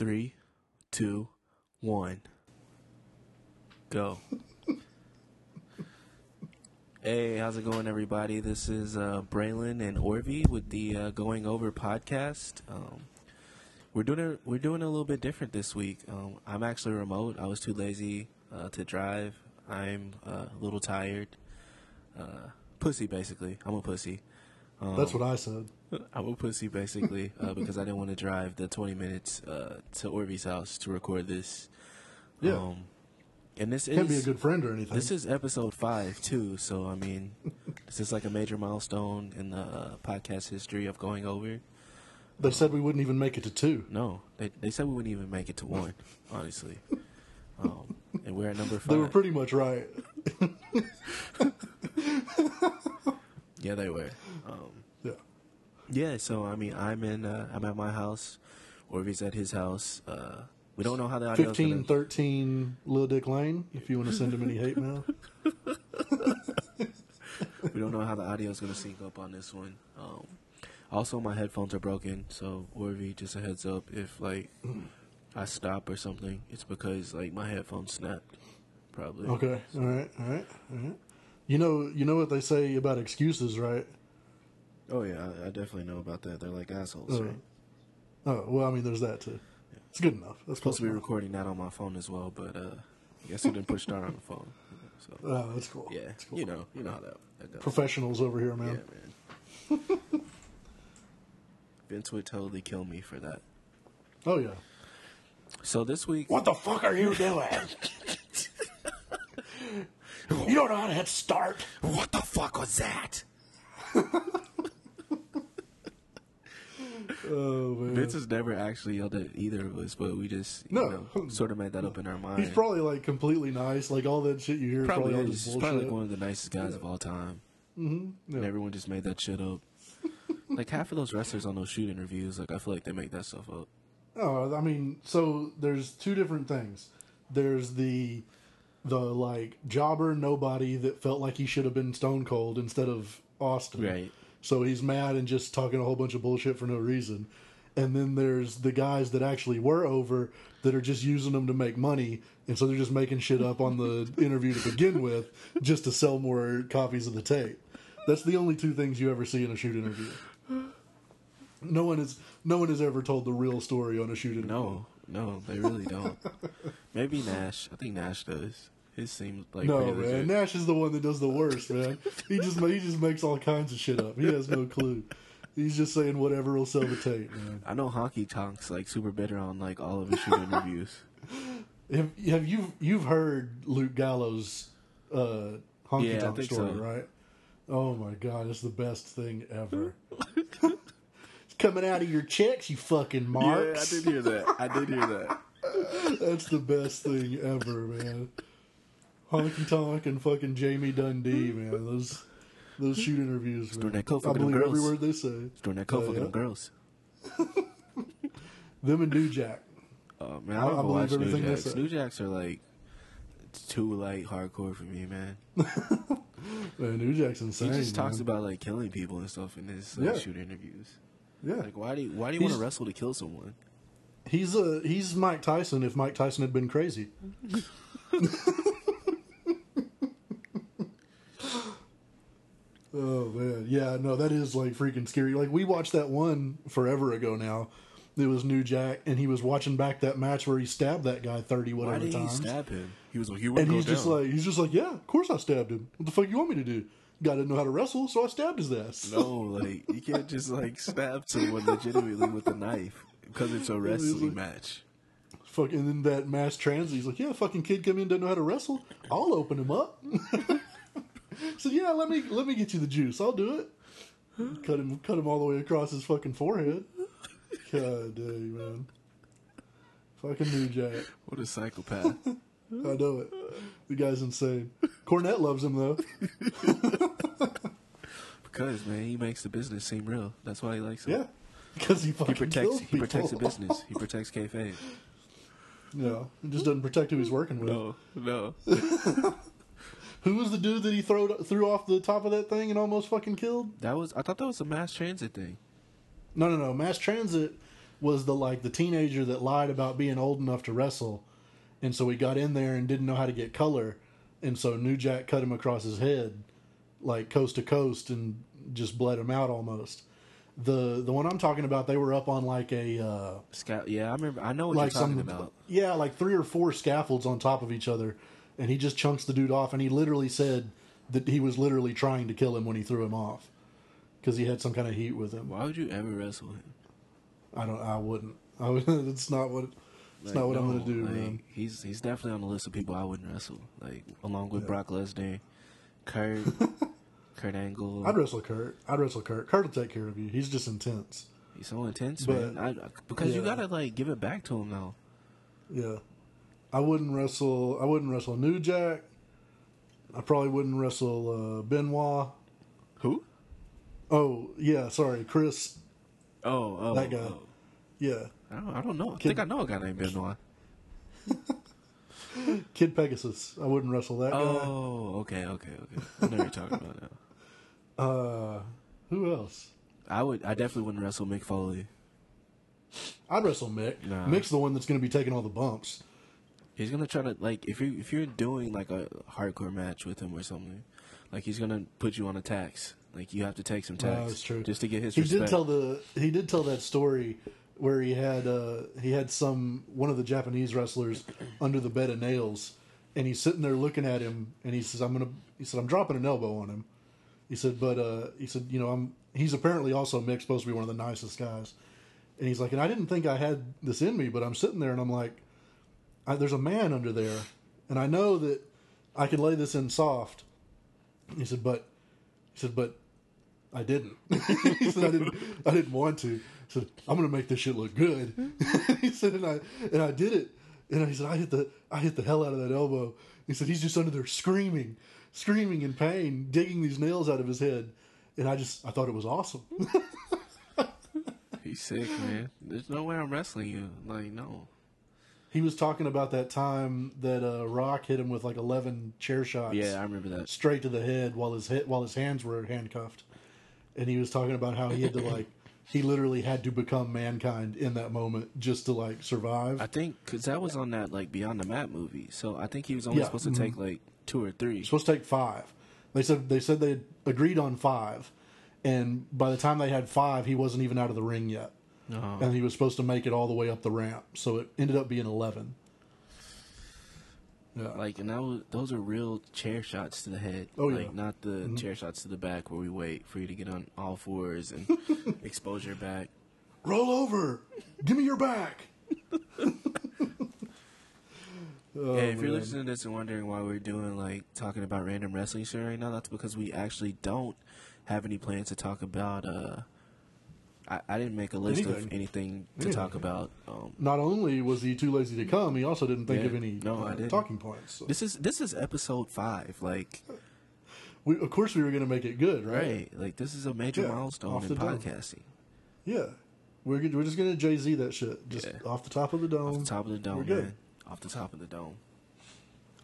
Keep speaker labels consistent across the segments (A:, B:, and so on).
A: Three, two, one, go. hey, how's it going, everybody? This is uh, Braylon and Orvie with the uh, Going Over podcast. Um, we're doing it. We're doing a little bit different this week. Um, I'm actually remote. I was too lazy uh, to drive. I'm uh, a little tired. Uh, pussy, basically. I'm a pussy. Um,
B: That's what I said.
A: I'm a pussy basically uh, because I didn't want to drive the 20 minutes uh, to Orby's house to record this.
B: Yeah.
A: Um, and this
B: Can't
A: is
B: be a good friend or anything.
A: this is episode five too. So I mean, this is like a major milestone in the uh, podcast history of going over.
B: they said we wouldn't even make it to two.
A: No, they they said we wouldn't even make it to one. honestly, um, and we're at number five.
B: They were pretty much right.
A: yeah, they were. Um,
B: Yeah.
A: So I mean, I'm in. Uh, I'm at my house. Orvy's at his house. Uh, we don't know how the audio.
B: 15, 13 Lil Dick Lane, if you want to send him any hate mail.
A: We don't know how the audio is going to sync up on this one. Um, also, my headphones are broken, so Orvy, just a heads up, if like I stop or something, it's because like my headphones snapped. Probably.
B: Okay. All right. All right. All right. You know, you know what they say about excuses, right?
A: Oh yeah, I, I definitely know about that. They're like assholes.
B: Uh,
A: right?
B: Oh, well, I mean, there's that too. It's good enough. That's
A: Supposed to be recording that on my phone as well, but uh, I guess we didn't push start on the phone. So
B: Oh, that's cool.
A: yeah,
B: That's cool.
A: you know, you know how that, that goes.
B: Professionals over here, man.
A: Yeah, man. Vince would totally kill me for that.
B: Oh yeah.
A: So this week,
B: What the fuck are you doing? you don't know how to hit start.
A: what the fuck was that?
B: Oh man.
A: Vince has never actually yelled at either of us, but we just you
B: No.
A: know, sort of made that up in our mind.
B: He's probably like completely nice. Like all that shit you hear
A: probably,
B: probably
A: is.
B: just
A: He's
B: bullshit.
A: probably like one of the nicest guys of all time. Mm-hmm.
B: Yeah.
A: And everyone just made that shit up. like half of those wrestlers on those shoot interviews, like I feel like they make that stuff up.
B: Oh, I mean, so there's two different things. There's the the like jobber nobody that felt like he should have been Stone Cold instead of Austin.
A: Right.
B: So he's mad and just talking a whole bunch of bullshit for no reason. And then there's the guys that actually were over that are just using them to make money, and so they're just making shit up on the interview to begin with, just to sell more copies of the tape. That's the only two things you ever see in a shoot interview. No one is no one has ever told the real story on a shoot interview.
A: No, no, they really don't. Maybe Nash. I think Nash does. His seems like
B: No, man.
A: legit.
B: Nash is the one that does the worst, man. He just he just makes all kinds of shit up. He has no clue. He's just saying whatever will sell the tape, man.
A: I know Honky Tonk's like super bitter on like all of his shoot interviews.
B: Have, have you you've heard Luke Gallows' uh, honky
A: Yeah,
B: tonk story,
A: so.
B: right? Oh my god, it's the best thing ever. it's coming out of your checks, you fucking marks.
A: Yeah, I did hear that. I did hear that.
B: That's the best thing ever, man. Honky Tonk and fucking Jamie Dundee, man. Those those shoot interviews, man.
A: doing that for
B: I believe every word they say.
A: Doing that for
B: yeah?
A: them girls.
B: Them and New Jack.
A: Oh man, I
B: I-
A: don't
B: I believe
A: watch New
B: everything they
A: Jacks.
B: say.
A: New Jacks are like too like hardcore for me, man.
B: Man, New Jack's insane.
A: He just talks about like killing people and stuff in his like,
B: Yeah.
A: shoot interviews.
B: yeah.
A: Like, why do you, why do you want to wrestle to kill someone?
B: He's uh he's Mike Tyson if Mike Tyson had been crazy. oh man, yeah, no, that is like freaking scary. Like we watched that one forever ago now. It was New Jack, and he was watching back that match where he stabbed that guy thirty
A: Why
B: whatever
A: did he
B: times.
A: stab him? He was like, he
B: and he's
A: go
B: just like he's just like, yeah, of course I stabbed him. What the fuck you want me to do? Guy didn't know how to wrestle, so I stabbed his ass.
A: no, like you can't just like stab someone legitimately with a knife because it's a wrestling match.
B: Fuck, and then that mass transit, he's like, yeah, fucking kid come in doesn't know how to wrestle. I'll open him up. so yeah, let me let me get you the juice. I'll do it. Cut him cut him all the way across his fucking forehead. God dang man. Fucking New Jack.
A: What a psychopath!
B: I know it. The guy's insane. Cornette loves him though.
A: because man, he makes the business seem real. That's why he likes him.
B: Yeah. Because he
A: He
B: fucking
A: protects.
B: kills
A: He protects the business. He protects kayfabe.
B: Yeah. He just doesn't protect who he's working with.
A: No, no.
B: Who was the dude that he threw threw off the top of that thing and almost fucking killed?
A: That was. I thought that was a mass transit thing.
B: No, no, no. Mass transit was the like the teenager that lied about being old enough to wrestle, and so he got in there and didn't know how to get color, and so New Jack cut him across his head, like coast to coast, and just bled him out almost. The the one I'm talking about, they were up on like a uh,
A: Scout. Yeah, I remember. I know what
B: like
A: you're talking
B: some
A: about.
B: yeah, like three or four scaffolds on top of each other, and he just chunks the dude off, and he literally said that he was literally trying to kill him when he threw him off because he had some kind of heat with him.
A: Why would you ever wrestle him?
B: I don't. I wouldn't. I would. It's not what. It's not what I'm gonna do,
A: like,
B: man.
A: He's he's definitely on the list of people I wouldn't wrestle. Like along with Brock Lesnar, Kurt, Kurt Angle.
B: I'd wrestle Kurt. I'd wrestle Kurt. Kurt will take care of you. He's just intense.
A: He's so intense,
B: But-
A: man. I, because you gotta like give it back to him now.
B: Yeah. I wouldn't wrestle. I wouldn't wrestle New Jack. I probably wouldn't wrestle uh, Benoit.
A: Who?
B: Oh yeah, sorry, Chris.
A: Oh, oh,
B: That guy.
A: oh.
B: Yeah,
A: I don't, I don't know. I
B: Kid-
A: think I know a guy named Benoit.
B: Kid Pegasus. I wouldn't wrestle that guy.
A: Oh, okay, okay, okay. I know you're talking about now.
B: Uh, who else?
A: I would. I definitely wouldn't wrestle Mick Foley.
B: I'd wrestle Mick.
A: Nah.
B: Mick's the one that's going to be taking all the bumps.
A: He's gonna try to like if you if you're doing like a hardcore match with him or something, like he's gonna put you on a tacks. Like you have to take some
B: tacks true.
A: just to get his
B: He
A: respect.
B: did tell the he did tell that story where he had uh, he had some one of the Japanese wrestlers under the bed of nails, and he's sitting there looking at him, and he says, "I'm gonna," he said, "I'm dropping an elbow on him." He said, "But uh, he said, you know, I'm he's apparently also Mick, supposed to be one of the nicest guys." And he's like, and I didn't think I had this in me, but I'm sitting there and I'm like, I, there's a man under there, and I know that I can lay this in soft. He said, but he said, but I didn't. he said, I didn't. I didn't want to. He said, I'm going to make this shit look good. he said, and I and I did it. And he said, I hit the I hit the hell out of that elbow. He said, he's just under there screaming, screaming in pain, digging these nails out of his head. And I just I thought it was awesome.
A: He's sick, man. There's no way I'm wrestling you. Like no.
B: He was talking about that time that uh, Rock hit him with like 11 chair shots.
A: Yeah, I remember that.
B: straight to the head while his head, while his hands were handcuffed, and he was talking about how he had to like he literally had to become mankind in that moment just to like survive.
A: I think because that was on that like Beyond the Mat movie, so I think he was only
B: Yeah,
A: supposed to take like two or three.
B: supposed to take five. They said they said they agreed on five, and by the time they had five, he wasn't even out of the ring yet,
A: Oh.
B: and he was supposed to make it all the way up the ramp. So it ended up being eleven. Yeah,
A: Like and that was those are real chair shots to the head.
B: Oh, yeah.
A: not the
B: Mhm.
A: chair shots to the back where we wait for you to get on all fours and expose your back.
B: roll over, give me your back. Oh,
A: yeah, if you're listening to this and wondering why we're doing like talking about random wrestling shit right now, that's because we actually don't have any plans to talk about. uh I, I didn't make a list of
B: Anything.
A: anything to
B: Anything.
A: talk about. Um,
B: not only was he too lazy to come, he also didn't think
A: Yeah.
B: of any
A: No, I
B: uh,
A: didn't.
B: talking points. So
A: this is this is episode five. Like
B: we, of course, we were going to make it good, right?
A: right, like this is a major
B: Yeah,
A: milestone
B: off
A: in
B: the dome.
A: podcasting.
B: Yeah, we're we're just going to Jay Z that shit, just
A: Yeah.
B: off the top of the dome.
A: Off the top of the dome,
B: we're good.
A: man. Off the top of the dome.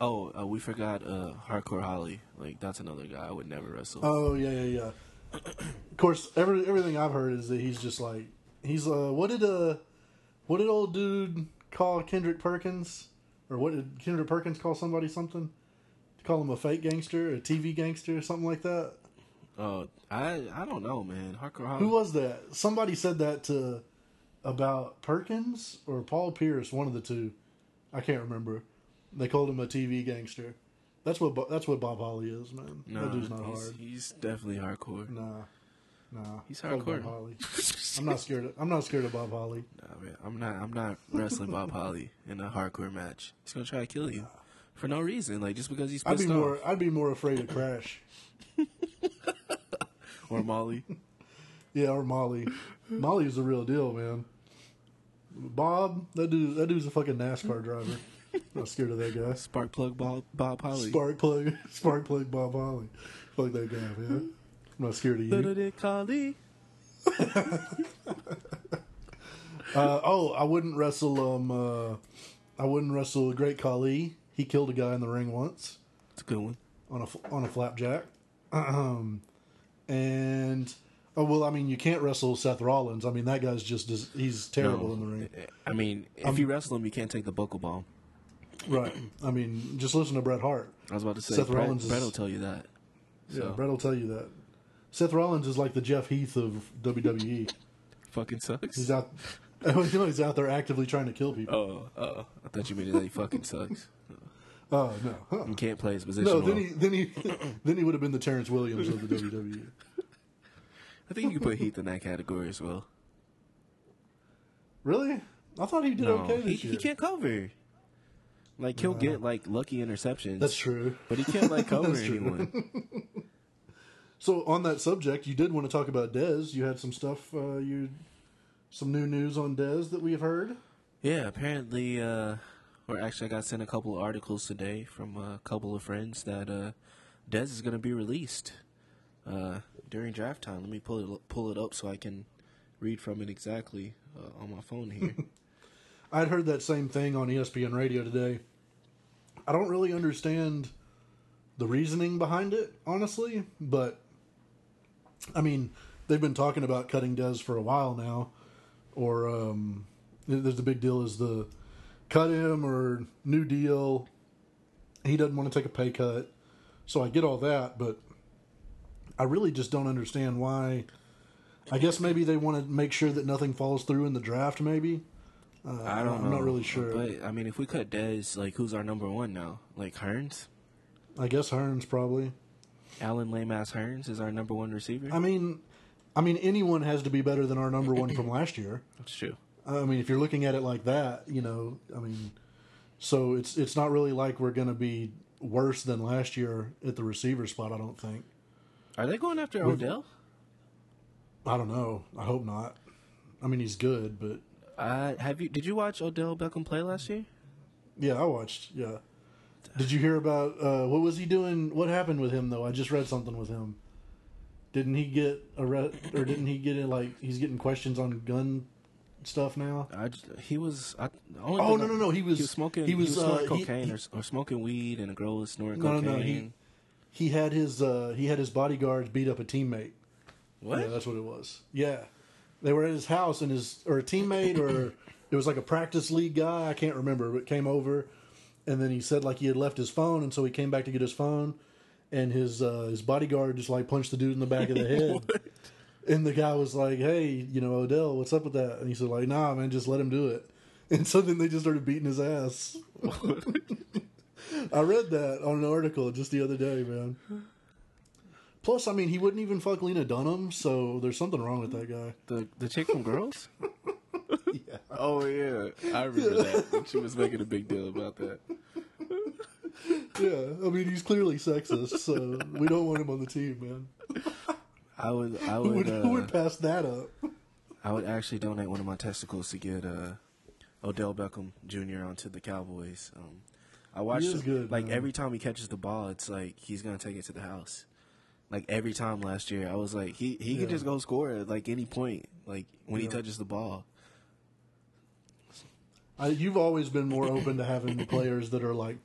A: Oh, uh, we forgot uh, Hardcore Holly. Like that's another guy I would never wrestle.
B: Oh yeah, yeah, yeah. Of course, every everything I've heard is that he's just like he's uh what did uh what did old dude call Kendrick Perkins or what did Kendrick Perkins call somebody something? Call him a fake gangster, a TV gangster, or something like that.
A: Oh, I I don't know, man. Hardcore Holly.
B: Who was that? Somebody said that to about Perkins or Paul Pierce, one of the two. I can't remember. They called him a TV gangster. That's what that's what Bob Holly is, man.
A: No,
B: that dude's not
A: he's,
B: hard.
A: He's definitely hardcore.
B: Nah, nah.
A: He's hardcore.
B: Holly. I'm not scared. Of, I'm not scared of Bob Holly.
A: Nah, man, I'm not. I'm not wrestling Bob Holly in a hardcore match. He's gonna try to kill you for no reason, like just because he's
B: I'd be
A: off.
B: more. I'd be more afraid of Crash.
A: Or Molly.
B: Yeah, or Molly. Molly's the real deal, man. Bob, that dude. That dude's a fucking NASCAR driver. I'm not scared of that guy.
A: Spark plug Bob, Bob Holly.
B: Spark plug, spark plug Bob Holly. Fuck that guy, man. I'm not scared of you.
A: Little Dick Holly.
B: Uh, oh, I wouldn't wrestle. Um, uh, I wouldn't wrestle Great Khali. He killed a guy in the ring once
A: It's a good one.
B: on a on a flapjack. Um, and Oh well, I mean, you can't wrestle Seth Rollins. I mean, that guy's just he's terrible
A: No.
B: in the ring.
A: I mean, if you wrestle him, you can't take the buckle bomb.
B: Right. I mean, just listen to Bret Hart.
A: I was about to say,
B: Seth
A: Bret,
B: Rollins is-
A: Bret will tell you that.
B: Yeah,
A: So,
B: Bret will tell you that. Seth Rollins is like the Jeff Heath of WWE.
A: fucking sucks.
B: He's out. you know, he's out there actively trying to kill people.
A: Oh, oh, I thought you meant that he fucking sucks.
B: Oh no, Huh.
A: You can't play his position.
B: no.
A: well.
B: Then he then he then he would have been the Terrance Williams of the. WWE.
A: I think you can put Heath in that category as well.
B: Really? I thought he did
A: No,
B: okay
A: he,
B: year.
A: he can't cover. Like he'll get like lucky interceptions.
B: That's true.
A: But he can't like cover
B: That's true.
A: anyone.
B: So on that subject, you did want to talk about Dez. You had some stuff. Uh, you some new news on Dez that we have heard.
A: Yeah, apparently, uh, or actually, I got sent a couple of articles today from a couple of friends that uh, Dez is going to be released uh, during draft time. Let me pull it pull it up so I can read from it exactly uh, on my phone here.
B: I'd heard that same thing on ESPN radio today. I don't really understand the reasoning behind it, honestly, but I mean, they've been talking about cutting Dez for a while now, or um, there's the big deal is the cut him or new deal. He doesn't want to take a pay cut, so I get all that, but I really just don't understand why. I guess maybe they want to make sure that nothing falls through in the draft, maybe. Uh,
A: I don't.
B: I'm not really sure.
A: But I mean, if we cut Dez, like who's our number one now? Like Hurns,
B: I guess Hurns probably.
A: Alan Lamass Hurns is our number one receiver.
B: I mean, I mean anyone has to be better than our number one from last year.
A: That's true.
B: I mean, if you're looking at it like that, you know, I mean, so it's it's not really like we're going to be worse than last year at the receiver spot. I don't think.
A: Are they going after
B: We've-
A: Odell?
B: I don't know. I hope not. I mean, he's good, but
A: Uh, have you? Did you watch Odell Beckham play last year?
B: yeah, I watched. Yeah. Did you hear about uh, what was he doing? What happened with him though? I just read something with him. Didn't he get arrested, or didn't he get in like he's getting questions on gun stuff now?
A: I just, he was. I, only
B: Oh, no,
A: I-
B: no, no, he was-
A: He was smoking.
B: he
A: He
B: was,
A: was, snorting
B: uh,
A: cocaine
B: he-
A: or, or smoking weed, and a girl was snorting
B: No, no,
A: cocaine.
B: no, he- He had his uh, he had his bodyguards beat up a teammate.
A: what?
B: Yeah, that's what it was. Yeah, they were at his house, and his or a teammate or it was like a practice league guy. I can't remember, but came over, and then he said like he had left his phone, and so he came back to get his phone, and his uh, his bodyguard just like punched the dude in the back of the head. And the guy was like, "Hey, you know, Odell, what's up with that?" And he said, "Like, nah, man, just let him do it." And so then they just started beating his ass. I read that on an article just the other day, man. Plus, I mean, he wouldn't even fuck Lena Dunham, so there's something wrong with that guy.
A: the the chick from Girls?
B: Yeah.
A: oh yeah, I remember that. She was making a big deal about that.
B: Yeah, I mean, he's clearly sexist, so we don't want him on the team, man.
A: I would. I
B: Who
A: would.
B: would, who would
A: Uh,
B: pass that up?
A: I would actually donate one of my testicles to get uh, Odell Beckham Jr. onto the Cowboys. Um, I watched
B: is
A: him-
B: good,
A: like
B: man.
A: every time he catches the ball, it's like he's gonna take it to the house. Like every time last year, I was like, he he
B: Yeah.
A: could just go score at like any point, like when he touches the ball.
B: I, you've always been more open to having players that are like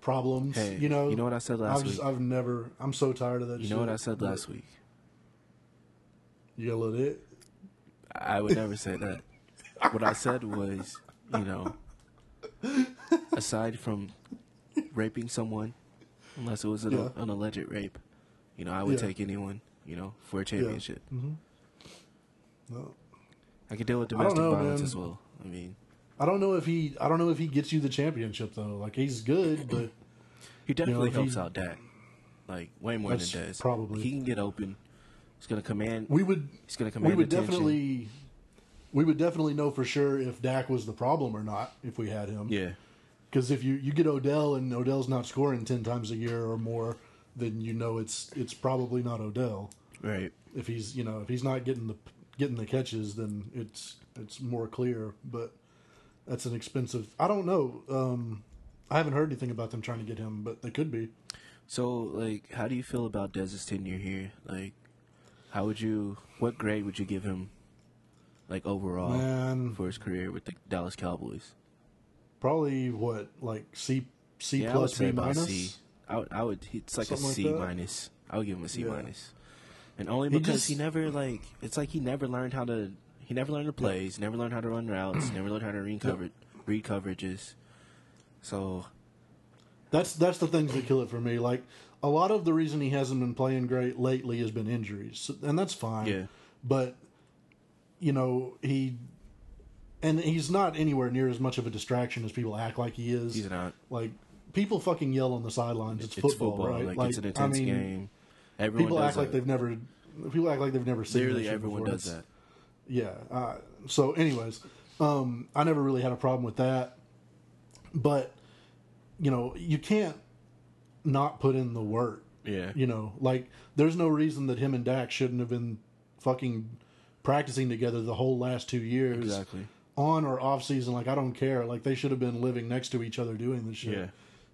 B: problems.
A: Hey,
B: you know,
A: you know what I said last
B: I've,
A: week?
B: I've never. I'm so tired of that.
A: You
B: shit.
A: know what I said last week?
B: You got a little it.
A: I would never say that. What I said was, you know, aside from raping someone, unless it was an,
B: Yeah.
A: an alleged rape, you know, I would
B: Yeah.
A: take anyone, you know, for a championship. Mm-hmm.
B: No.
A: I could deal with domestic
B: know,
A: violence
B: man.
A: as well. I mean,
B: I don't know if he. I don't know if he gets you the championship though. Like he's good, but
A: he definitely
B: if
A: helps
B: he-
A: out Dak, like way more than Dez.
B: probably-
A: he can get open. He's gonna command.
B: we would.
A: he's gonna command.
B: We would
A: attention.
B: definitely. We would definitely know for sure if Dak was the problem or not if we had him.
A: Yeah,
B: Because if you, you get Odell and Odell's not scoring ten times a year or more, then you know it's it's probably not Odell.
A: right.
B: If he's you know if he's not getting the getting the catches, then it's it's more clear. But that's an expensive. I don't know. Um, I haven't heard anything about them trying to get him, but they could be.
A: So, like, how do you feel about Dez's tenure here? Like, how would you? What grade would you give him? Like overall
B: Man,
A: for his career with the Dallas Cowboys.
B: probably what like C C
A: yeah,
B: plus B minus.
A: C. I would, I would. It's like
B: Something
A: a
B: like
A: C
B: that?
A: minus. I would give him a C
B: Yeah.
A: minus. and only because he,
B: just-
A: never like it's like he never learned how to he never learned the plays, never learned how to run routes, never learned how to read cover read coverages. So
B: That's that's the things that kill it for me. Like a lot of the reason he hasn't been playing great lately has been injuries, and that's fine.
A: Yeah.
B: But you know he, and he's not anywhere near as much of a distraction as people act like he is.
A: he's not.
B: Like people fucking yell on the sidelines. It's,
A: It's
B: football,
A: football,
B: right?
A: like, it's an intense game. Everyone
B: People act like they've never. People act like they've never seen. that
A: Literally everyone
B: before.
A: does
B: It's-
A: that.
B: yeah. Uh, so, anyways, um, I never really had a problem with that, but you know, you can't not put in the work.
A: Yeah.
B: You know, like there's no reason that him and Dak shouldn't have been fucking practicing together the whole last two years,
A: Exactly.
B: on or off season. Like I don't care. Like they should have been living next to each other doing this shit.
A: Yeah.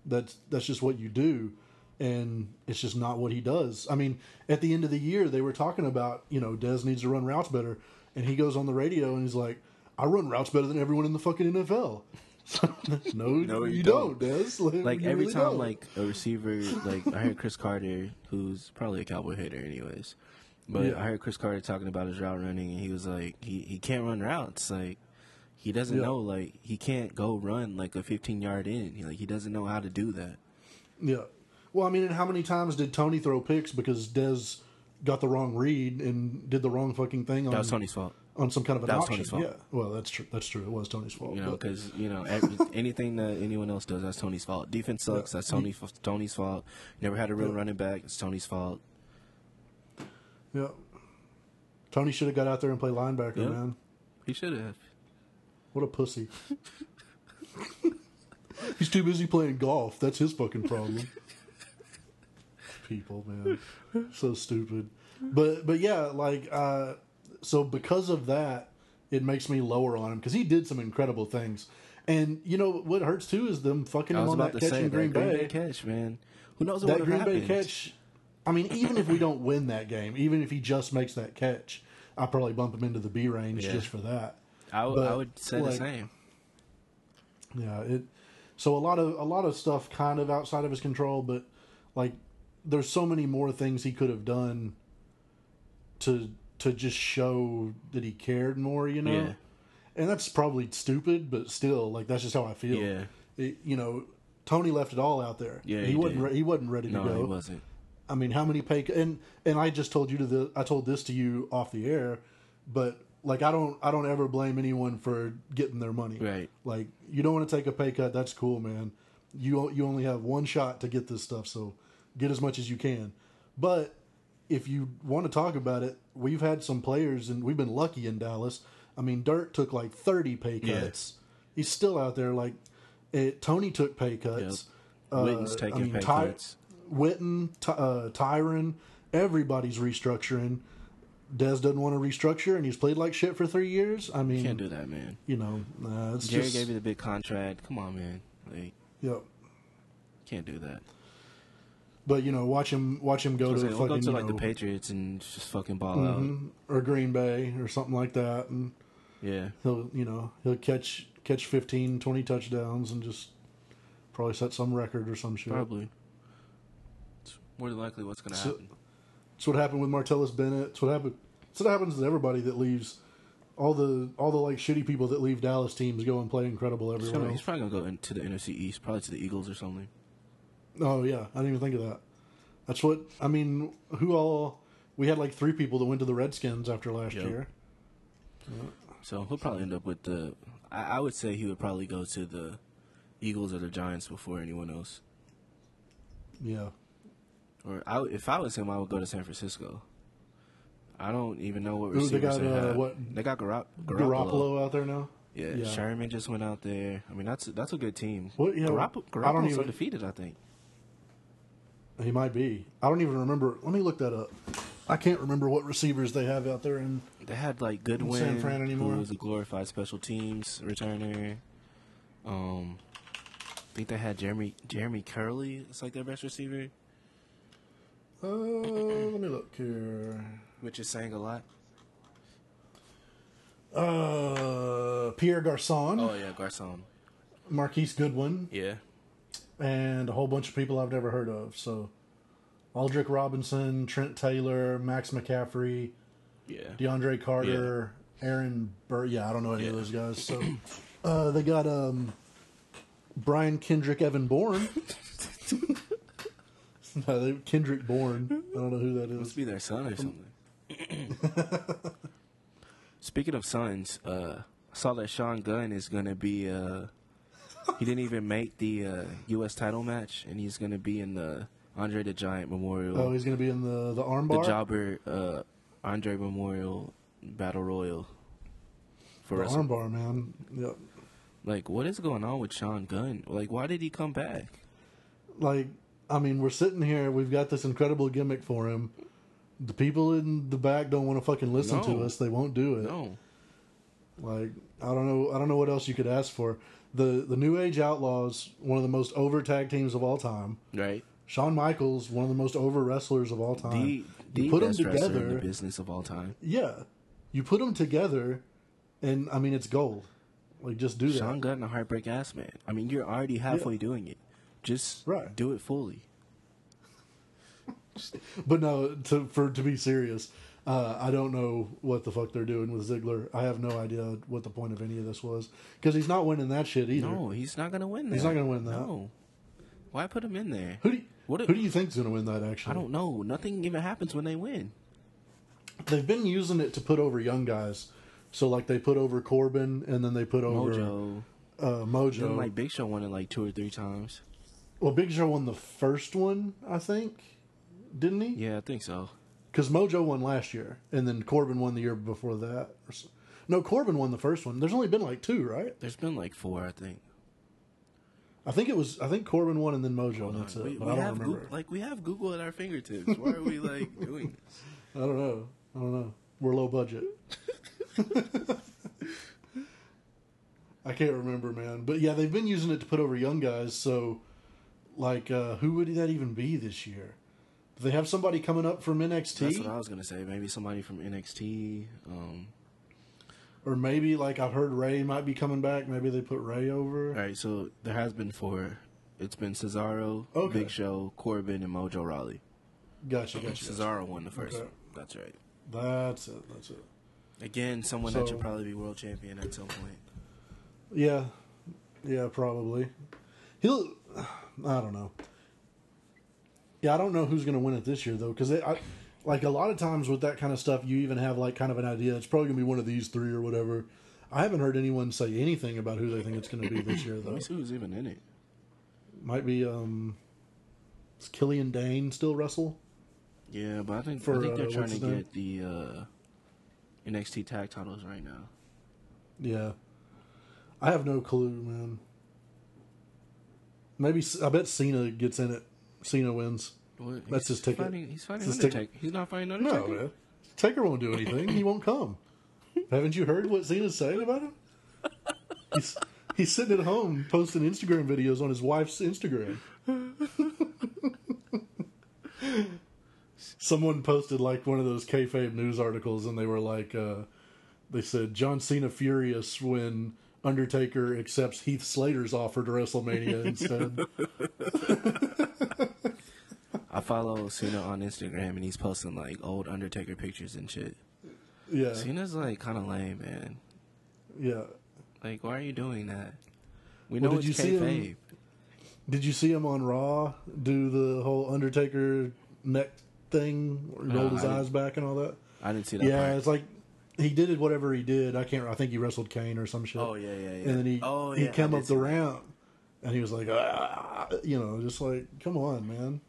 B: That's that's just what you do, and it's just not what he does. I mean, at the end of the year, they were talking about you know Dez needs to run routes better, and he goes on the radio and he's like, "I run routes better than everyone in the fucking NFL." no,
A: No,
B: you,
A: you
B: don't,
A: don't. Like
B: you
A: every
B: really
A: time,
B: don't.
A: like a receiver, like I heard Cris Carter, who's probably a cowboy hitter, anyways. But
B: Yeah.
A: I heard Cris Carter talking about his route running, and he was like, he he can't run routes. Like he doesn't
B: Yeah.
A: know, like he can't go run like a 15 yard in. He, like he doesn't know how to do that.
B: Yeah. Well, I mean, and how many times did Tony throw picks because Dez got the wrong read and did the wrong fucking thing on
A: That was Tony's fault.
B: on some kind of an
A: that was
B: option?
A: Tony's fault.
B: Yeah. Well, that's true. That's true. It was Tony's fault.
A: You know, because you know every, anything that anyone else does, that's Tony's fault. Defense sucks. That's Tony Tony's fault. Never had a real
B: Yeah.
A: running back. It's Tony's fault.
B: yeah. Tony should have got out there and played linebacker,
A: Yeah.
B: man.
A: He should have.
B: What a pussy. He's too busy playing golf. That's his fucking problem. People, man, so stupid. But but yeah, like uh, so because of that, it makes me lower on him because he did some incredible things. And you know what hurts too is them fucking
A: I
B: him on
A: about
B: that catch in Green Bay.
A: Bay catch, man. Who knows
B: that Green
A: have
B: Bay catch. I mean, even if we don't win that game, even if he just makes that catch, I'll probably bump him into the B range
A: Yeah.
B: just for that.
A: I would,
B: But,
A: I would say
B: like,
A: the same.
B: Yeah, it. So a lot of a lot of stuff kind of outside of his control, but like there's so many more things he could have done to to just show that he cared more, you know.
A: Yeah.
B: And that's probably stupid, but still, like that's just how I feel.
A: Yeah.
B: It- you know, Tony left it all out there.
A: Yeah,
B: he,
A: he
B: wasn't. Re- he wasn't ready to
A: No,
B: go.
A: he wasn't.
B: I mean, how many pay and and I just told you to the I told this to you off the air, but like I don't I don't ever blame anyone for getting their money.
A: Right.
B: Like you don't want to take a pay cut, that's cool, man. You you only have one shot to get this stuff, so get as much as you can. But if you want to talk about it, we've had some players and we've been lucky in Dallas. I mean, Dirk took like 30 pay
A: Yeah.
B: cuts. He's still out there like it, Tony took pay cuts. Uh,
A: Witten's taking pay
B: Ty-
A: cuts.
B: Witten, Ty, uh, Tyron, everybody's restructuring. Dez doesn't want to restructure, and he's played like shit for three years. I mean,
A: Can't do that, man.
B: you know, uh, it's
A: Jerry
B: just
A: gave you the big contract. Come on, man. Like,
B: yeah.
A: can't do that.
B: But you know, watch him watch him go to
A: like,
B: fucking
A: go to like the Patriots and just fucking ball out.
B: mhm, or Green Bay or something like that, and
A: Yeah.
B: he'll you know he'll catch catch 15, 20 touchdowns and just probably set some record or some shit.
A: Probably. It's more than likely what's going to
B: So-
A: happen.
B: It's what happened with Martellus Bennett. It's what happened. It's what happens to everybody that leaves. All the all the like shitty people that leave Dallas teams go and play incredible
A: He's,
B: everywhere
A: gonna, he's
B: else.
A: probably going to go into the NFC East, probably to the Eagles or something.
B: Oh yeah, I didn't even think of that. That's what I mean. Who all? We had like three people that went to the Redskins after last
A: Yep.
B: year.
A: So he'll probably end up with the. I, I would say he would probably go to the Eagles or the Giants before anyone else.
B: Yeah,
A: Or I, if I was him, I would go to San Francisco. I don't even know what
B: Ooh, they
A: receivers
B: got,
A: they,
B: uh,
A: have.
B: what-
A: They got Garop- Garoppolo.
B: Garoppolo out there now.
A: Yeah. Sherman just went out there. I mean, that's that's a good team.
B: What- yeah,
A: Garopp-
B: I don't
A: Garoppolo's
B: even-
A: undefeated, I think.
B: He might be. I don't even remember. Let me look that up. I can't remember what receivers they have out there. And
A: They had like Goodwin,
B: San Fran anymore?
A: who was a glorified special teams returner. Um, I think they had Jeremy Jeremy Kerley. It's like their best receiver,
B: uh, let me look here.
A: Which is saying a lot.
B: Uh, Pierre Garcon,
A: Oh yeah, Garcon.
B: Marquise Goodwin,
A: Yeah,
B: and a whole bunch of people I've never heard of. So, Aldrich Robinson, Trent Taylor, Max McCaffrey,
A: Yeah.
B: DeAndre Carter, Aaron Burr. Yeah, I don't know any of those guys. So uh, they got um, Brian Kendrick Evan Bourne. no, they, Kendrick Bourne. I don't know who that
A: Must be their son or something. Speaking of sons, uh, I saw that Sean Gunn is going to be. Uh, he didn't even make the uh, U.S. title match, and he's going to be in the Andre the Giant Memorial,
B: Oh, he's going to be in the the armbar. the.
A: Jobber uh, Andre Memorial Battle Royal. For
B: The armbar, man. Yep.
A: like, what is going on with Sean Gunn? Like, why did he come back?
B: like I mean, we're sitting here, we've got this incredible gimmick for him. The people in the back don't want to fucking listen to us. They won't do it.
A: No,
B: Like I don't know, I don't know what else you could ask for. The the New Age Outlaws, one of the most over tag teams of all time.
A: right?
B: Shawn Michaels, one of the most over wrestlers of all time.
A: The the
B: you put them
A: in
B: together,
A: the business of all time.
B: yeah. You put them together, and I mean it's gold. Like just do that.
A: Sean Gunn, a heartbreak ass man. I mean, you're already halfway doing it. Just
B: Right.
A: do it fully.
B: But no, to for to be serious, uh, I don't know what the fuck they're doing with Ziggler. I have no idea what the point of any of this was because he's not winning that shit either.
A: No, he's not gonna win that.
B: He's not gonna win that.
A: No. Why put him in there?
B: Who do you,
A: What a-
B: who do you think's going to win that? Actually,
A: I don't know. Nothing even happens when they win.
B: They've been using it to put over young guys. So like they put over Corbin and then they put over
A: Mojo.
B: uh, Mojo.
A: Then like Big Show won it like two or three times.
B: well, Big Show won the first one, I think, didn't he?
A: Yeah, I think so.
B: Because Mojo won last year, and then Corbin won the year before that. No, Corbin won the first one. There's only been like two, right?
A: There's been like four, I think.
B: I think it was. I think Corbin won and then Mojo. and that's it.
A: We,
B: but I don't
A: have
B: remember.
A: Like we have Google at our fingertips. Why are we like doing this?
B: I don't know. I don't know. We're low budget. I can't remember, man. But yeah, they've been using it to put over young guys. So, like, uh, who would that even be this year? Do they have somebody coming up from NXT?
A: That's what I was gonna say. Maybe somebody from NXT. Um,
B: or maybe like I've heard Ray might be coming back. Maybe they put Ray over.
A: all right, so there has been four. It's been Cesaro,
B: Okay.
A: Big Show, Corbin, and Mojo Rawley.
B: Gotcha, gotcha.
A: Cesaro won the first
B: Okay.
A: one. That's right.
B: That's it. That's it.
A: Again, someone
B: So-
A: that should probably be world champion at some point.
B: Yeah, yeah, probably. He'll. I don't know. Yeah, I don't know who's going to win it this year though, because like a lot of times with that kind of stuff, you even have like kind of an idea. It's probably going to be one of these three or whatever. I haven't heard anyone say anything about who they think it's going to be this year though.
A: who's even in it.
B: Might be um, is Killian Dain still wrestle?
A: Yeah, but I think
B: For,
A: I think they're
B: uh,
A: trying to get the uh, NXT tag titles right now.
B: Yeah, I have no clue, man. Maybe I bet Cena gets in it. Cena wins.
A: What?
B: That's his ticket.
A: Fighting, he's fighting
B: That's his ticket.
A: Undertaker. He's not fighting
B: No,
A: Undertaker.
B: man. Taker won't do anything. he won't come. Haven't you heard what Cena's saying about him? He's he's sitting at home posting Instagram videos on his wife's Instagram. Someone posted like one of those kayfabe news articles, and they were like, uh, they said John Cena furious when Undertaker accepts Heath Slater's offer to WrestleMania instead.
A: I follow Cena on Instagram and he's posting like old Undertaker pictures and shit.
B: Yeah,
A: Cena's like kind of lame, man.
B: yeah.
A: Like, why are you doing that? We
B: Well,
A: know
B: did
A: it's
B: you see him-
A: kayfabe.
B: Did you see him on Raw do the whole Undertaker neck thing, where he
A: No,
B: rolled his
A: I
B: eyes back and all that?
A: I didn't see that.
B: Yeah,
A: part.
B: it's like he did it. Whatever he did, I can't. I think he wrestled Kane or some shit.
A: Oh yeah, yeah, yeah.
B: And then he
A: oh,
B: he
A: yeah, I
B: came up the ramp, and he was like, ah, you know, just like, come on, man.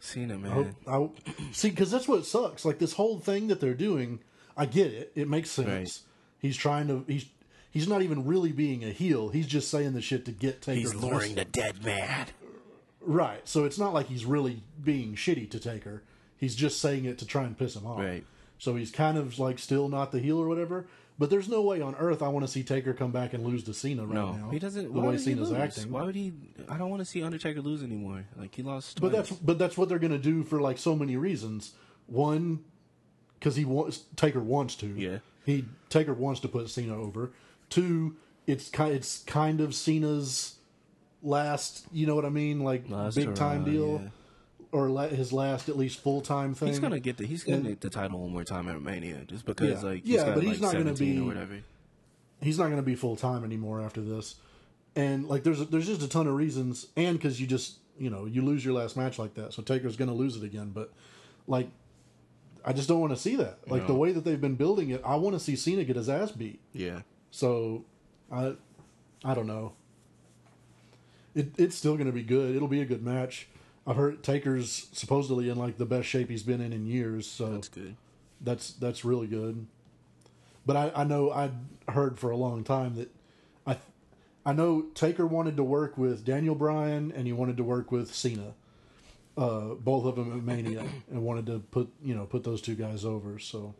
A: Cena,
B: I hope,
A: man.
B: I hope- see, because that's what sucks. Like this whole thing that they're doing, I get it. It makes sense.
A: Right.
B: He's trying to. He's he's not even really being a heel. He's just saying the shit to get Taker.
A: He's luring the dead man.
B: Right. So it's not like he's really being shitty to Taker. He's just saying it to try and piss him off.
A: Right.
B: So he's kind of like still not the heel or whatever. But there's no way on earth I want to see Taker come back and lose to Cena right
A: No,
B: now.
A: he doesn't.
B: The
A: why
B: way
A: would he
B: Cena's
A: lose?
B: acting.
A: Why would he? I don't want to see Undertaker lose anymore. Like he lost.
B: But that's but that's what they're going to do for like so many reasons. One, because he wants Taker wants to.
A: Yeah.
B: He Taker wants to put Cena over. Two, it's kind it's kind of Cena's last, you know what I mean, like
A: Last
B: big time
A: hurrah,
B: deal,
A: yeah.
B: Or la- his last at least full time thing.
A: He's gonna get the he's gonna
B: And-
A: get the title one more time at Mania just because
B: Yeah.
A: like
B: Yeah,
A: got,
B: but he's
A: like,
B: not gonna be-
A: or whatever.
B: he's not going to be full time anymore after this. And like, there's there's just a ton of reasons, and because you just you know you lose your last match like that, so Taker's going to lose it again. But like, I just don't want to see that. Like the way that they've been building it, I want to see Cena get his ass beat.
A: Yeah,
B: So, I I don't know. It it's still going to be good. It'll be a good match. I've heard Taker's supposedly in like the best shape he's been in in years. So
A: that's good.
B: that's that's really good. But I, I know I'd heard for a long time that I I know Taker wanted to work with Daniel Bryan and he wanted to work with Cena, uh, both of them at Mania, and wanted to put you know put those two guys over. So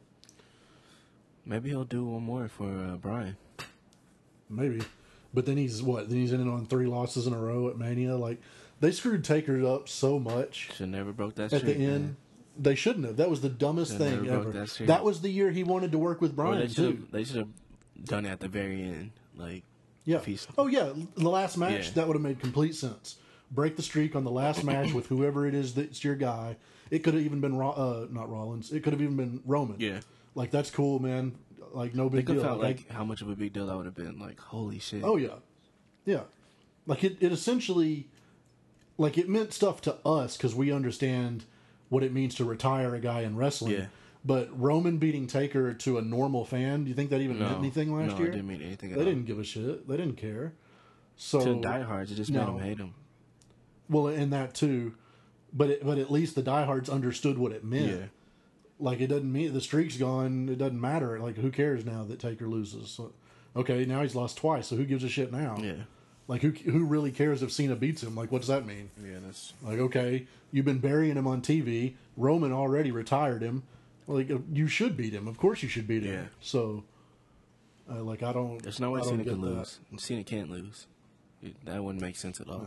A: Maybe he'll do one more for uh, Bryan.
B: maybe, but then he's what? Then he's in on three losses in a row at Mania. Like they screwed Taker up so much
A: Should never broke that streak.
B: at
A: streak.
B: the end.
A: man.
B: They shouldn't have. That was the dumbest
A: Should've
B: thing
A: never broke
B: ever.
A: that streak.
B: Was the year he wanted to work with
A: Or they
B: too.
A: have they should have done it at the very end. Like
B: Yeah.
A: If he's-
B: Oh yeah, the last match
A: Yeah.
B: that would have made complete sense. Break the streak on the last match with whoever it is that's your guy. It could have even been Ro- uh, not Rollins. It could have even been Roman.
A: yeah,
B: Like that's cool, man. Like no big
A: think
B: deal.
A: about
B: Like,
A: like how much of a big deal that would have been. Like holy shit.
B: oh yeah, yeah. Like it, it essentially, like it meant stuff to us because we understand what it means to retire a guy in wrestling.
A: Yeah.
B: But Roman beating Taker to a normal fan, do you think that even
A: no,
B: meant anything last
A: no,
B: year?
A: it didn't mean anything. At
B: They
A: all.
B: didn't give a shit. They didn't care. So
A: To diehards, it just made
B: No.
A: them hate him.
B: Well, and that too, but it, but at least the diehards understood what it meant.
A: Yeah.
B: Like it doesn't mean the streak's gone. It doesn't matter. Like who cares now that Taker loses? So, okay, now he's lost twice. So who gives a shit now?
A: Yeah.
B: Like who who really cares if Cena beats him? Like what does that mean?
A: Yeah, that's
B: Like okay, you've been burying him on TV. Roman already retired him. Like you should beat him. Of course you should beat him.
A: Yeah.
B: So, uh, like I don't.
A: there's no way
B: I don't
A: Cena
B: get
A: can
B: that.
A: lose. Cena can't lose. That wouldn't make sense at all.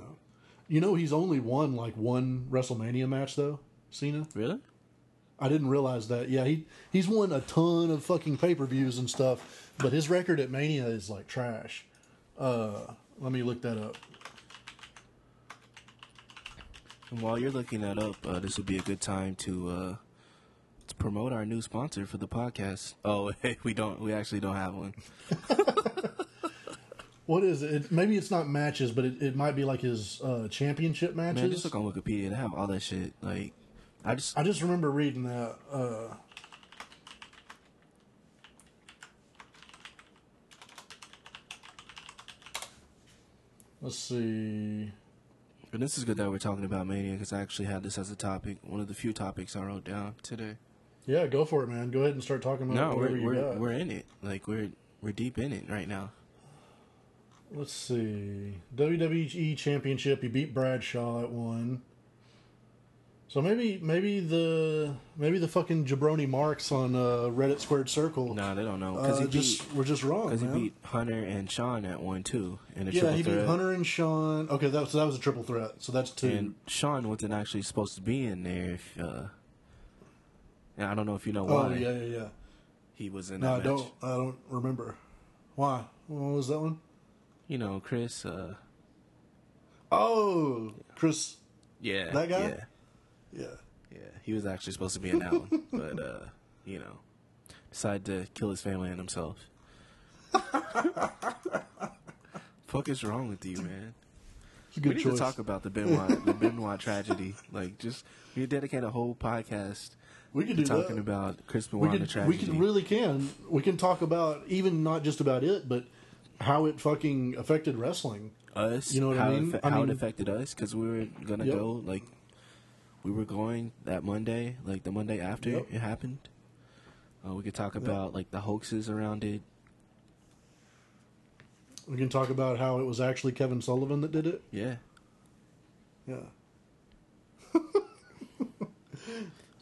B: You know he's only won like one WrestleMania match though. Cena.
A: Really?
B: I didn't realize that. Yeah, he he's won a ton of fucking pay per views and stuff, but his record at Mania is like trash. Uh, let me look that up.
A: And while you're looking that up, uh, this would be a good time to uh, to promote our new sponsor for the podcast. Oh, hey, we don't. We actually don't have one.
B: What is it? it maybe it's not matches, but it, it might be like his uh, championship matches.
A: Man, just look on Wikipedia. They have all that shit. Like, I just
B: I just remember reading that. Let's see.
A: And this is good that we're talking about Mania because I actually had this as a topic, one of the few topics I wrote down today.
B: Yeah, go for it, man. Go ahead and start talking about
A: No,
B: whatever
A: we're
B: you
A: we're,
B: got.
A: we're in it. Like we're we're deep in it right now.
B: Let's see. WWE Championship. He beat Bradshaw at one. So maybe maybe the maybe the fucking jabroni marks on uh, Reddit Squared Circle.
A: No, they don't know because
B: uh,
A: he
B: just we're just wrong.
A: because he
B: man.
A: beat Hunter and Shawn at one too in a
B: yeah,
A: triple
B: he beat. Hunter and Shawn. Okay, that was, so that was a triple threat. So that's two.
A: and Shawn wasn't actually supposed to be in there. If, uh, and I don't know if you know why.
B: oh
A: why
B: yeah, yeah, yeah.
A: he was in
B: No,
A: that
B: I
A: match.
B: don't. I don't remember. Why? What was that one?
A: You know, Chris. Uh,
B: Oh, Chris.
A: yeah,
B: That guy?
A: Yeah,
B: Yeah.
A: yeah. He was actually supposed to be in that one, but uh, you know, decided to kill his family and himself. Fuck is wrong with you, man? We need
B: choice.
A: to talk about the Benoit, the Benoit tragedy. Like, just we dedicate a whole podcast
B: we can
A: to
B: do
A: talking
B: that.
A: about Chris
B: we
A: Benoit
B: can,
A: and the tragedy.
B: we can really can. We can talk about even not just about it, but how it fucking affected wrestling.
A: us.
B: You know what I mean?
A: It,
B: I
A: how
B: mean-
A: it affected us because we were gonna
B: Yep.
A: go like we were going that Monday, like the Monday after
B: Yep.
A: it happened. Uh, we could talk about like the hoaxes around it.
B: We can talk about how it was actually Kevin Sullivan that did it.
A: Yeah,
B: Yeah.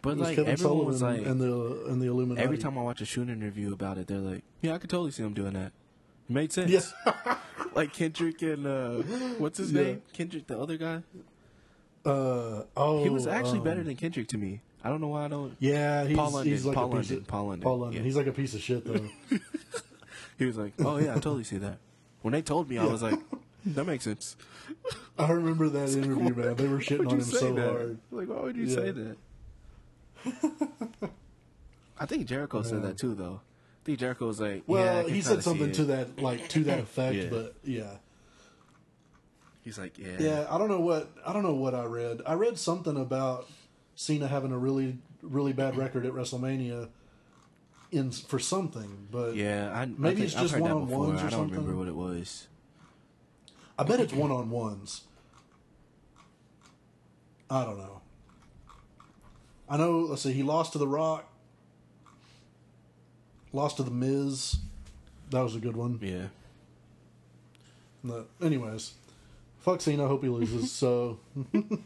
A: but like
B: Kevin
A: everyone
B: Sullivan
A: was like,
B: and the and the Illuminati.
A: every time I watch a shoot interview about it, they're like, "Yeah, I could totally see him doing that." It made sense.
B: Yes.
A: like Kendrick and uh, what's his
B: Yeah.
A: name? Kendrick, the other guy.
B: Uh, oh,
A: He was actually
B: um,
A: better than Kendrick to me. I don't know why I don't.
B: Yeah, he's,
A: Paul London,
B: he's like
A: Paul
B: a piece
A: London,
B: of
A: Paul London,
B: Paul London.
A: yeah.
B: He's like a piece of shit though.
A: He was like, "Oh yeah, I totally see that." When they told me, I was like, "That makes sense."
B: I remember that interview, man. They were shitting on him so
A: that?
B: hard.
A: Like, why would you
B: Yeah.
A: say that? I think Jericho said that too, though. I think Jericho was like,
B: Well,
A: yeah,
B: he said something to that, like to that effect,
A: Yeah.
B: but yeah,
A: He's like, yeah,
B: yeah. I don't know what I don't know what I read. I read something about Cena having a really really bad record at WrestleMania in for something, but
A: yeah. I,
B: Maybe
A: I
B: it's just
A: heard that before.
B: one-on-ones or something.
A: I don't remember what it was.
B: I bet it's one on ones. I don't know. I know. Let's see. He lost to The Rock. Lost to the Miz. That was a good one.
A: Yeah,
B: No, anyways, fuck Cena. I hope he loses. so,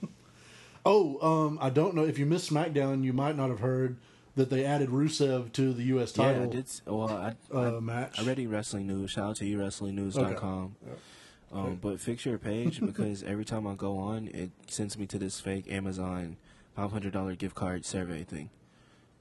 B: oh, um, I don't know if you missed SmackDown. You might not have heard that they added Rusev to the U.S. title. yeah.
A: I did. Well, I,
B: uh,
A: I,
B: match.
A: I read wrestling news. Shout out to ewrestlingnews.com. Um, but fix your page because every time I go on, it sends me to this fake Amazon five hundred dollar gift card survey thing.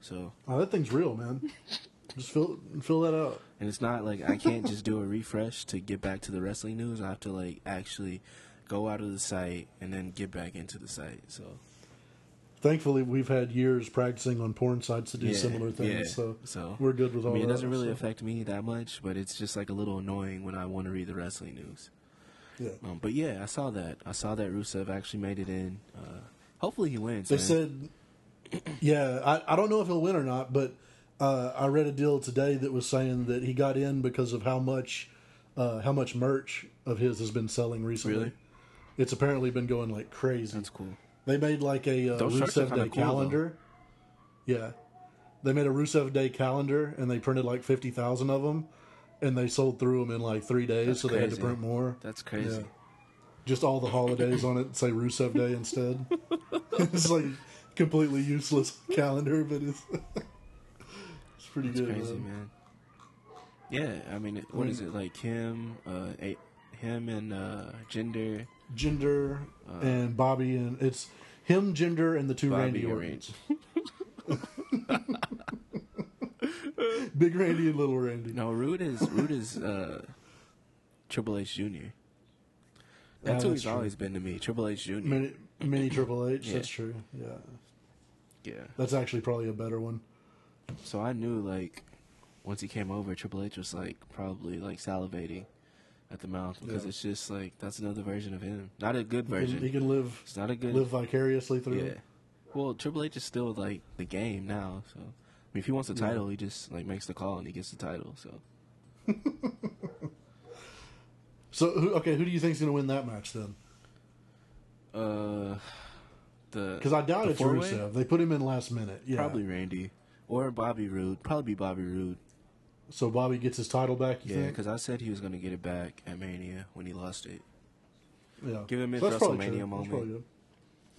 A: So
B: Oh, that thing's real, man. Just fill fill that out.
A: And it's not like I can't just do a refresh to get back to the wrestling news. I have to like actually go out of the site and then get back into the site. So
B: Thankfully, we've had years practicing on porn sites to do
A: yeah,
B: similar things,
A: yeah.
B: so,
A: so
B: we're good with all
A: I mean, it doesn't really
B: so,
A: affect me that much, but it's just like a little annoying when I want to read the wrestling news.
B: Yeah.
A: Um, but yeah, I saw that. I saw that Rusev actually made it in. Uh, hopefully, he wins.
B: They
A: man.
B: said, yeah, I, I don't know if he'll win or not, but uh, I read a deal today that was saying that he got in because of how much uh, how much merch of his has been selling recently.
A: Really?
B: It's apparently been going like crazy.
A: that's cool.
B: They made like a uh,
A: Those
B: Rusev Day
A: cool, though.
B: calendar. Yeah, they made a Rusev Day calendar and they printed like fifty thousand of them, and they sold through them in like three days.
A: That's
B: so they had to print more.
A: That's crazy.
B: Yeah. Just all the holidays on it say Rusev Day instead. it's like completely useless calendar, but it's it's pretty
A: That's
B: good.
A: crazy,
B: man.
A: man. Yeah, I mean, it- what is it like? Him, uh, a, him, and uh, Jinder.
B: Jinder and Bobby, and it's him, Jinder, and the two
A: Bobby
B: Randy
A: and
B: Ortons. Big Randy and Little Randy.
A: No, Roode is Roode is uh, Triple H Junior. That's
B: Yeah,
A: who he's
B: true.
A: always been to me. Triple H Junior.
B: Mini, mini Triple H.
A: Yeah.
B: That's true. Yeah,
A: Yeah.
B: that's actually probably a better one.
A: So I knew like once he came over, Triple H was like probably like salivating at the mouth because
B: Yeah.
A: it's just like that's another version of him. Not a good
B: He can,
A: version.
B: he can live
A: it's not a good.
B: live vicariously through.
A: yeah. Well, Triple H is still like the game now. So I mean, if he wants the
B: Yeah.
A: title, he just like makes the call and he gets the title. So
B: So who, okay, who do you think's going to win that match then?
A: uh, the
B: Because I doubt it's? Rusev. They put him in last minute. Yeah.
A: Probably Randy or Bobby Roode. Probably be Bobby Roode.
B: So Bobby gets his title back. You
A: Yeah, because I said he was going to get it back at Mania when he lost it.
B: Yeah.
A: give him his
B: So
A: WrestleMania. Moment.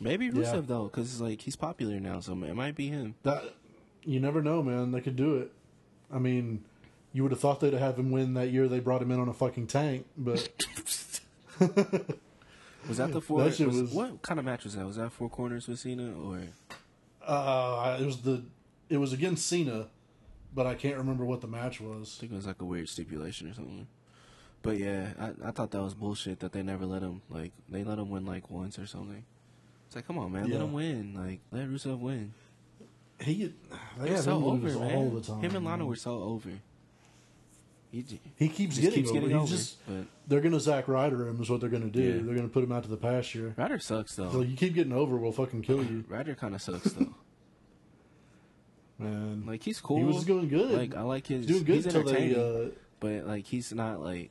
A: Maybe
B: Yeah.
A: Rusev though, because like he's popular now, so it might be him.
B: That you never know, man. They could do it. I mean, you would have thought they'd have him win that year. They brought him in on a fucking tank, but
A: Was that the four?
B: That
A: was-
B: was-
A: what kind of match was that? Was that four corners with Cena or?
B: uh, it was the it was against Cena, but I can't remember what the match was.
A: I think it was like a weird stipulation or something. But yeah, I, I thought that was bullshit that they never let him like they let him win like once or something. It's like, come on, man,
B: Yeah.
A: let him win. Like let Rusev win.
B: He they
A: They're so over, man.
B: all the time.
A: Him and Lana
B: man.
A: were so over. He,
B: He keeps
A: just
B: getting
A: keeps
B: over.
A: getting over.
B: just
A: But
B: they're gonna Zack Ryder him is what they're gonna do.
A: Yeah.
B: They're gonna put him out to the pasture.
A: Ryder sucks though.
B: So you keep getting over, we'll fucking kill you,
A: Ryder kind of sucks though.
B: Man.
A: Like he's cool.
B: he was doing good.
A: Like I like his.
B: He's doing good
A: he's
B: until they.
A: entertaining,
B: Uh,
A: but like he's not like.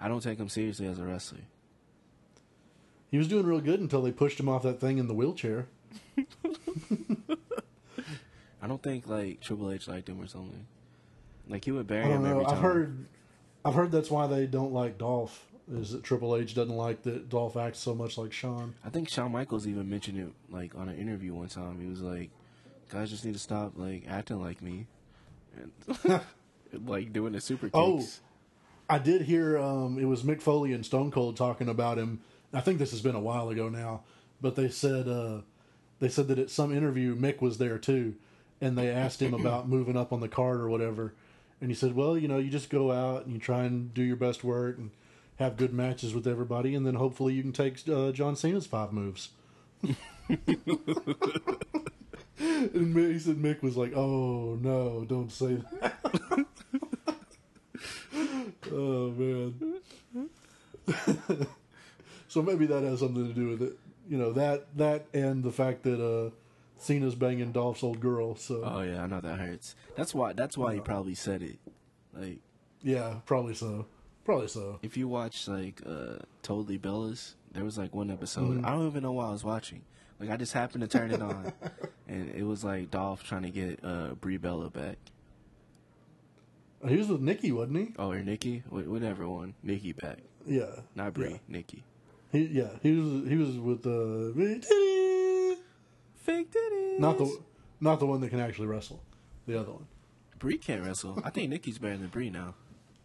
A: I don't take him seriously as a wrestler.
B: he was doing real good until they pushed him off that thing in the wheelchair.
A: I don't think like Triple H liked him or something. Like he would bury him every time.
B: I've heard, I've heard that's why they don't like Dolph. Is that Triple H doesn't like that Dolph acts so much like Shawn?
A: I think Shawn Michaels even mentioned it like on an interview one time. He was like, "Guys just need to stop like acting like me, and like doing the super kicks."
B: Oh. I did hear um, it was Mick Foley and Stone Cold talking about him. I think this has been a while ago now, but they said uh, they said that at some interview Mick was there too, and they asked him about moving up on the card or whatever, and he said, "Well, you know, you just go out and you try and do your best work, and have good matches with everybody, and then hopefully you can take uh, John Cena's five moves. and he said Mick was like, "Oh no, don't say that." oh man. so maybe that has something to do with it. You know that that and the fact that uh, Cena's banging Dolph's old girl. So
A: Oh yeah, I know that hurts. That's why. That's why he probably said it. Like
B: yeah, probably so. Probably so.
A: if you watch like uh Totally Bellas, there was like one episode. I don't even know why I was watching. Like I just happened to turn it on, and it was like Dolph trying to get uh Brie Bella back.
B: He was with Nikki, wasn't he?
A: Oh, or Nikki, Wh- whatever one, Nikki back,
B: Yeah.
A: not Brie,
B: Yeah.
A: Nikki.
B: He yeah he was he was with uh
A: Fake titties.
B: not the not the one that can actually wrestle, the other one.
A: Brie can't wrestle. I think Nikki's better than Brie now.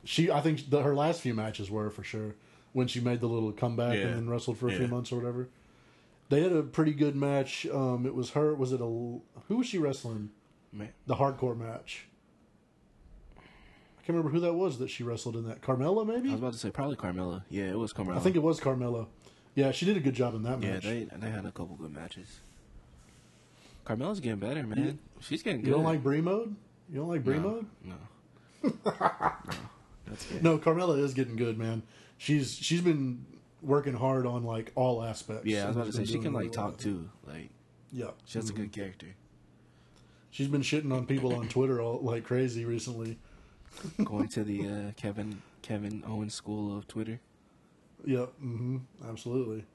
B: She I think the, her last few matches were for sure when she made the little comeback
A: Yeah.
B: and then wrestled for a few months or whatever. They had a pretty good match. Um, it was her. Was it a who was she wrestling?
A: Man,
B: The hardcore match. I can't remember who that was that she wrestled in that. Carmella, maybe.
A: I was about to say probably Carmella. Yeah, it was Carmella.
B: I think it was Carmella. Yeah, she did a good job in that
A: Yeah,
B: match.
A: they they had a couple good matches. Carmella's getting better, man. She's getting good.
B: you don't like Brie mode? You don't like Brie
A: no,
B: mode?
A: No. no. That's good.
B: No, Carmella is getting good, man. She's she's been working hard on like all aspects.
A: Yeah, I was about to say she can like talk too. Like
B: Yeah,
A: she has a good character.
B: she's been shitting on people on Twitter all like crazy recently.
A: Going to the uh, Kevin Kevin Owens school of Twitter.
B: Yep, Mm. Hmm. absolutely.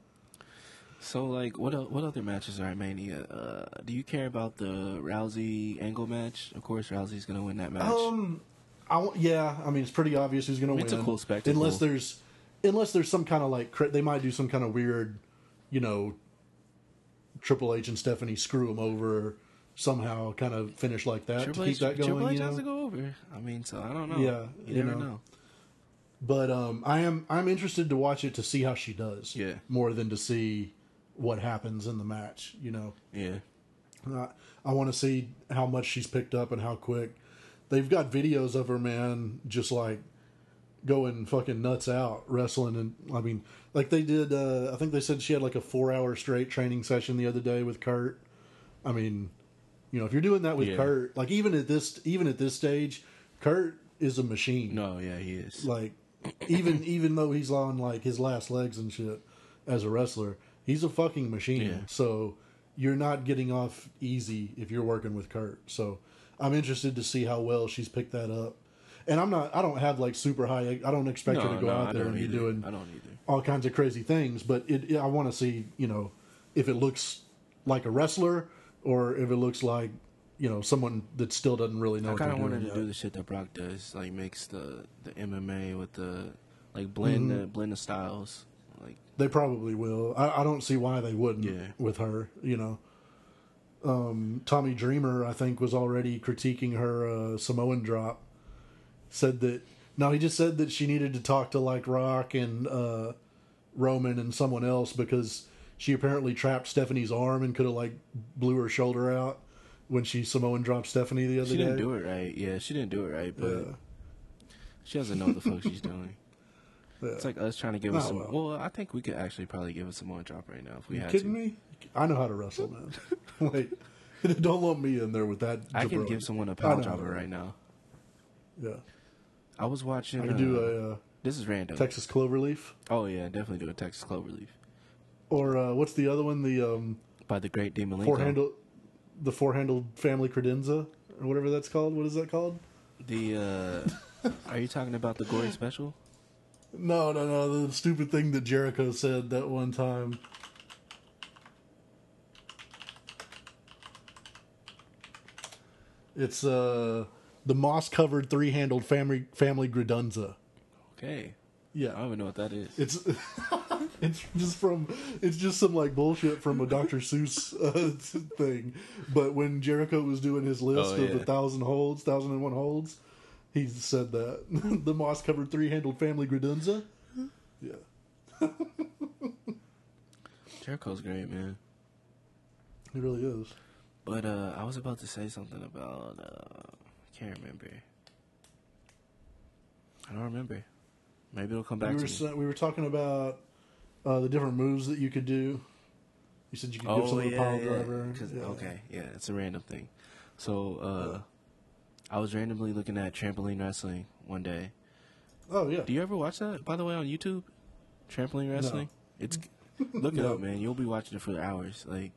A: So like, what o- what other matches are at Mania? Uh, do you care about the Rousey Angle match? Of course, Rousey's gonna win that match.
B: Um, I w- yeah, I mean it's pretty obvious who's going to win.
A: It's a cool spectacle.
B: Unless there's unless there's some kind of like they might do some kind of weird, you know, Triple H and Stephanie screw them over somehow, kind of finish like that
A: Triple
B: to
A: H,
B: keep that going.
A: Triple H
B: you
A: has to go over. I mean, so I don't know.
B: Yeah,
A: you,
B: you
A: never
B: know.
A: know.
B: But um, I am I'm interested to watch it to see how she does.
A: Yeah.
B: More than to see what happens in the match. You know,
A: Yeah,
B: I, I want to see how much she's picked up and how quick. They've got videos of her, man, just like going fucking nuts out wrestling, and I mean, like they did. Uh, I think they said she had like a four hour straight training session the other day with Kurt. I mean, you know, if you're doing that with
A: Yeah.
B: Kurt, like even at this even at this stage, Kurt is a machine
A: no, yeah, he is.
B: like even even though he's on like his last legs and shit as a wrestler, he's a fucking machine.
A: Yeah.
B: So you're not getting off easy if you're working with Kurt. So I'm interested to see how well she's picked that up. And I'm not I don't have like super high I don't expect her to go
A: no,
B: out there and be doing
A: I don't either.
B: all kinds of crazy things, but it, it I want to see, you know, if it looks like a wrestler or if it looks like, you know, someone that still doesn't really know
A: I
B: what
A: kind of wanted to
B: yet.
A: do the shit that Brock does, like makes the the MMA with the like blend
B: Mm-hmm.
A: the blend the styles. Like
B: They probably will. I, I don't see why they wouldn't
A: Yeah.
B: with her. You know, um, Tommy Dreamer, I think, was already critiquing her uh, Samoan drop. Said that no, he just said that she needed to talk to like Rock and uh, Roman and someone else because she apparently trapped Stephanie's arm and could have like blew her shoulder out when she Samoan dropped Stephanie the other
A: she
B: day.
A: She didn't do it right. Yeah, she didn't do it right, but
B: Yeah.
A: she doesn't know what the fuck she's doing.
B: Yeah.
A: It's like us trying to give
B: Oh,
A: us some.
B: well.
A: Well, I think we could actually probably give us Samoan drop right now if we
B: you
A: had
B: kidding
A: to.
B: me? I know how to wrestle, man. like, don't lump me in there with that.
A: I can give someone a power dropper right now.
B: Yeah.
A: I was watching.
B: I do
A: uh,
B: a uh,
A: This is random.
B: Texas Cloverleaf,
A: oh yeah, definitely do a Texas Cloverleaf
B: or uh, what's the other one? The um,
A: by the Great Dean Malenko.
B: four handle, the four handled family credenza, or whatever that's called. What is that called?
A: The uh, are you talking about the gory special?
B: No, no, no. The stupid thing that Jericho said that one time. It's uh the moss covered three handled family family gredunza.
A: Okay,
B: Yeah,
A: I don't even know what that is.
B: It's it's just from it's just some like bullshit from a Dr. Seuss uh, thing. But when Jericho was doing his list
A: Oh,
B: of the thousand holds, thousand and one holds, he said that the moss covered three handled family gredunza. Yeah,
A: Jericho's great, man.
B: He really is.
A: But uh, I was about to say something about uh, can't remember. I don't remember. Maybe it'll come
B: we
A: back
B: were
A: to me.
B: sa- we were talking about uh, the different moves that you could do. You said you could give
A: Oh
B: someone
A: yeah,
B: a pile
A: yeah.
B: driver. Yeah.
A: Okay, yeah, it's a random thing. So uh, I was randomly looking at trampoline wrestling one day.
B: Oh yeah.
A: Do you ever watch that? By the way, on YouTube, trampoline wrestling. It's look it
B: No.
A: up, man. You'll be watching it for hours. Like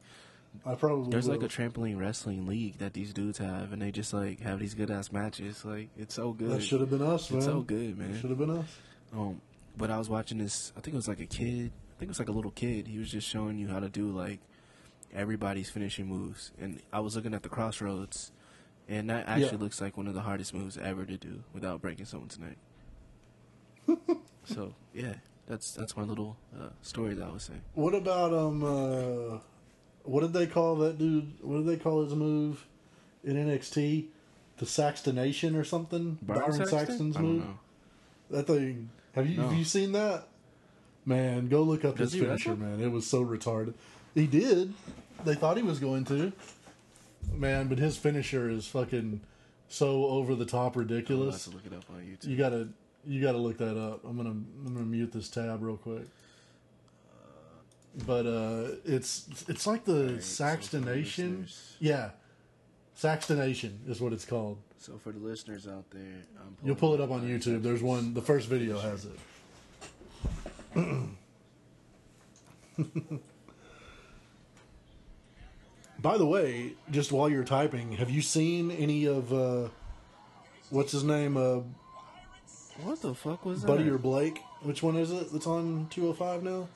B: I probably
A: there's like a trampoline wrestling league that these dudes have, and they just like have these good ass matches. Like it's so good.
B: that should have been us, man.
A: It's so good, man.
B: Should have been us.
A: Um, but I was watching this. I think it was like a kid. I think it was like a little kid. He was just showing you how to do like everybody's finishing moves. And I was looking at the crossroads, and that actually
B: Yeah.
A: looks like one of the hardest moves ever to do without breaking someone's neck. so yeah, that's that's my little uh, story that I was saying.
B: What about um? Uh, what did they call that dude? What did they call his move in NXT? The Saxtonation or something?
A: Byron Saxton?
B: Saxton's
A: I don't
B: move.
A: know.
B: That thing. Have you
A: No.
B: have you seen that? Man, go look up
A: Does
B: his finisher, man. It was so retarded. He did. They thought he was going to. Man, but his finisher is fucking so over the top ridiculous.
A: I'll have to look it up on YouTube.
B: You gotta you gotta look that up. I'm gonna I'm gonna mute this tab real quick. But uh it's it's like the
A: so the
B: Saxtonation.
A: listeners-
B: yeah. Saxtonation is what it's called.
A: So for the listeners out there,
B: You'll pull it up on YouTube. There's one the first video has it. By the way, just while you're typing, have you seen any of uh what's his name? Uh
A: What the fuck was that?
B: Buddy or Blake? Which one is it that's on 205 now?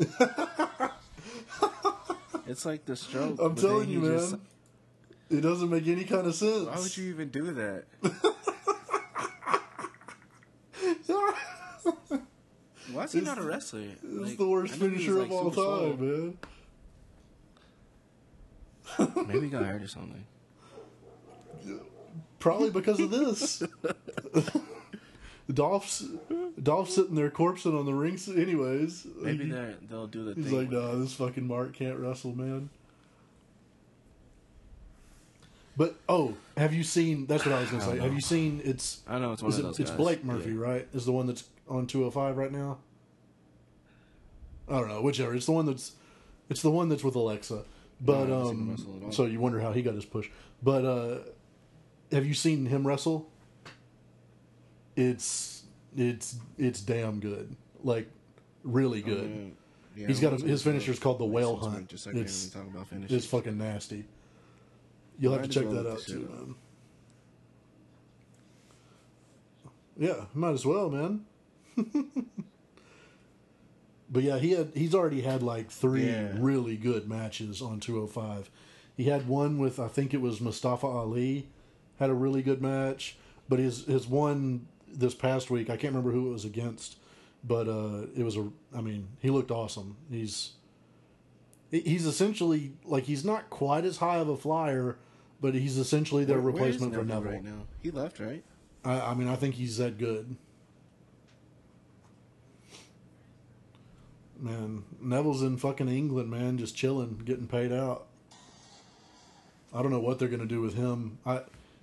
A: It's like the stroke.
B: I'm telling you, man.
A: just-
B: It doesn't make any kind of sense.
A: Why would you even do that? Why is he not a wrestler?
B: It's the worst finisher of all time, man.
A: Maybe he got hurt or something.
B: Probably because of this. Dolph's Dolph's sitting there corpsing on the ring. Anyways,
A: Maybe
B: He-
A: they're, they'll do the thing.
B: he's
A: thing.
B: like, "Nah, this fucking Mark can't wrestle, man." But oh, have you seen? That's what I was gonna
A: I
B: say. Have you seen? It's
A: I know it's one of
B: it,
A: those
B: it's
A: guys.
B: Blake Murphy,
A: Yeah.
B: right? Is the one that's on 205 right now? I don't know, whichever. It's the one that's it's the one that's with Alexa. But
A: No, I haven't seen him
B: um
A: wrestle at all.
B: so you wonder how he got his push. But uh have you seen him wrestle? It's it's it's damn good. Like really good.
A: Um, yeah,
B: He's got a, his finisher's called the whale hunt.
A: Just second,
B: It's
A: talk about finishes.
B: it's fucking nasty. You'll have to check that out too, man. Yeah, might as well, man. but yeah, he had he's already had like three
A: Yeah.
B: really good matches on 205. He had one with I think it was Mustafa Ali, had a really good match. But his his one this past week, I can't remember who it was against, but uh, it was a. I mean, he looked awesome. He's he's essentially like he's not quite as high of a flyer, but he's essentially their
A: Where-
B: replacement for
A: Neville
B: Neville.
A: right now. He left, right?
B: I, I mean, I think he's that good. Man, Neville's in fucking England, man, just chilling, getting paid out. I don't know what they're gonna do with him. I,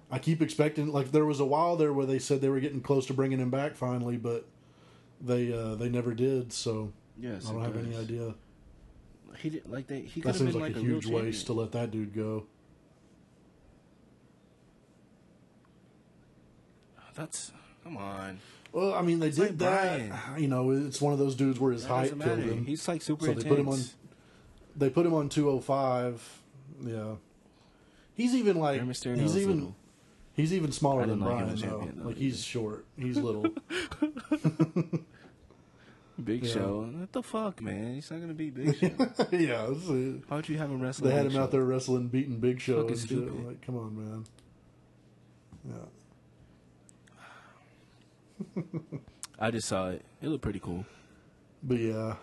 B: I keep expecting like there was a while there where they said they were getting close to bringing him back finally, but they uh, they never did. So
A: Yes.
B: I don't have any idea.
A: He did like they. He
B: That seems
A: been
B: like,
A: like,
B: a
A: real
B: huge waste to let that dude go.
A: That's come on.
B: Well, I mean, they
A: It's
B: did
A: like
B: that.
A: Brian.
B: You know, it's one of those dudes where his
A: That
B: height killed him.
A: He's like super
B: So
A: intense.
B: they put him on- They put him on 205. Yeah. He's even like he's even
A: little.
B: He's even smaller than
A: didn't like
B: Brian though.
A: though,
B: Like he's
A: either.
B: short. He's little.
A: Big
B: Yeah.
A: Show. What the fuck, man? He's not gonna beat Big Show.
B: yeah. it's, uh,
A: Why would you have him wrestle?
B: they had
A: Big
B: him out there wrestling, beating Big Show
A: Fucking
B: and shit. Like, come on, man. Yeah.
A: I just saw it. It looked pretty cool.
B: But yeah,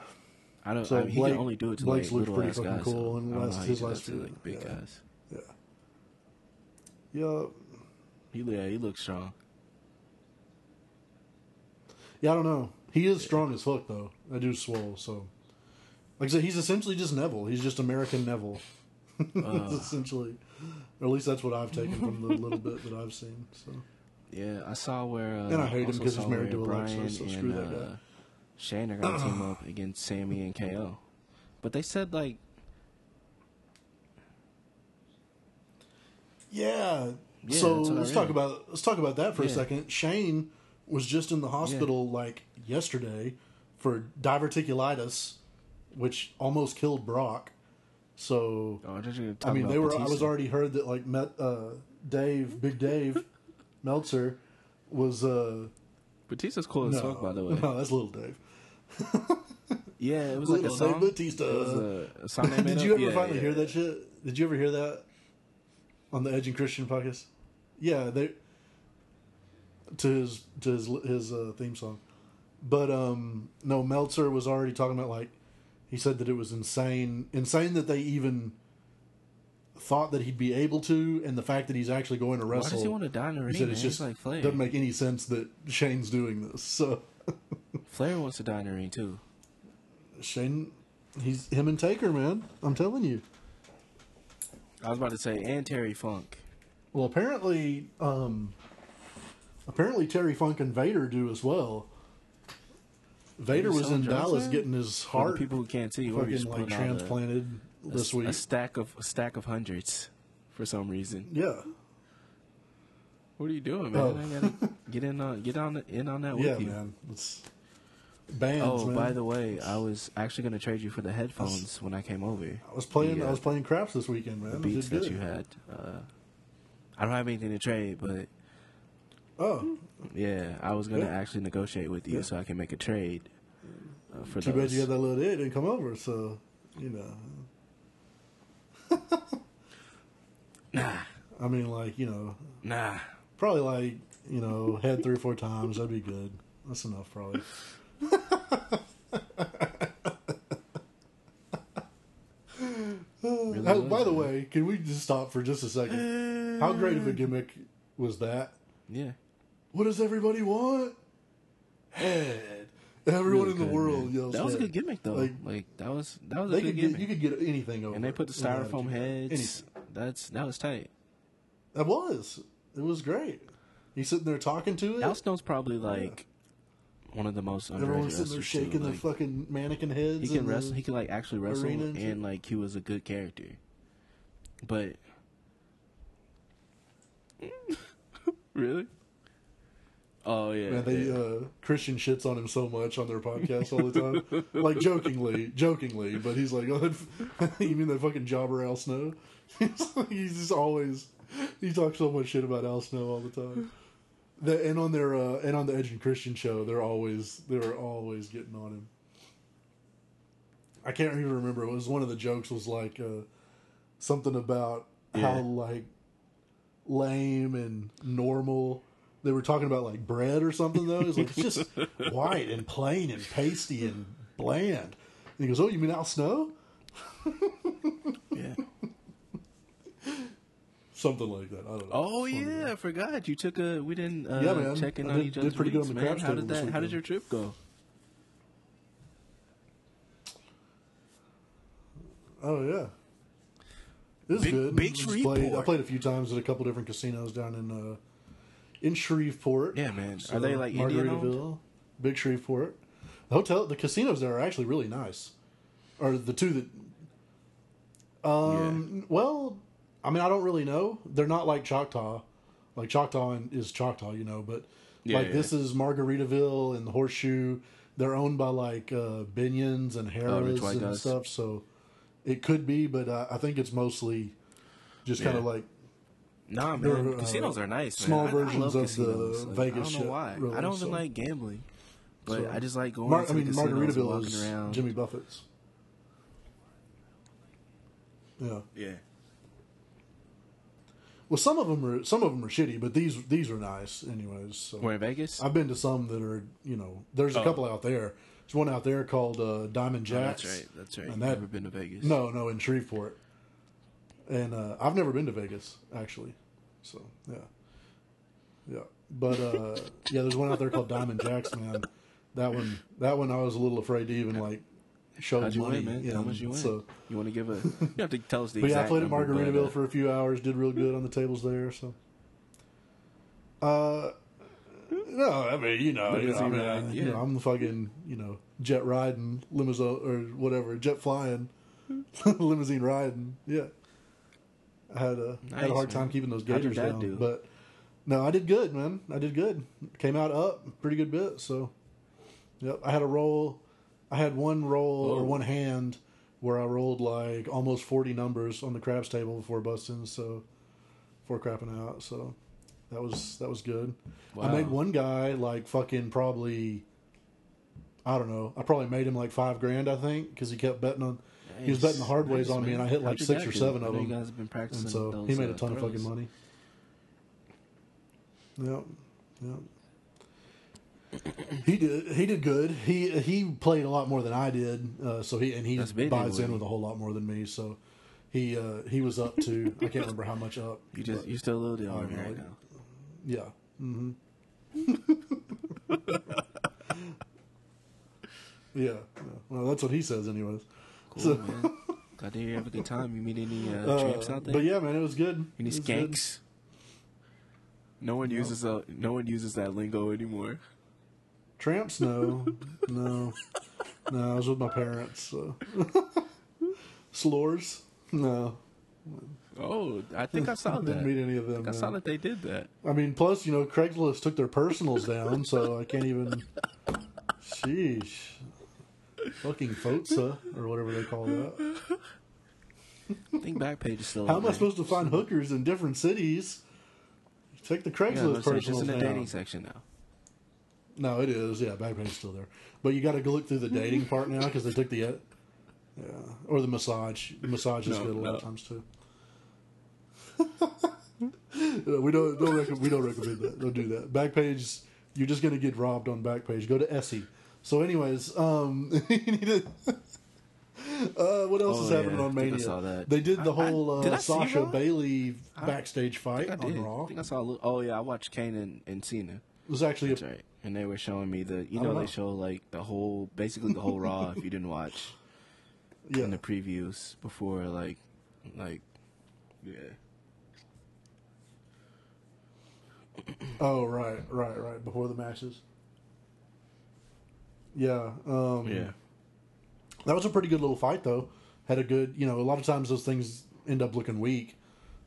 A: I don't.
B: So
A: I mean, he can only do it to
B: Blake's
A: like
B: looked
A: little
B: pretty
A: ass
B: fucking
A: guys.
B: cool
A: so
B: in
A: I don't
B: last-
A: know how
B: his
A: he does
B: last
A: that to,
B: few-
A: like big
B: yeah.
A: guys.
B: yeah,
A: He yeah, he looks strong.
B: yeah. I don't know. He is strong as fuck though. I do swole. So, like I said, he's essentially just Neville. He's just American Neville.
A: Uh,
B: essentially, or at least that's what I've taken from the little bit that I've seen. So.
A: Yeah, I saw where. Uh,
B: And I hate him because he's married to Alexa,
A: Bryan
B: so
A: and,
B: screw that
A: uh,
B: guy.
A: Shane are gonna team up against Sami and KO, but they said like
B: Yeah.
A: Yeah,
B: so
A: that's what I
B: let's talk about let's talk about that for a second. Shane was just in the hospital like yesterday for diverticulitis, which almost killed Brock. So
A: oh, they're gonna talk
B: I mean, they were. I was already heard that like met uh, Dave, Big Dave, Meltzer was uh
A: Batista's cool as
B: no,
A: fuck, by the way.
B: no, that's little Dave.
A: Yeah, it was like a
B: Little
A: song.
B: Dave Batista.
A: It was a, a song
B: Did you ever
A: Yeah,
B: finally
A: yeah.
B: hear that shit? Did you ever hear that on the Edge and Christian podcast? Yeah, they to his to his his uh, theme song. But um no, Meltzer was already talking about like he said that it was insane, insane that they even thought that he'd be able to, and the fact that he's actually going to wrestle.
A: Why does he want to die in the ring?
B: he said
A: man?
B: it's just
A: like Flair.
B: doesn't make any sense that Shane's doing this. So
A: Flair wants to die in the ring too.
B: Shane, he's him and Taker, man. I'm telling you.
A: I was about to say, and Terry Funk.
B: Well, apparently, um, apparently Terry Funk and Vader do as well. Vader was in? Dallas getting his
A: For
B: heart
A: people who can't see,
B: fucking like
A: a-
B: transplanted
A: a,
B: this
A: a
B: week.
A: stack of a stack of hundreds for some reason.
B: yeah,
A: What are you doing, man?
B: Oh.
A: I gotta get in on get on in on that with
B: yeah,
A: you.
B: man. It's bands.
A: Oh,
B: man.
A: by the way, I was actually gonna trade you for the headphones when I came over.
B: I was playing.
A: the,
B: I
A: uh,
B: was playing craps this weekend, man.
A: The beats that
B: good.
A: you had. Uh, I don't have anything to trade, but
B: Oh,
A: yeah, I was gonna
B: Yeah.
A: actually negotiate with you
B: Yeah.
A: so I can make a trade uh, for
B: too
A: those.
B: bad you had that little idiot didn't come over. So you know,
A: Nah,
B: I mean, like you know,
A: nah.
B: probably like you know, head three or four times. That'd be good. That's enough, probably.
A: Really was,
B: by the way, can we just stop for just a second? How great of a gimmick was that?
A: Yeah.
B: What does everybody want? Head. Everyone
A: Really
B: in the
A: good,
B: world
A: man.
B: yells.
A: That was a
B: head.
A: good gimmick though.
B: Like,
A: Like, that was that was a
B: They
A: good
B: could
A: gimmick.
B: get you could get anything over.
A: and they put the styrofoam heads.
B: Anything.
A: That's that was tight.
B: That was. It was great. He's sitting there talking to it.
A: Al Snow's probably like one of the most underrated
B: Everyone's sitting there
A: wrestlers, too.
B: shaking their
A: Like,
B: fucking mannequin heads.
A: He can wrestle. He can like actually wrestle,
B: arena and
A: and,
B: shit.
A: like he was a good character. But really, oh yeah,
B: Man, they
A: yeah.
B: uh, Christian shits on him so much on their podcast all the time, like jokingly, jokingly. But he's like, oh, "You mean that fucking jobber Al Snow?" he's, like, he's just always he talks so much shit about Al Snow all the time. The, and on their uh, and on the Edge and Christian show, they're always they're always getting on him. I can't even remember. It was one of the jokes was like uh, something about how like lame and normal. They were talking about like bread or something though. It's like it's just white and plain and pasty and bland. And he goes, "Oh, you mean Al Snow?"
A: yeah.
B: Something like that. I don't know.
A: Oh
B: Something
A: yeah, I forgot you took a. We didn't uh,
B: Yeah, man.
A: check in
B: I
A: on
B: did-
A: each
B: did
A: other's
B: pretty good
A: weeks,
B: on the
A: man.
B: craps
A: How
B: table
A: did
B: this
A: that? How did
B: weekend.
A: your trip go?
B: Oh yeah, it was
A: Big-
B: good.
A: big
B: Just played, I played a few times at a couple different casinos down in uh, in Shreveport.
A: Yeah, man.
B: So,
A: Are they like?
B: Margaritaville, Big Shreveport? The hotel, the casinos there are actually really nice. Or the two that. Um. Well, I mean, I don't really know. They're not like Choctaw. Like Choctaw is Choctaw, you know, but
A: Yeah,
B: like
A: yeah.
B: this is Margaritaville and the Horseshoe. They're owned by like uh, Binions and Harris
A: White
B: and
A: Guys.
B: stuff. So it could be, but uh, I think it's mostly just kind of
A: Yeah.
B: like
A: Nah,
B: They're,
A: man.
B: uh,
A: casinos are nice. Man.
B: small
A: I- I
B: versions
A: love
B: of the
A: casinos. Like,
B: Vegas
A: I don't
B: shit,
A: know why.
B: really,
A: I don't even
B: so-
A: like gambling, but
B: So-
A: I just like going
B: Mar-
A: to
B: I mean,
A: the casinos and
B: Margaritaville
A: walking
B: is
A: around.
B: Jimmy Buffett's. Yeah.
A: Yeah.
B: Well, some of them are some of them are shitty, but these these are nice, anyways. So
A: We're in Vegas.
B: I've been to some that are you know. There's a
A: Oh.
B: couple out there. There's one out there called uh, Diamond
A: Oh,
B: Jacks.
A: that's right. That's right.
B: And
A: You've
B: that-
A: never been to Vegas?
B: No, no, in Shreveport. And uh, I've never been to Vegas actually, so yeah, yeah. But uh, yeah, there's one out there called Diamond Jacks, man. That one, that one, I was a little afraid to even like show
A: How'd you
B: money.
A: win, man? How much you win?
B: So,
A: you want to give a? You have to tell us the
B: but yeah, I played at Margaritaville
A: but, uh,
B: for a few hours. Did real good on the tables there. So, uh, No, I mean, you know, you know, I mean? I- you
A: Yeah.
B: know, I'm the fucking, you know, jet riding, limousine or whatever, jet flying, limousine riding. Yeah, I had a had a hard
A: man.
B: time keeping those gators down,
A: do?
B: but no, I did good, man. I did good. Came out up pretty good bit. So, yep, I had a roll. I had one roll or one hand where I rolled like almost 40 numbers on the craps table before busting. So, before crapping out. So, that was that was good. I
A: Wow.
B: made one guy like fucking probably. I don't know. I probably made him like five grand. I think because he kept betting on. He was betting the hard ways
A: Nice,
B: on me, and I hit like six or seven of them.
A: You guys have been practicing.
B: And so
A: those,
B: he made a
A: uh,
B: ton of fucking money. Yep. Yep. He did. He did good. He he played a lot more than I did. Uh, so he and he
A: That's
B: buys in with a whole lot more than me. So he uh, he was up to I can't remember how much up.
A: You just you're still a little bit
B: don't
A: army
B: know.
A: right now.
B: Yeah. hmm yeah. yeah. Well, that's what he says, anyways.
A: Cool,
B: So-
A: man. Glad to hear you have a good time. You meet any uh,
B: Uh,
A: tramps out there?
B: but yeah, man, it was good.
A: any
B: was good.
A: skanks? No one uses uh, no one uses that lingo anymore.
B: Tramps? No, no, no. I was with my parents. So. Slores? No,
A: Oh, I think I saw that.
B: didn't meet any of them.
A: I saw that they did that.
B: I mean, plus you know, Craigslist took their personals down, so I can't even. Sheesh, fucking FOSTA or whatever they call that.
A: I think Backpage is still.
B: How am I supposed to find hookers in different cities? Take the Craigslist
A: gonna
B: personals
A: in the dating section now.
B: No, it is. Yeah, Backpage's still there, but you got to go look through the dating part now because they took the. Yeah, or the massage. The massage is
A: No,
B: good a lot
A: no.
B: of times too. Yeah, we don't don't recommend, we don't recommend that. Don't do that. Backpage, you're just gonna get robbed on Backpage. Go to Essie. So, anyways, um, you need to. Uh, what else
A: Oh,
B: is happening
A: yeah,
B: on
A: I think I
B: Mania?
A: saw that.
B: They did the
A: I- I-
B: whole
A: did
B: uh,
A: I see
B: Sasha
A: Raw?
B: Bayley
A: I-
B: backstage fight
A: I
B: on
A: did.
B: Raw.
A: I think I saw. A little, oh yeah, I watched Kane and, and Cena.
B: It was actually a
A: That's right. And they were showing me the. You
B: I
A: know, they show like the whole, basically the whole Raw. if you didn't watch
B: yeah.
A: in the previews before, like, like, yeah.
B: Oh right, right, right. Before the matches. Yeah. Um,
A: Yeah.
B: That was a pretty good little fight, though. Had a good, you know, a lot of times those things end up looking weak,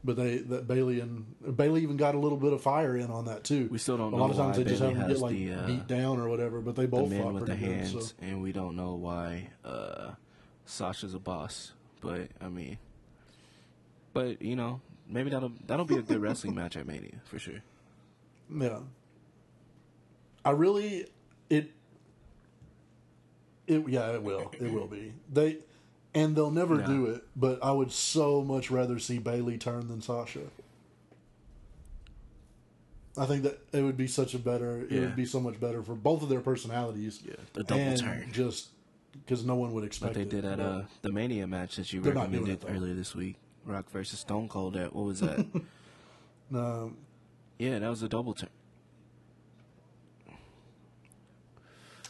B: but they that Bayley and Bayley even got a little bit of fire in on that too.
A: We still don't
B: a lot
A: know
B: of times they just have them get like
A: the, uh,
B: beat down or whatever, but they both
A: man
B: fought
A: with the
B: pretty good.
A: hands,
B: So.
A: and we don't know why uh, Sasha's a boss. But I mean, but you know, maybe that'll that'll be a good wrestling match at Mania for sure.
B: Yeah. I really it it yeah, it will. It will be. They and they'll never
A: Yeah.
B: do it, but I would so much rather see Bayley turn than Sasha. I think that it would be such a better it would be so much better for both of their personalities.
A: Yeah, the double turn.
B: Just because no one would expect
A: Like they did at uh, the Mania match that you recommended earlier this week. Rock versus Stone Cold. At what was that?
B: Um,
A: yeah, that was a double turn.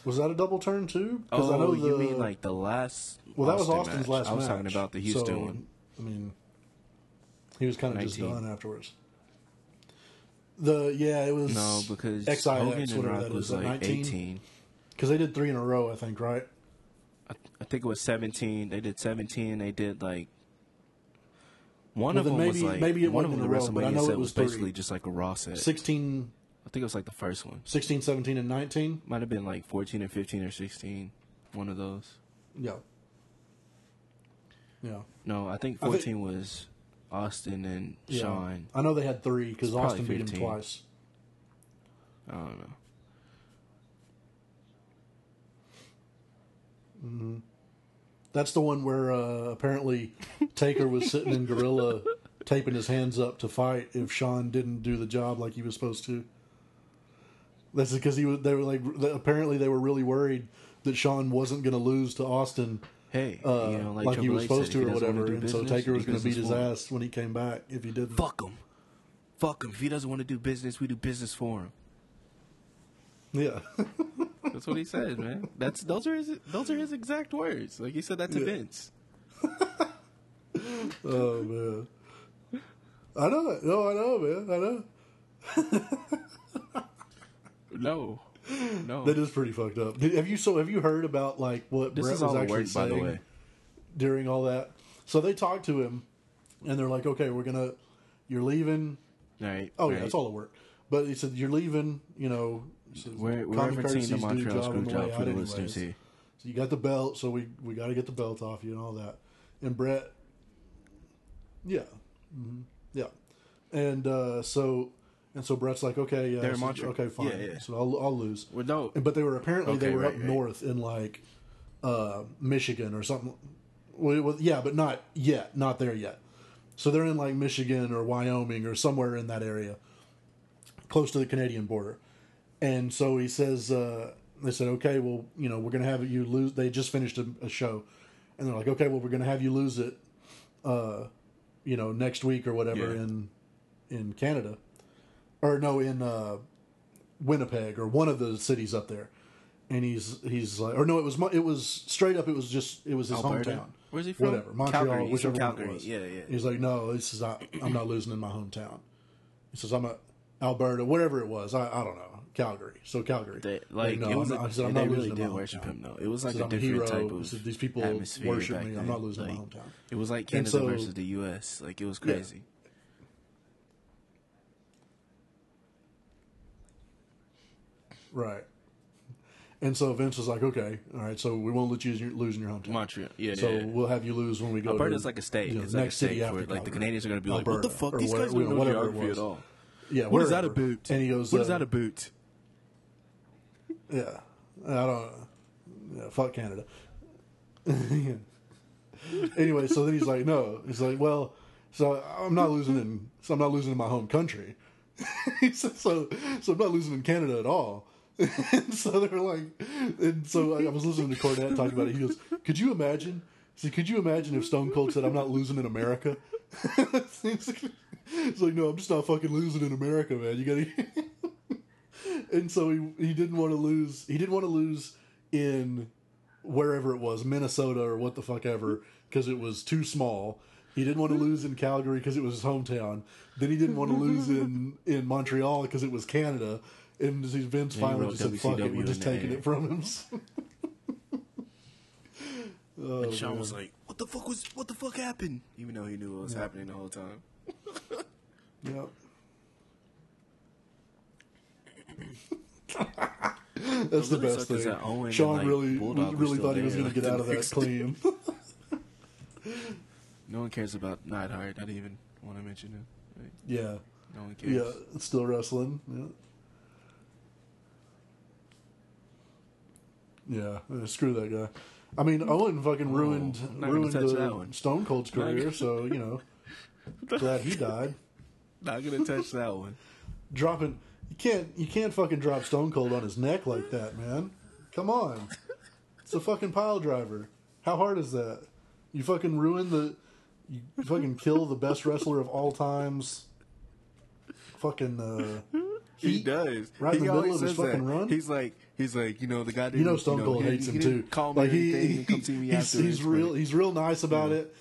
B: was that a double turn too?
A: Oh, you mean like the last?
B: Well, that was
A: Austin
B: Austin's
A: match.
B: last
A: I was
B: match.
A: talking about the Houston
B: so,
A: one.
B: I mean, he was kind of just done afterwards. The yeah, it was
A: No, because
B: XIX,
A: Hogan and Rock was like
B: 19?
A: 18.
B: because they did three in a row, I think, right?
A: I, I think it was 17. They did 17. They did like one
B: Well,
A: of them was
B: maybe-
A: like
B: maybe it
A: one of them. The
B: row,
A: WrestleMania set
B: was
A: was basically just like a Raw set.
B: 16,
A: I think it was like the first one.
B: 16, 17, and nineteen.
A: Might have been like 14 or 15 or 16. One of those.
B: Yeah, yeah,
A: No, I think
B: I think-
A: 14 was Austin and
B: yeah.
A: Shawn.
B: I know they had three because Austin beat him twice.
A: I don't know. Mm-hmm.
B: That's the one where uh, apparently Taker was sitting in Gorilla taping his hands up to fight if Shawn didn't do the job like he was supposed to. That's because he was. They were like. Apparently, they were really worried that Shawn wasn't going to lose to Austin
A: Hey,
B: uh,
A: you know, like,
B: like, he was supposed
A: said,
B: to or
A: he doesn't wanna
B: whatever,
A: do
B: and so Taker was going to beat his
A: him.
B: ass when he came back if he didn't.
A: Fuck him. Fuck him. If he doesn't want to do business, we do business for him.
B: Yeah,
A: That's what he said, man. That's those are his those are his exact words. Like he said that to
B: Yeah.
A: Vince.
B: oh man, I know it. No, I know, man. I know.
A: No, no.
B: That is pretty fucked up. Did- Have you so have you heard about like what
A: this
B: Bret
A: is
B: was actually
A: work, by the
B: saying
A: way.
B: during all that? So they talked to him, and they're like, "Okay, we're gonna, you're leaving."
A: Right.
B: Oh
A: right.
B: yeah, it's all a work. But he said you're leaving. You know,
A: We're, we're referencing the Montreal
B: job
A: Screwjob for the listeners here.
B: So you got the belt, so we we got to get the belt off you and all that. And Bret, yeah, hmm yeah, and uh, so and so Bret's like, okay, yeah, so-
A: Montreal-
B: okay, fine.
A: yeah, yeah.
B: So I'll I'll lose.
A: Well, no.
B: But they were apparently they were
A: right,
B: up
A: right.
B: north in like uh, Michigan or something. Well, well, yeah, but not yet, not there yet. So they're in like Michigan or Wyoming or somewhere in that area, close to the Canadian border. And so he says, uh, they said, okay, well, you know, we're going to have you lose. They just finished a, a show, and they're like, okay, well, we're going to have you lose it, uh, you know, next week or whatever
A: Yeah.
B: in in Canada, or no, in uh, Winnipeg or one of the cities up there. And he's he's like, or no, it was it was straight up. It was just it was his
A: Alberta?
B: hometown.
A: Where's he from?
B: Whatever, Montreal,
A: Calgary.
B: Whichever
A: from
B: one it was.
A: Yeah, yeah.
B: He's like, no, this is not. I'm not losing in my hometown. He says, I'm a Alberta, whatever it was. I, I don't know, Calgary. So Calgary.
A: They, like
B: no,
A: it was.
B: I'm
A: a,
B: I said, I'm
A: they
B: not
A: really did worship
B: hometown.
A: him though. It was like
B: said,
A: a
B: I'm a
A: different
B: hero.
A: type of
B: said, these people
A: atmosphere
B: worship me. I'm not losing
A: Like,
B: my hometown.
A: It was like Canada
B: so-
A: versus the U.S. Like it was
B: Yeah.
A: crazy.
B: Right. And so Vince was like, okay, all right, so we won't let you lose in your, lose in your hometown.
A: Montreal. Yeah,
B: So
A: yeah.
B: we'll have you lose when we go
A: Alberta's
B: to
A: like a state.
B: you know,
A: it's like a
B: next city
A: state
B: after
A: like the Canadians are going to be like, "What the fuck? These guys don't
B: know,
A: know geography at all."
B: Yeah,
A: What is that
B: a
A: boot?
B: And he goes,
A: What is
B: uh,
A: that about?
B: Yeah, I don't. Yeah, fuck Canada. anyway, so then he's like, no, he's like, well, so I'm not losing in, so I'm not losing in my home country. he said, so, so I'm not losing in Canada at all. and so they're like, and so I was listening to Cornette talk about it. He goes, could you imagine? Said, could you imagine if Stone Cold said, I'm not losing in America? it's like, no, I'm just not fucking losing in America, man. You gotta. And so he he didn't want to lose. He didn't want to lose in wherever it was, Minnesota or what the fuck ever, because it was too small. He didn't want to lose in Calgary because it was his hometown. Then he didn't want to lose in in Montreal because it was Canada. And Vince
A: he
B: finally
A: wrote
B: just said, "Fuck it,
A: WCW
B: we're just taking it from him." oh,
A: And Shawn
B: man.
A: was like, "What the fuck was? What the fuck happened?" Even though he knew what was happening the whole time.
B: Yep. That's the best thing.
A: that Owen and,
B: Shawn
A: like,
B: really
A: Bulldog
B: really thought he was going to get out of that clean.
A: No one cares about Neidhart. Not even want to mention him. Like,
B: yeah,
A: no one cares.
B: yeah, it's still wrestling. Yeah, yeah. uh, screw that guy. I mean, Owen fucking ruined
A: Oh,
B: ruined
A: one.
B: Stone Cold's career. So you know, glad he died.
A: Not gonna touch that one.
B: Dropping can't you can't fucking drop Stone Cold on his neck like that, man. Come on, it's a fucking pile driver. How hard is that? You fucking ruin the. You fucking kill the best wrestler of all times. Fucking. Uh,
A: He does.
B: right in
A: he
B: the middle of his fucking
A: that.
B: run?
A: He's like, he's like, you know, the guy.
B: You know Stone Cold
A: he
B: hates
A: didn't-
B: him too.
A: Call me
B: like he,
A: he, come see me
B: he's,
A: afterwards.
B: he's real. He's real nice about it.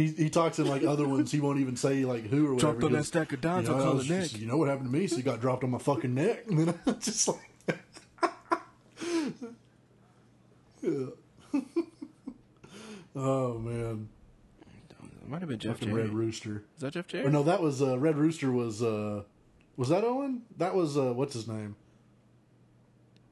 B: He, he talks in like other ones. He won't even say like who or whatever.
A: Dropped on that stack of dimes,
B: you know,
A: I call it
B: was
A: neck.
B: You know what happened to me? So he got dropped on my fucking neck, and then I just like, yeah. oh man,
A: It might have been Jeff Jarrett.
B: Red Rooster.
A: Is that Jeff
B: Or no, that was uh, Red Rooster. Was uh, was that Owen? That was uh, what's his name?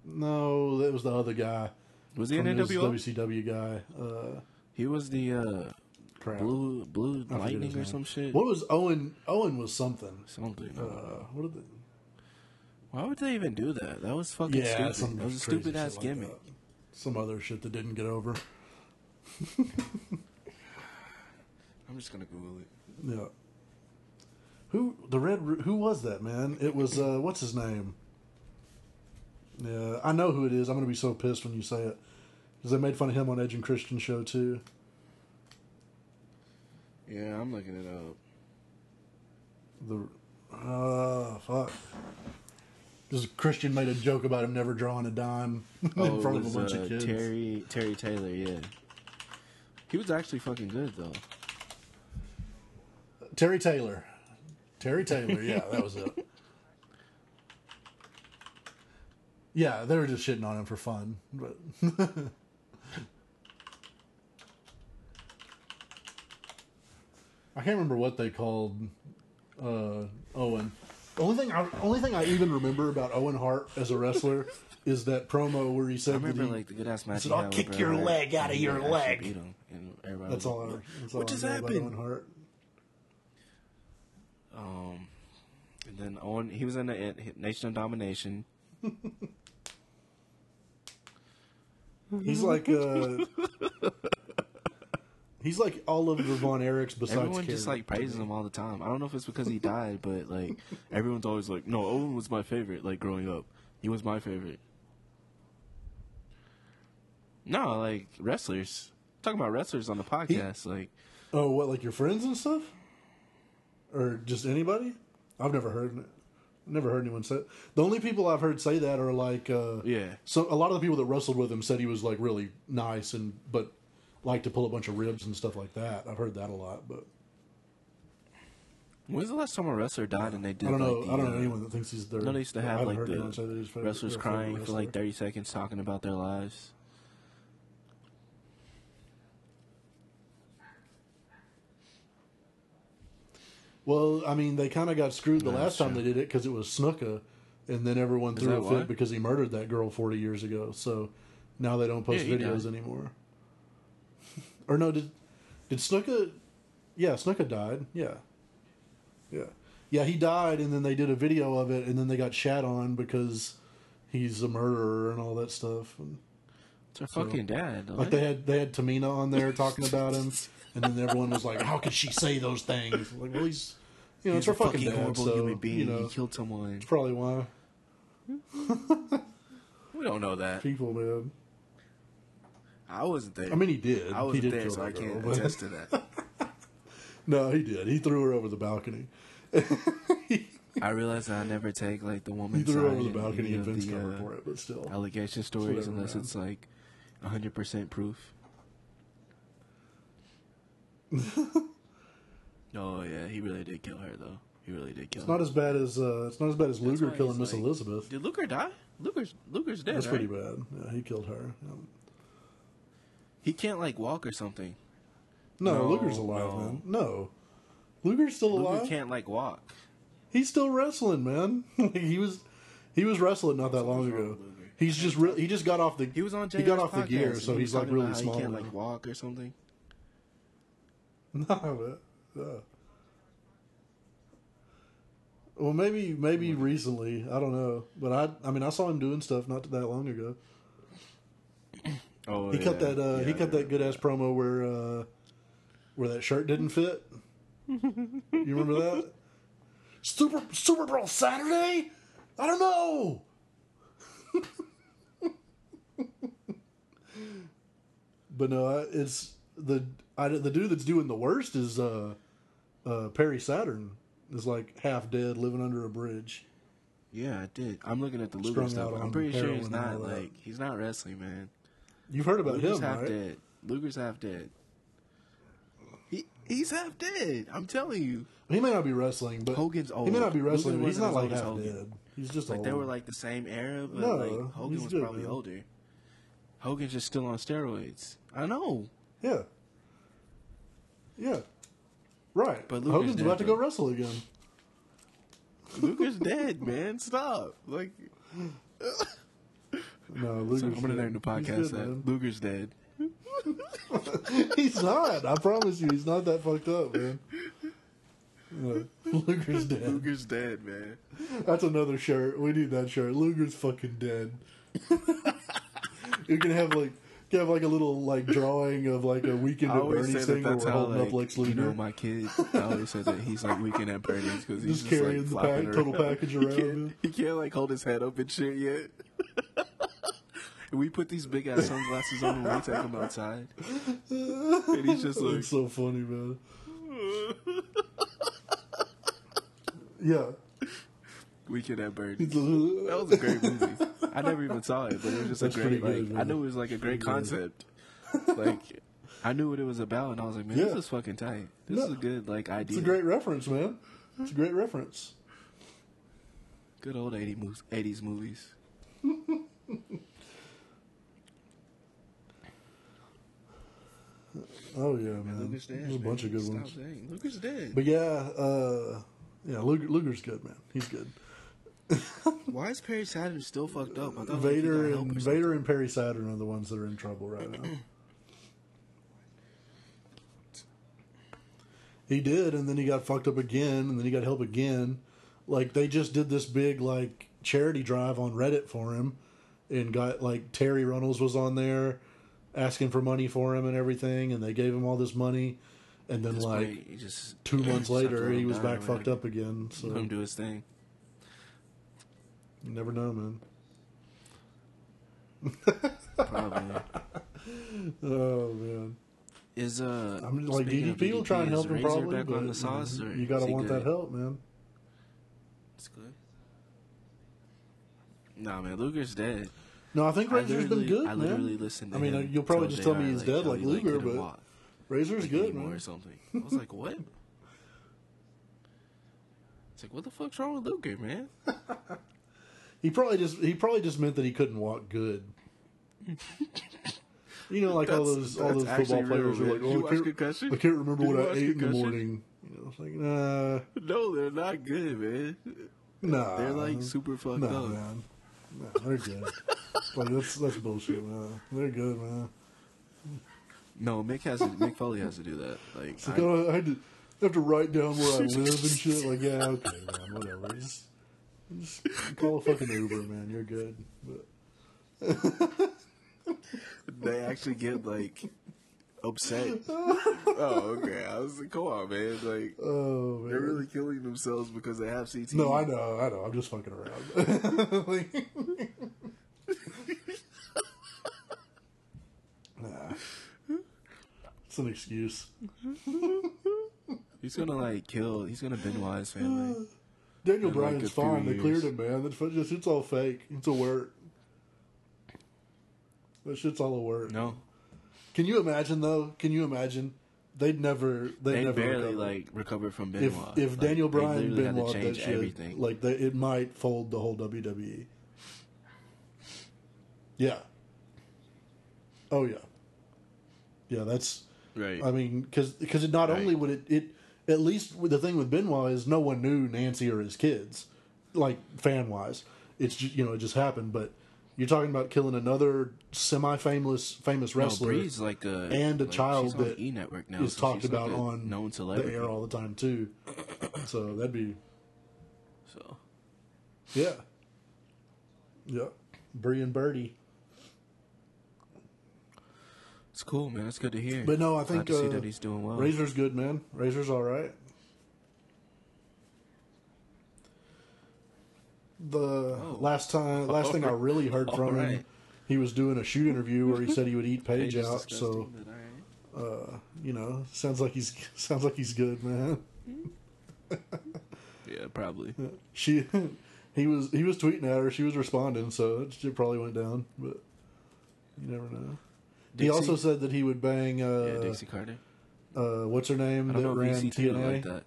B: No, that was the other guy.
A: Was he
B: this
A: NWO?
B: WCW guy. Uh,
A: He was the uh,
B: crap.
A: blue blue
B: I
A: lightning or some shit.
B: What was Owen? Owen was something.
A: Something.
B: Uh, what did they?
A: Why would they even do that? That was fucking
B: Yeah,
A: stupid.
B: some
A: That was a stupid ass
B: like
A: gimmick.
B: that. Some other shit that didn't get over.
A: I'm just gonna Google it.
B: Yeah. Who the red? Who was that man? It was uh, what's his name? Yeah, I know who it is. I'm gonna be so pissed when you say it because they made fun of him on Edge and Christian show too.
A: Yeah, I'm looking it up.
B: The uh fuck. Because Christian made a joke about him never drawing a dime in
A: Oh,
B: front
A: it
B: of a bunch
A: uh,
B: of kids.
A: Terry Terry Taylor. Yeah, he was actually fucking good though.
B: Terry Taylor. Terry Taylor, yeah, that was it. Yeah, they were just shitting on him for fun, but I can't remember what they called uh, Owen. The only thing, I, only thing I even remember about Owen Hart as a wrestler is that promo where he said,
A: I remember
B: he,
A: like the good ass match.
B: said, "I'll kick your leg out of your leg."
A: beat him, and everybody
B: That's
A: was
B: all. I, that's all
A: What
B: I
A: just
B: about
A: happened?
B: Owen Hart.
A: Um, and then Owen, he was in the Nation of Domination.
B: He's like uh, he's like all of the Von Erichs besides.
A: Everyone just like praises him all the time. I don't know if it's because he died, but like everyone's always like, "No, Owen was my favorite." Like growing up, he was my favorite. No, like wrestlers. talking about wrestlers on the podcast. like,
B: Oh, what like your friends and stuff, or just anybody? I've never heard. Never heard anyone say. It. The only people I've heard say that are like, uh,
A: yeah,
B: so a lot of the people that wrestled with him said he was like really nice and but liked to pull a bunch of ribs and stuff like that. I've heard that a lot, but
A: when's the last time a wrestler died and they did?
B: I don't know.
A: Like, the,
B: I don't know
A: uh,
B: anyone that thinks he's their.
A: No, they used to have like
B: heard anyone say
A: the
B: favorite-
A: wrestlers crying for like thirty seconds talking about their lives.
B: Well, I mean, they kind of got screwed the last time they did it because it was Snuka, and then everyone
A: Is
B: threw a
A: why?
B: fit because he murdered that girl forty years ago. So now they don't post
A: Yeah,
B: videos
A: died.
B: anymore. Or no, did did Snuka? Yeah, Snuka died. Yeah, yeah, yeah. He died, and then they did a video of it, and then they got shat on because he's a murderer and all that stuff. And,
A: It's her fucking dad.
B: like they had they had Tamina on there talking about him, and then everyone was like, "How could she say those things?" Like, well, he's you know,
A: He's
B: it's her
A: a
B: fucking,
A: fucking
B: dad,
A: horrible
B: so,
A: human being.
B: You know,
A: He killed someone.
B: it's probably why
A: We don't know that.
B: people, man.
A: I wasn't there.
B: I mean, he did.
A: I wasn't there, so I can't
B: but-
A: attest to that.
B: No, he did. He threw her over the balcony.
A: I realize I never take like the
B: He threw
A: side
B: her over the balcony, and Vince covered
A: uh,
B: for it, but still.
A: allegation stories unless it's like hundred percent proof. oh yeah, he really did kill her though. He really did kill
B: It's
A: her.
B: not as bad as uh, it's not as bad as Luger killing Miss
A: like-
B: Elizabeth.
A: Did Luger die? Luger's Luger's dead.
B: That's
A: right?
B: pretty bad. Yeah, he killed her. Yeah.
A: He can't like walk or something.
B: No,
A: No,
B: Luger's alive,
A: no.
B: man. No, Luger's still alive.
A: Luger
B: alive.
A: can't like walk.
B: He's still wrestling, man. he was he was wrestling not that long ago. He's just re- he just got off the
A: He was on.
B: he got
A: JR's
B: off the gear, so
A: he
B: he's like really small.
A: He can't
B: now.
A: like walk or something.
B: No, man. Yeah. Well, maybe maybe recently. I don't know, but I I mean I saw him doing stuff not that long ago.
A: Oh,
B: He cut that uh, he cut that good ass promo where uh, where that shirt didn't fit. you remember that? Super Super Bowl Saturday? I don't know. but no, it's the I, the dude that's doing the worst is uh, uh, Perry Saturn is like half dead, living under a bridge.
A: Yeah, I did. I'm looking at the
B: Strung
A: Luger stuff. I'm pretty sure he's not like he's not wrestling, man.
B: You've heard about
A: Luger's
B: him,
A: half
B: right?
A: dead. Luger's half dead. He he's half dead. I'm telling you.
B: He may not be wrestling, but
A: Hogan's
B: older.
A: He
B: may not be
A: Luger
B: wrestling, but he's
A: wasn't
B: like half
A: Hogan.
B: dead. He's just
A: Like
B: old.
A: they were like the same era, but
B: No,
A: like Hogan
B: he's
A: was
B: good,
A: probably
B: man.
A: older. Hogan's just still on steroids. I know.
B: yeah, yeah, right.
A: But Luger's
B: Hogan's
A: dead,
B: about to go wrestle again.
A: Luger's dead, man. Stop. Like
B: No, Luger's
A: so I'm gonna
B: dead.
A: name the
B: He's
A: podcast
B: good,
A: that
B: man.
A: Luger's dead.
B: he's not. I promise you, he's not that fucked up, man. No, Luger's dead.
A: Luger's dead, man.
B: That's another shirt. We need that shirt. Luger's fucking dead. you can have like you have like a little like drawing of like a weekend at Bernie's
A: say that
B: thing where we're
A: how
B: holding
A: like
B: up Lex
A: you know my kid. I always say that he's like weekend at Bernie's because he's
B: Just
A: just,
B: carrying
A: like
B: the pack- total
A: around.
B: package
A: He
B: around
A: can't, he can't like hold his head up and shit yet. We put these big ass sunglasses on when we take him outside, and he's just like,
B: It's so funny, man. Yeah.
A: "Weekend at Bernie's."
B: It's
A: That was a great movie. I never even saw it, but it was just
B: That's
A: a great.
B: good,
A: like
B: man.
A: I knew it was like a great concept. like I knew what it was about, and I was like, "Man,
B: Yeah.
A: this is fucking tight. This is a good like idea."
B: It's a great reference, man. It's a great reference.
A: Good old 80 movies, 80s movies.
B: Oh yeah, man.
A: Luger's dead.
B: There's a bunch of good
A: Stop
B: ones.
A: saying. Luger's dead.
B: But yeah, uh, yeah, Luger, Luger's good, man. He's good.
A: Why is Perry Saturn still fucked up? I thought
B: Vader
A: he got help
B: and
A: or something.
B: Vader and Perry Saturn are the ones that are in trouble right now. he did, and then he got fucked up again, and then he got help again. Like they just did this big like charity drive on Reddit for him, and got like Terri Runnels was on there asking for money for him and everything, and they gave him all this money, and then
A: this
B: like
A: just
B: two months
A: just have to
B: later he was back fucked up again. So
A: Let him do his thing.
B: You never know, man.
A: Probably.
B: Oh man.
A: Is uh?
B: I'm
A: just like
B: DDP will try and help him probably,
A: back
B: but
A: on the sauce,
B: you gotta want
A: good?
B: that help, man.
A: It's good. Nah, man, Luger's dead.
B: No, I think
A: I
B: Razor's been good,
A: I
B: man.
A: literally listened. To
B: I mean,
A: him
B: you'll probably just tell me he's dead like Luger,
A: couldn't
B: but
A: walk,
B: Razor's
A: like,
B: good, man.
A: or something. I was like, what? It's like, what the fuck's wrong with Luger, man?
B: He probably just he probably just meant that he couldn't walk good. You know, like all
A: That's-
B: those all
A: that's
B: those football
A: actually real,
B: players are
A: man.
B: like,
A: oh, you
B: oh, I can't,
A: Concussion?
B: I can't remember
A: you
B: what I
A: watch
B: ate in the
A: Concussion?
B: morning. You know, it's like, nah,
A: No, they're not good, man.
B: nah.
A: They're like super fucked
B: nah,
A: up.
B: man. Nah, they're good. like that's that's bullshit, man. They're good, man.
A: No, Mick has to, Mick Foley has to do that. Like,
B: It's like,
A: I-
B: oh, I had to have to write down where I live and shit. Like, yeah, okay, man, whatever. just call a fucking Uber, man. You're good. But
A: they actually get like upset. oh, okay. I was like, come on, man. Like,
B: oh man,
A: they're really killing themselves because they have CT.
B: no, I know, I know. I'm just fucking around. Like- nah, it's an excuse.
A: He's gonna like kill. He's gonna Benoit his family.
B: Daniel
A: like,
B: Bryan's
A: few
B: fine. They cleared him, man. That's just it's all fake. It's a work. That shit's all a work.
A: No,
B: Can you imagine though? Can you imagine? They'd never. They'd
A: they
B: never
A: barely
B: recover.
A: like recovered from
B: if
A: Benoit.
B: if
A: Like,
B: Daniel Bryan
A: literally had to
B: Benoit that shit,
A: everything.
B: like they, it might fold the whole WWE. Yeah. Oh yeah. Yeah, that's.
A: right.
B: I mean, because it not
A: Right.
B: only would it it at least the thing with Benoit is no one knew Nancy or his kids, like fan wise. It's just, you know it just happened, but you're talking about killing another semi famous famous
A: no,
B: wrestler
A: Bree's like a
B: and a
A: like,
B: child that
A: E Network now.
B: is
A: so
B: talked
A: she's, like,
B: about on
A: known
B: the air all the time too. So that'd be
A: So
B: yeah, yeah. Brie and Birdie,
A: it's cool, man. It's good to hear.
B: but no, I
A: Glad
B: think
A: to see
B: uh,
A: that he's doing well.
B: Razor's good, man. Razor's all right. The last time, last thing I really heard from him,
A: Oh.
B: He was doing a shoot interview where he said he would eat Paige out. So
A: disgusting, but all right.
B: uh, you know, sounds like he's sounds like he's good, man.
A: yeah, probably.
B: She, he was he was tweeting at her. She was responding, so it probably went down. But you never know. He also said that he would bang. Uh,
A: yeah, Dixie Carter.
B: uh, what's her name
A: I don't
B: that
A: know
B: ran
A: if EC2
B: TNA?
A: like that.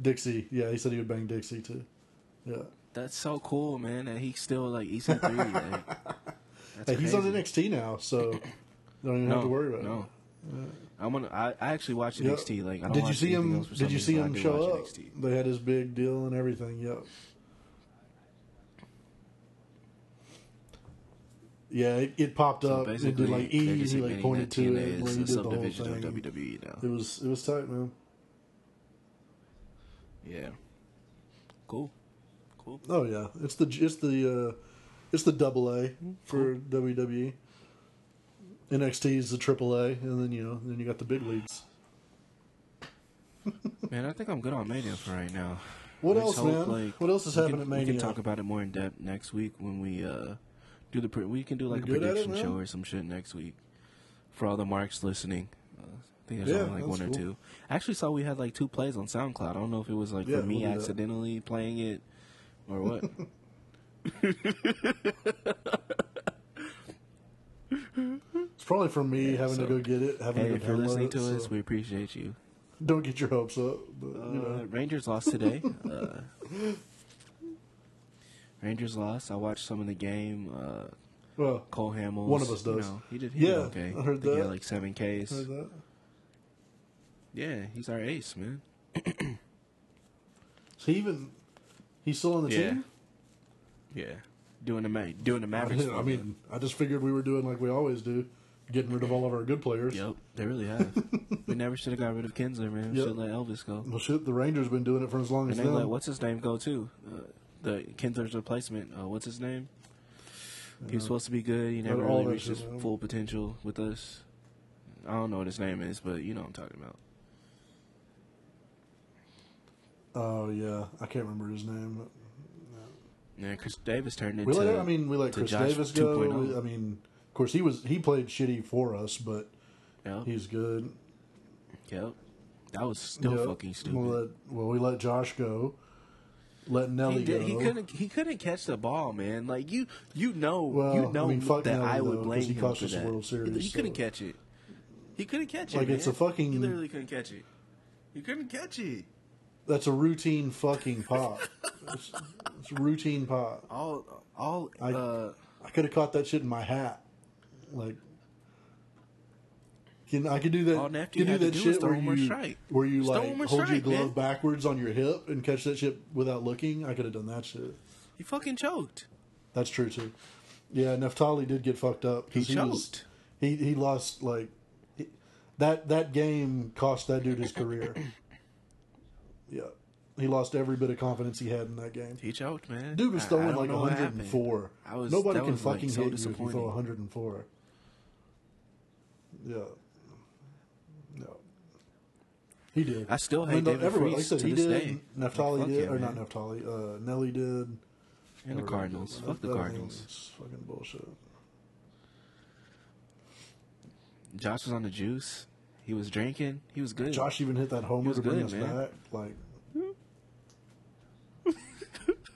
B: Dixie. Yeah, he said he would bang Dixie too. Yeah.
A: That's so cool, man. That he's still like EC3. like,
B: Hey, he's on. NXT now, so you don't even
A: No,
B: have to worry about it.
A: no.
B: it.
A: I'm gonna. I, I actually watched
B: Yeah.
A: NXT. Like, I don't
B: Did you see him? Did you see
A: reason, but I
B: him show up?
A: NXT.
B: They had his big deal and everything. Yep. Yeah, it, it popped
A: So
B: up. It did like E. He like pointed to it when he did the whole
A: subdivision of
B: thing.
A: WWE now.
B: It was it was tight, man.
A: Yeah. Cool. Cool.
B: Oh yeah, it's the it's the uh, it's the double A for WWE. NXT is the triple A, and then you know then you got the big leagues.
A: Man, I think I'm good on Mania for right now.
B: What
A: I
B: else,
A: hope,
B: man? What else is happening
A: can,
B: at
A: We can talk about it more in depth next week when we uh do the. Pre- we can do like a
B: at it,
A: prediction
B: man?
A: show or some shit next week for all the marks listening. Uh, I think there's
B: Yeah,
A: only like one
B: that's
A: or two. I actually saw we had like two plays on SoundCloud. I don't know if it was like
B: Yeah,
A: for me
B: we'll
A: accidentally playing it or what.
B: It's probably from me having
A: so-
B: to go get it. Having
A: hey,
B: to
A: if you're listening
B: it,
A: to
B: so-
A: us, we appreciate you.
B: Don't get your hopes up. But, you
A: Uh,
B: know,
A: Rangers lost today. uh, Rangers lost. I watched some of the game. Uh,
B: well,
A: Cole Hamels.
B: One of us
A: you
B: does.
A: know, he did. He
B: Yeah,
A: did okay.
B: I heard
A: think He had like seven Ks.
B: heard that.
A: Yeah, he's our ace, man.
B: So he even he's still on the
A: Yeah.
B: team.
A: Yeah, doing the Ma- doing the Mavericks.
B: I mean, I just figured we were doing like we always do, getting rid of all of our good players.
A: Yep, they really have. we never should have got rid of Kinsler, man. We
B: Yep.
A: should let Elvis go.
B: Well, shit, the Rangers been doing it for as long
A: And
B: as
A: they
B: them.
A: let what's his name go too. Uh, the Kinsler's replacement. Uh, what's his name? He was supposed to be good. He never
B: all
A: really reached his full potential with us. I don't know what his name is, but you know what I'm talking about.
B: Oh yeah, I can't remember his name. but-
A: Yeah, Chris Davis turned
B: We
A: into.
B: let, I mean, we let
A: to
B: Chris
A: Josh
B: Davis go.
A: 2.0.
B: We- I mean, of course, he was he played shitty for us, but
A: Yep,
B: he's good.
A: yep. That was still
B: Yep.
A: fucking stupid.
B: We'll let, well, we let Josh go. Let Nelly
A: He, did,
B: go.
A: he couldn't. He couldn't catch the ball, man. Like you, you know,
B: Well,
A: you know
B: I mean,
A: that
B: Nelly,
A: I would
B: though,
A: blame him for that.
B: World Series,
A: he, he couldn't catch it. He couldn't catch it.
B: Like, it's a fucking-
A: He literally couldn't catch it. He couldn't catch it.
B: That's a routine fucking pop. it's, it's routine pop.
A: All, all.
B: I-
A: uh,
B: I could have caught that shit in my hat. Like, can I could do that?
A: All nephew
B: can do that
A: do
B: shit
A: was
B: where you
A: strike.
B: where you like hold your glove
A: man.
B: backwards on your hip and catch that shit without looking. I could have done that shit.
A: he fucking choked.
B: That's true too. Yeah, Neftali did get fucked up. 'cause
A: He
B: was-
A: choked.
B: he he lost like he, that. That game cost that dude his career. yeah, he lost every bit of confidence he had in that game.
A: He choked, man.
B: Dude was
A: I- I
B: throwing like
A: know what happened.
B: 104.
A: I was-
B: Nobody can
A: was, like,
B: fucking
A: so
B: hit you if you throw 104. Yeah. He did.
A: I still hate
B: mean,
A: David
B: everyone-
A: Freese
B: like I said,
A: to
B: he
A: this
B: did.
A: day.
B: Neftali
A: Like,
B: did,
A: yeah,
B: or not
A: man.
B: Neftali. Uh, Nelly did.
A: And the Cardinals. Fuck the
B: That- that
A: Cardinals.
B: fucking bullshit.
A: Josh was on the juice. He was drinking. He was good.
B: Josh even hit that homer
A: was
B: to bring
A: good,
B: us
A: man.
B: back. Like,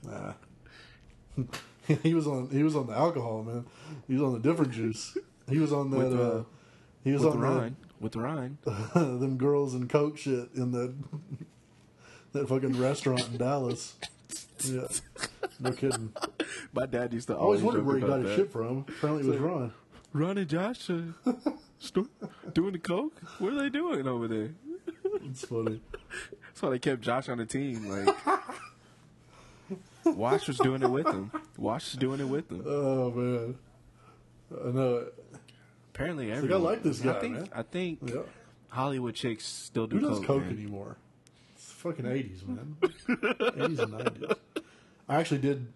B: nah. he was on. He was on the alcohol, man. He was on the different juice. He was on that.
A: With, uh,
B: uh, he was on
A: Ryan. With Ryan.
B: them girls and coke shit in that that fucking restaurant in Dallas. Yeah, no kidding.
A: My dad used to
B: always
A: always
B: wondered where he got his shit from. Apparently, it was Ron.
A: Ron and Josh uh, doing the coke. What are they doing over there?
B: It's funny.
A: That's why they kept Josh on the team. Like Wash was doing it with him. Wash was doing it with him.
B: Oh man, I know.
A: Apparently,
B: I
A: everyone.
B: like this guy,
A: I think.
B: man.
A: I think
B: Yeah.
A: Hollywood chicks still do
B: Who does
A: coke.
B: coke anymore? It's fucking eighties, man. Eighties and nineties. I actually did.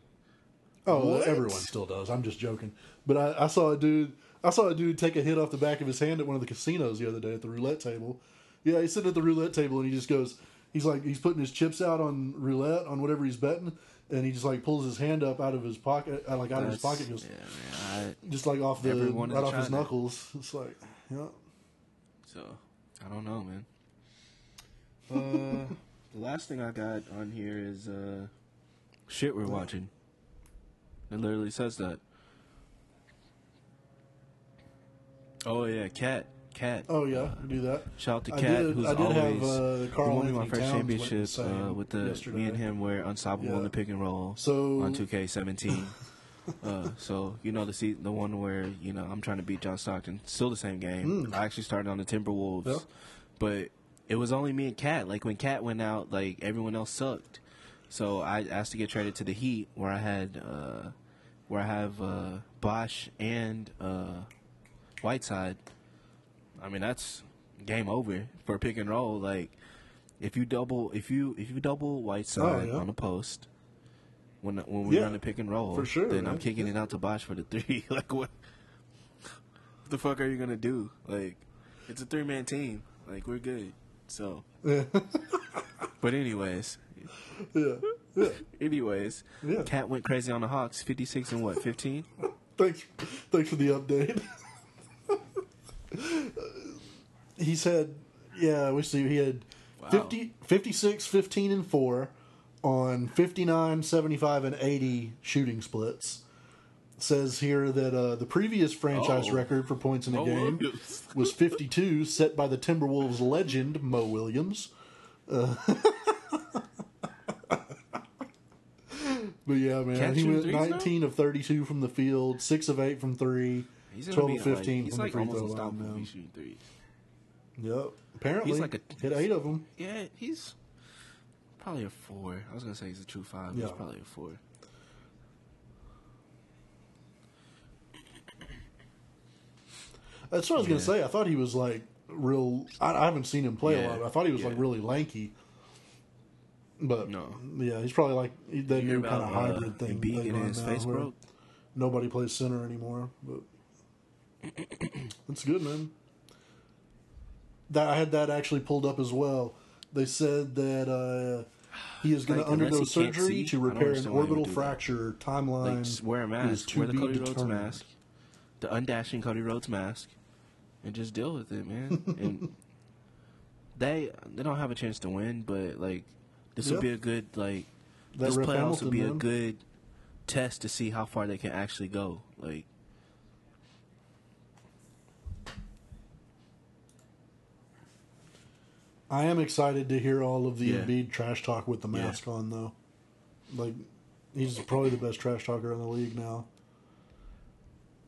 B: Oh,
A: What?
B: everyone still does. I'm just joking. But I, I saw a dude. I saw a dude take a hit off the back of his hand at one of the casinos the other day at the roulette table. Yeah, he's sitting at the roulette table and he just goes. He's like he's putting his chips out on roulette on whatever he's betting, and he just like pulls his hand up out of his pocket, uh, like out of his pocket, goes
A: Yeah, man.
B: just like off the right off his
A: trying to-
B: knuckles. It's like, yeah.
A: So I don't know, man. Uh, the last thing I got on here is uh, shit we're watching. It literally says that. Oh yeah, cat, cat.
B: Oh yeah, do that.
A: Shout out to Cat, who's
B: I did have,
A: always
B: uh, Karl
A: won me my first
B: Towns
A: championship uh, with the
B: yesterday.
A: me and him were unstoppable in
B: Yeah.
A: the pick and roll
B: So-
A: on 2K17. uh, so you know the se- the one where you know I'm trying to beat John Stockton. Still the same game. I actually started on the Timberwolves.
B: Yeah.
A: but it was only me and Cat. Like when Cat went out, like everyone else sucked. So I asked to get traded to the Heat, where I had uh, where I have uh, Bosh and uh, Whiteside. I mean that's game over for pick and roll. Like if you double if you if you double Whiteside
B: Oh, yeah.
A: on the post when when we
B: Yeah,
A: run the pick and roll,
B: for sure,
A: then
B: man.
A: I'm kicking it out to Bosh for the three. like what? What the fuck are you gonna do? Like it's a three man team. Like we're good. So,
B: Yeah,
A: but anyways,
B: yeah, yeah.
A: anyways,
B: Yeah.
A: Cat went crazy on the Hawks. Fifty six and what? Fifteen.
B: Thanks, thanks for the update. He said, yeah, we see he had
A: Wow.
B: 50, 56, 15, and 4 on 59, 75, and 80 shooting splits. says here that uh, the previous franchise
A: Oh.
B: record for points in a
A: Mo
B: game
A: Williams.
B: was 52, set by the Timberwolves legend Mo Williams. Uh, but yeah, man,
A: Catch
B: he went
A: threes now?
B: 19 of 32 from the field, six of eight from three,
A: He's
B: 12
A: be
B: of
A: like-
B: 15
A: he's
B: from
A: like
B: the free throw line.
A: shooting threes.
B: Yep, apparently
A: He's like a-
B: hit eight of them.
A: Yeah, he's probably a four. I was gonna say he's a true five. but
B: Yeah.
A: He's probably a four.
B: That's what I was gonna say. I thought he was like real. I, I haven't seen him play a
A: Yeah,
B: lot. I thought he was like really lanky. But
A: No.
B: yeah, he's probably like that new kind of
A: uh,
B: hybrid thing.
A: Embiid
B: they
A: getting
B: run
A: his face broke?
B: Nobody plays center anymore, but it's good, man. That I had that actually pulled up as well. They said that uh, he is going
A: Like,
B: to undergo
A: unless he can't
B: surgery to repair an
A: understand why he would
B: orbital
A: do that.
B: fracture. Timeline
A: Like just wear a mask. Wear the Cody Rhodes mask. The undashing Cody Rhodes mask. And just deal with it, man. and they they don't have a chance to win, but like this
B: Yeah.
A: would be a good like
B: That
A: this playoffs
B: Hamilton,
A: would be a good test to see how far they can actually go. Like
B: I am excited to hear all of the
A: Yeah.
B: Embiid trash talk with the
A: Yeah.
B: mask on, though. Like, he's probably the best trash talker in the league now.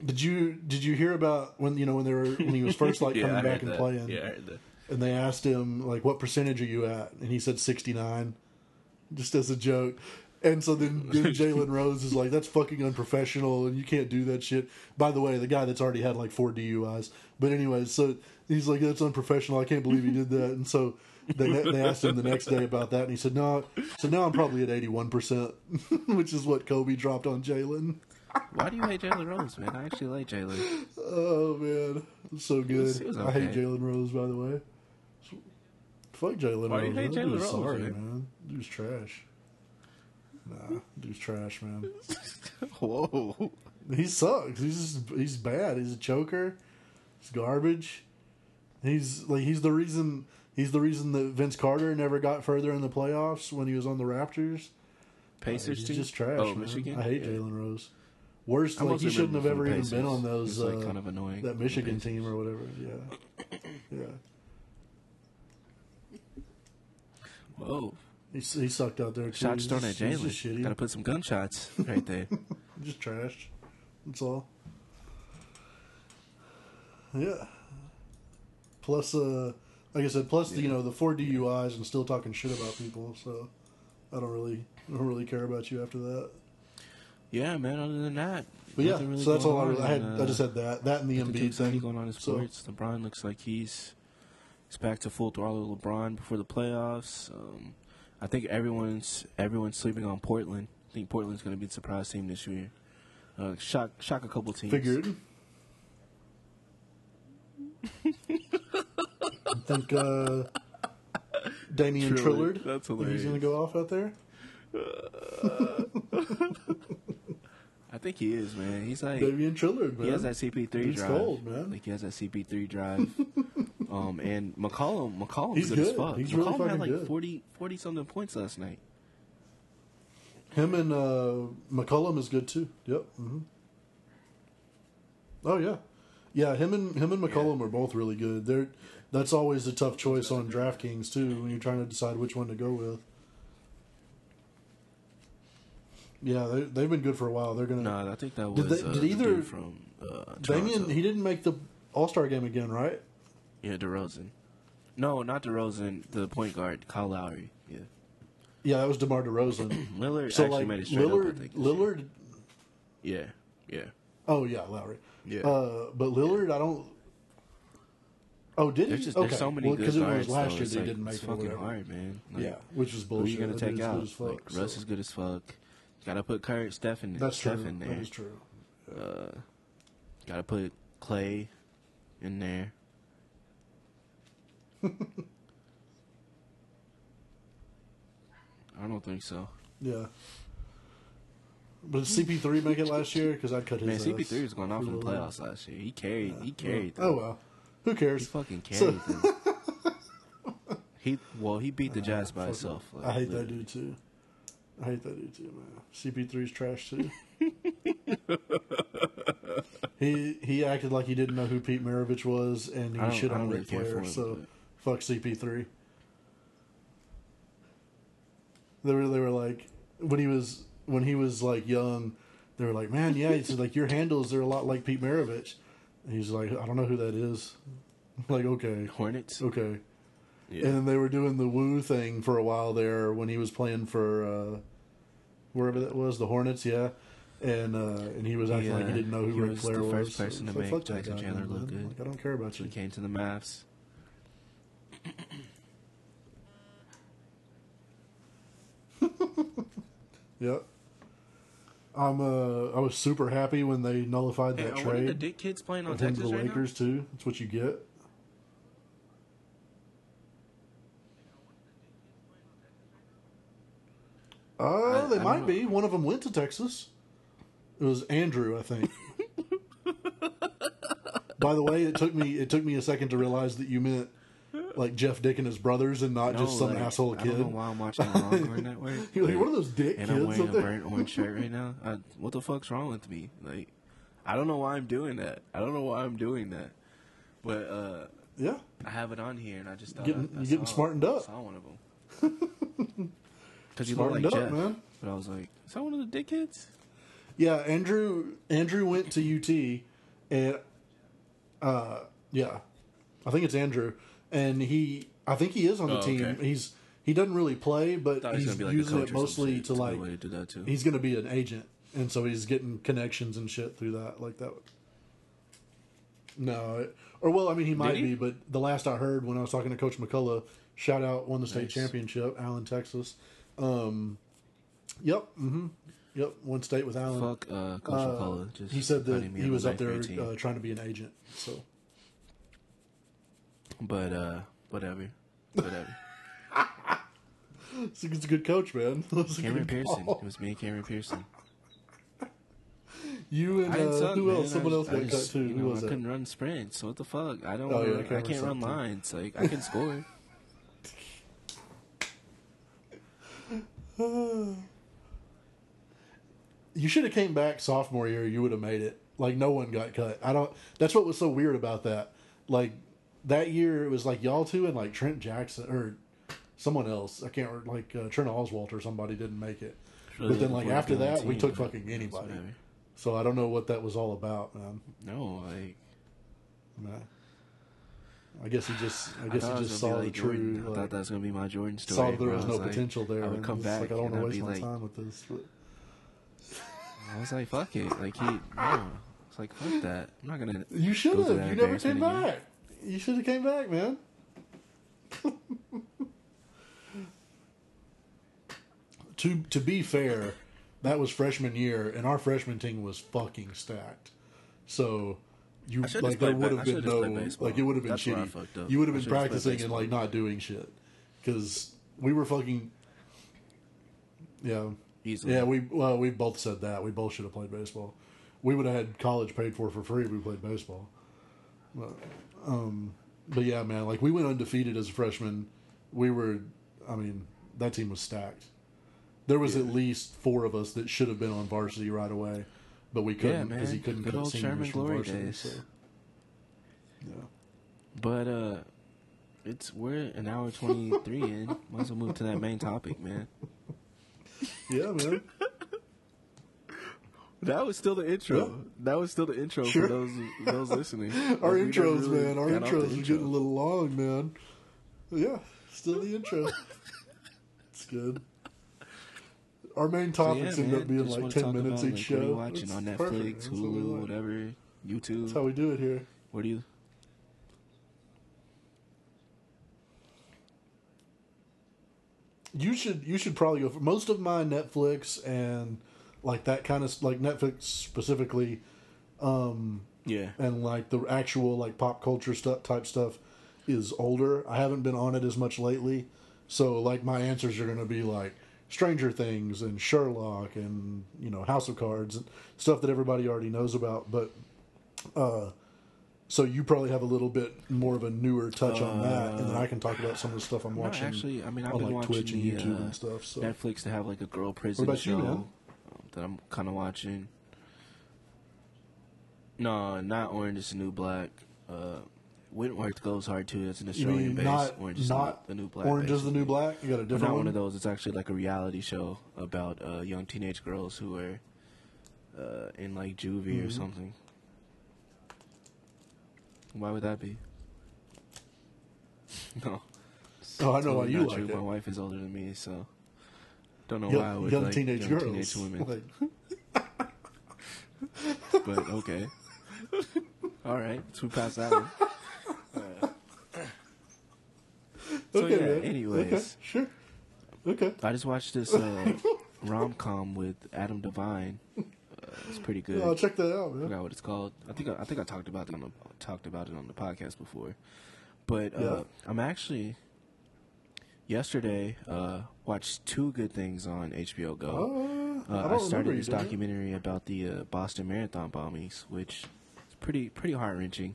B: Did you did you hear about when you know when they were when he was first like
A: Yeah,
B: coming back and
A: that.
B: playing,
A: Yeah, I heard that.
B: and they asked him like what percentage are you at, and he said sixty nine, just as a joke. And so then, then Jalen Rose is like, "That's fucking unprofessional, and you can't do that shit." By the way, the guy that's already had like four DUIs. But anyways, so he's like, "That's unprofessional. I can't believe he did that." And so they they asked him the next day about that, and he said, "No." So now I'm probably at eighty one percent, which is what Kobe dropped on Jalen.
A: Why do you hate Jalen Rose, man? I actually like Jalen.
B: Oh man, so good.
A: He was
B: I hate. Jalen Rose, by the way. Fuck Jalen Rose.
A: Why do you hate Jalen Rose,
B: Sorry,
A: man?
B: man. Dude's trash. Nah, dude's trash, man.
A: Whoa.
B: He sucks. He's just, he's bad. He's a choker. He's garbage. He's like he's the reason he's the reason that Vince Carter never got further in the playoffs when he was on the Raptors.
A: Pacers
B: he's
A: team?
B: just trash.
A: Oh,
B: man.
A: Michigan.
B: I hate
A: Yeah.
B: Jalen Rose. Worst, like he shouldn't have ever even been on those
A: like,
B: uh,
A: kind of annoying.
B: that Michigan team or whatever. Yeah, yeah.
A: Whoa.
B: He, he sucked out there too.
A: Shots thrown at
B: just- he's just
A: Jalen. Got to put some gunshots right there.
B: Just trash. That's all. Yeah. Plus, uh, like I said, plus the, you know the four DUIs and still talking shit about people. So I don't really, I don't really care about you after that.
A: yeah, man. Other than that,
B: But yeah,
A: really
B: so that's all I really. I had.
A: in,
B: I just
A: uh,
B: had that. That and the Embiid thing.
A: going on in
B: So-
A: sports. LeBron looks like he's he's back to full throttle. LeBron before the playoffs. Um, I think everyone's everyone's sleeping on Portland. I think Portland's going to be the surprise team this year. Uh, shock shock a couple teams.
B: Figured. I think uh, Damian
A: Trillard.
B: Trillard.
A: That's
B: think He's going to go off out there.
A: I think he is, man. He's like
B: Damian Trillard, man.
A: he has that CP3
B: Dude's
A: drive.
B: cold, man.
A: Like he has that CP3 drive. um, and McCollum, McCollum's
B: He's
A: good, as
B: good.
A: fuck.
B: He's
A: McCollum
B: really
A: had like
B: good.
A: 40, 40 something points last night.
B: Him and uh, McCollum is good too. Yep. hmm Oh yeah, yeah. Him and him and McCollum are both really good. They're that's always a tough choice on DraftKings too when you're trying to decide which one to go with. Yeah, they they've been good for a while. They're gonna.
A: No, I think that
B: Did
A: was
B: they-
A: uh,
B: did
A: the
B: either-
A: from uh,
B: Damian, he didn't make the All Star game again, right?
A: yeah, DeRozan. No, not DeRozan. The point guard, Kyle Lowry. Yeah,
B: Yeah, that was DeMar DeRozan.
A: Lillard
B: so
A: actually
B: like
A: made it straight
B: Lillard,
A: up. I think,
B: Lillard.
A: year. Yeah, yeah.
B: Oh yeah, Lowry.
A: Yeah.
B: Uh, but Lillard, I don't. Oh, did
A: There's
B: he?
A: just
B: okay.
A: there's so many
B: well,
A: good
B: because it was last
A: though.
B: year they
A: like,
B: didn't make
A: it's
B: it.
A: fucking hard, man. Like,
B: yeah, which was
A: Who
B: bullshit.
A: are you gonna
B: That
A: take out?
B: Good as fuck,
A: like, Russ
B: so-
A: is good as fuck. Gotta put Kurt Steph in there.
B: That's
A: Steph
B: true.
A: in there.
B: That is true.
A: Uh, gotta put Clay in there. I don't think so.
B: Yeah. But did CP3 make it last year? Because I cut his
A: Man, CP3 was going off in the playoffs last year. He carried. He carried.
B: Oh well, who cares?
A: He fucking
B: So-
A: carried them. He well, he beat the Jazz by himself. like,
B: I hate that dude too. I hate that dude too, man. CP3's trash too. He he acted like he didn't know who Pete Maravich was, and he shit on
A: don't
B: Ric Flair. So fuck CP3. They were they were like when he was when he was like young, they were like, man, yeah, he said like your handles are a lot like Pete Maravich. And he's like, I don't know who that is. like okay,
A: Hornets.
B: okay.
A: Yeah.
B: And then they were doing the woo thing for a while there when he was playing for uh, wherever that was, the Hornets, yeah. And uh, and he was acting like he didn't know who
A: he
B: Ric
A: was
B: Flair
A: the
B: was.
A: first person to
B: So
A: make Tyson Chandler
B: man.
A: look good.
B: Like, I don't care about you.
A: He came to the Mavs.
B: Yep. I'm uh I was super happy when they nullified
A: Hey,
B: that
A: one of the
B: trade.
A: Dick kids playing on
B: with him to
A: Texas
B: the
A: right
B: Lakers too. That's what you get. Uh, they
A: I
B: might be. One of them went to Texas. It was Andrew, I think. By the way, it took me it took me a second to realize that you meant like Jeff Dick and his brothers, and not
A: now?
B: just some
A: like,
B: asshole
A: I
B: kid.
A: don't know why I'm watching Longhorn Network.
B: You're like, what are those dick
A: and
B: kids?
A: I'm wearing a
B: there?"
A: burnt orange shirt right now. I, what the fuck's wrong with me? Like, I don't know why I'm doing that. I don't know why I'm doing that. But uh,
B: Yeah,
A: I have it on here, and I just thought
B: Getting-
A: I, I
B: you getting
A: saw-
B: smartened up.
A: I Saw one of them. Because you look like
B: smartened up,
A: Jeff.
B: man.
A: But I was like, is that one of the dickheads?
B: Yeah, Andrew Andrew went to UT, and uh, yeah, I think it's Andrew, and he I think he is on the
A: Oh,
B: team.
A: okay.
B: He's he doesn't really play, but
A: Thought he was
B: he's
A: gonna be like
B: using it mostly to like
A: way to do that too.
B: he's going to be an agent, and so he's getting connections and shit through that like that. No, it- or well, I mean he might
A: he?
B: be, but the last I heard when I was talking to Coach McCullough, shout out won the state
A: Nice.
B: championship, Allen, Texas. Um, yep, Mm-hmm. yep, one state with Allen.
A: Fuck uh, Coach
B: Uh.
A: Just
B: he said that he was up there
A: ninth grade team.
B: uh, trying to be an agent. So
A: but uh, whatever, whatever.
B: it's a, it's a good coach, man.
A: Cameron Pearson.
B: call.
A: It was me Cameron Pearson.
B: You and uh,
A: suck,
B: who
A: man.
B: else? Someone else
A: I
B: got
A: just,
B: cut too.
A: You
B: Who was
A: I couldn't run sprints. So what the fuck? I don't.
B: Oh, yeah,
A: I can't run lines. Like I can score.
B: You should have came back sophomore year. You would have made it. Like no one got cut. I don't. That's what was so weird about that. Like that year, it was like y'all two and like Trent Jackson or someone else. I can't remember, like uh, Trent Oswalt or somebody didn't make it.
A: Really
B: but then like after that, we took fucking anybody. So I don't know what that was all about, man.
A: No, like
B: Nah. I guess he just. I
A: I
B: guess
A: thought
B: he just saw the
A: like Jordan.
B: true.
A: I
B: like,
A: thought that was gonna be my Jordan story.
B: saw there
A: where
B: was no
A: like-
B: potential there.
A: I would come back.
B: Like I don't want to waste my time with this. But
A: I was like, fuck it. Like he, no. It's like fuck that. I'm not gonna.
B: you should have. You never came
A: again.
B: back. You should have came back, man. to to be fair, that was freshman year, and our freshman team was fucking stacked. So you like there would have been no like it would have been
A: That's
B: shitty. You would have been practicing and like not doing shit because we were fucking yeah.
A: Easily.
B: Yeah, we well, we both said that. We both should have played baseball. We would have had college paid for for free if we played baseball. But, um, but yeah, man, like we went undefeated as a freshman. We were, I mean, that team was stacked. There was at least four of us that should have been on varsity right away, but we couldn't because he couldn't
A: Good old Sherman glory
B: varsity.
A: days.
B: So, yeah.
A: But uh, it's we're an hour twenty three in. Might as well move to that main topic, man.
B: Yeah, man.
A: That was still the intro.
B: Yeah.
A: That was still the intro
B: Sure.
A: for those those listening.
B: Our
A: Like,
B: intros,
A: really
B: man. Our
A: got off the
B: intros are
A: intro.
B: getting a little long, man. Yeah, still the intro. it's good. Our main
A: So,
B: topics
A: yeah,
B: end up being like ten minutes
A: about,
B: each
A: like, What are you
B: show.
A: watching
B: It's
A: on Netflix,
B: perfect. That's
A: Hulu,
B: like.
A: whatever, YouTube?
B: That's how we do it here.
A: What do you?
B: You should you should probably go for most of my Netflix and like that kind of like Netflix specifically, um,
A: Yeah.
B: and like the actual like pop culture stuff type stuff is older. I haven't been on it as much lately, so like my answers are going to be like Stranger Things and Sherlock and you know House of Cards and stuff that everybody already knows about. But uh, so you probably have a little bit more of a newer touch on that, and then I can talk about some of the stuff I'm
A: No,
B: watching.
A: actually, I mean, I've
B: on
A: been
B: like
A: watching
B: Twitch and
A: the,
B: YouTube
A: uh,
B: and stuff. So
A: Netflix to have like a girl prison
B: you,
A: show um, that I'm kind of watching. No, not Orange is the New Black. Uh, Wentworth goes hard too. It's an Australian base.
B: not
A: Orange is
B: not
A: the New Black.
B: Orange is the New. Black? You got a
A: But
B: different
A: not
B: one?
A: one of those. It's actually like a reality show about uh, young teenage girls who are uh, in like juvie or
B: Mhm.
A: something. Why would that be? No.
B: Oh, I know why you like
A: true.
B: it.
A: My wife is older than me, so don't know
B: Young,
A: why I would
B: young
A: like
B: teenage
A: young
B: girls.
A: teenage women.
B: Like,
A: but okay. All right, let's move past that one. So
B: okay,
A: yeah,
B: man.
A: anyways.
B: Okay, sure. Okay.
A: I just watched this uh, rom com with Adam Devine. Uh, it's pretty good.
B: Oh, check that out,
A: I forgot what it's called. I think I, I think I talked about it on the talked about it on the podcast before. But uh,
B: Yeah.
A: I'm actually yesterday uh, watched two good things on HBO Go.
B: Uh, I
A: Uh, I, started this documentary about the uh, Boston Marathon bombings, which is pretty pretty heart wrenching.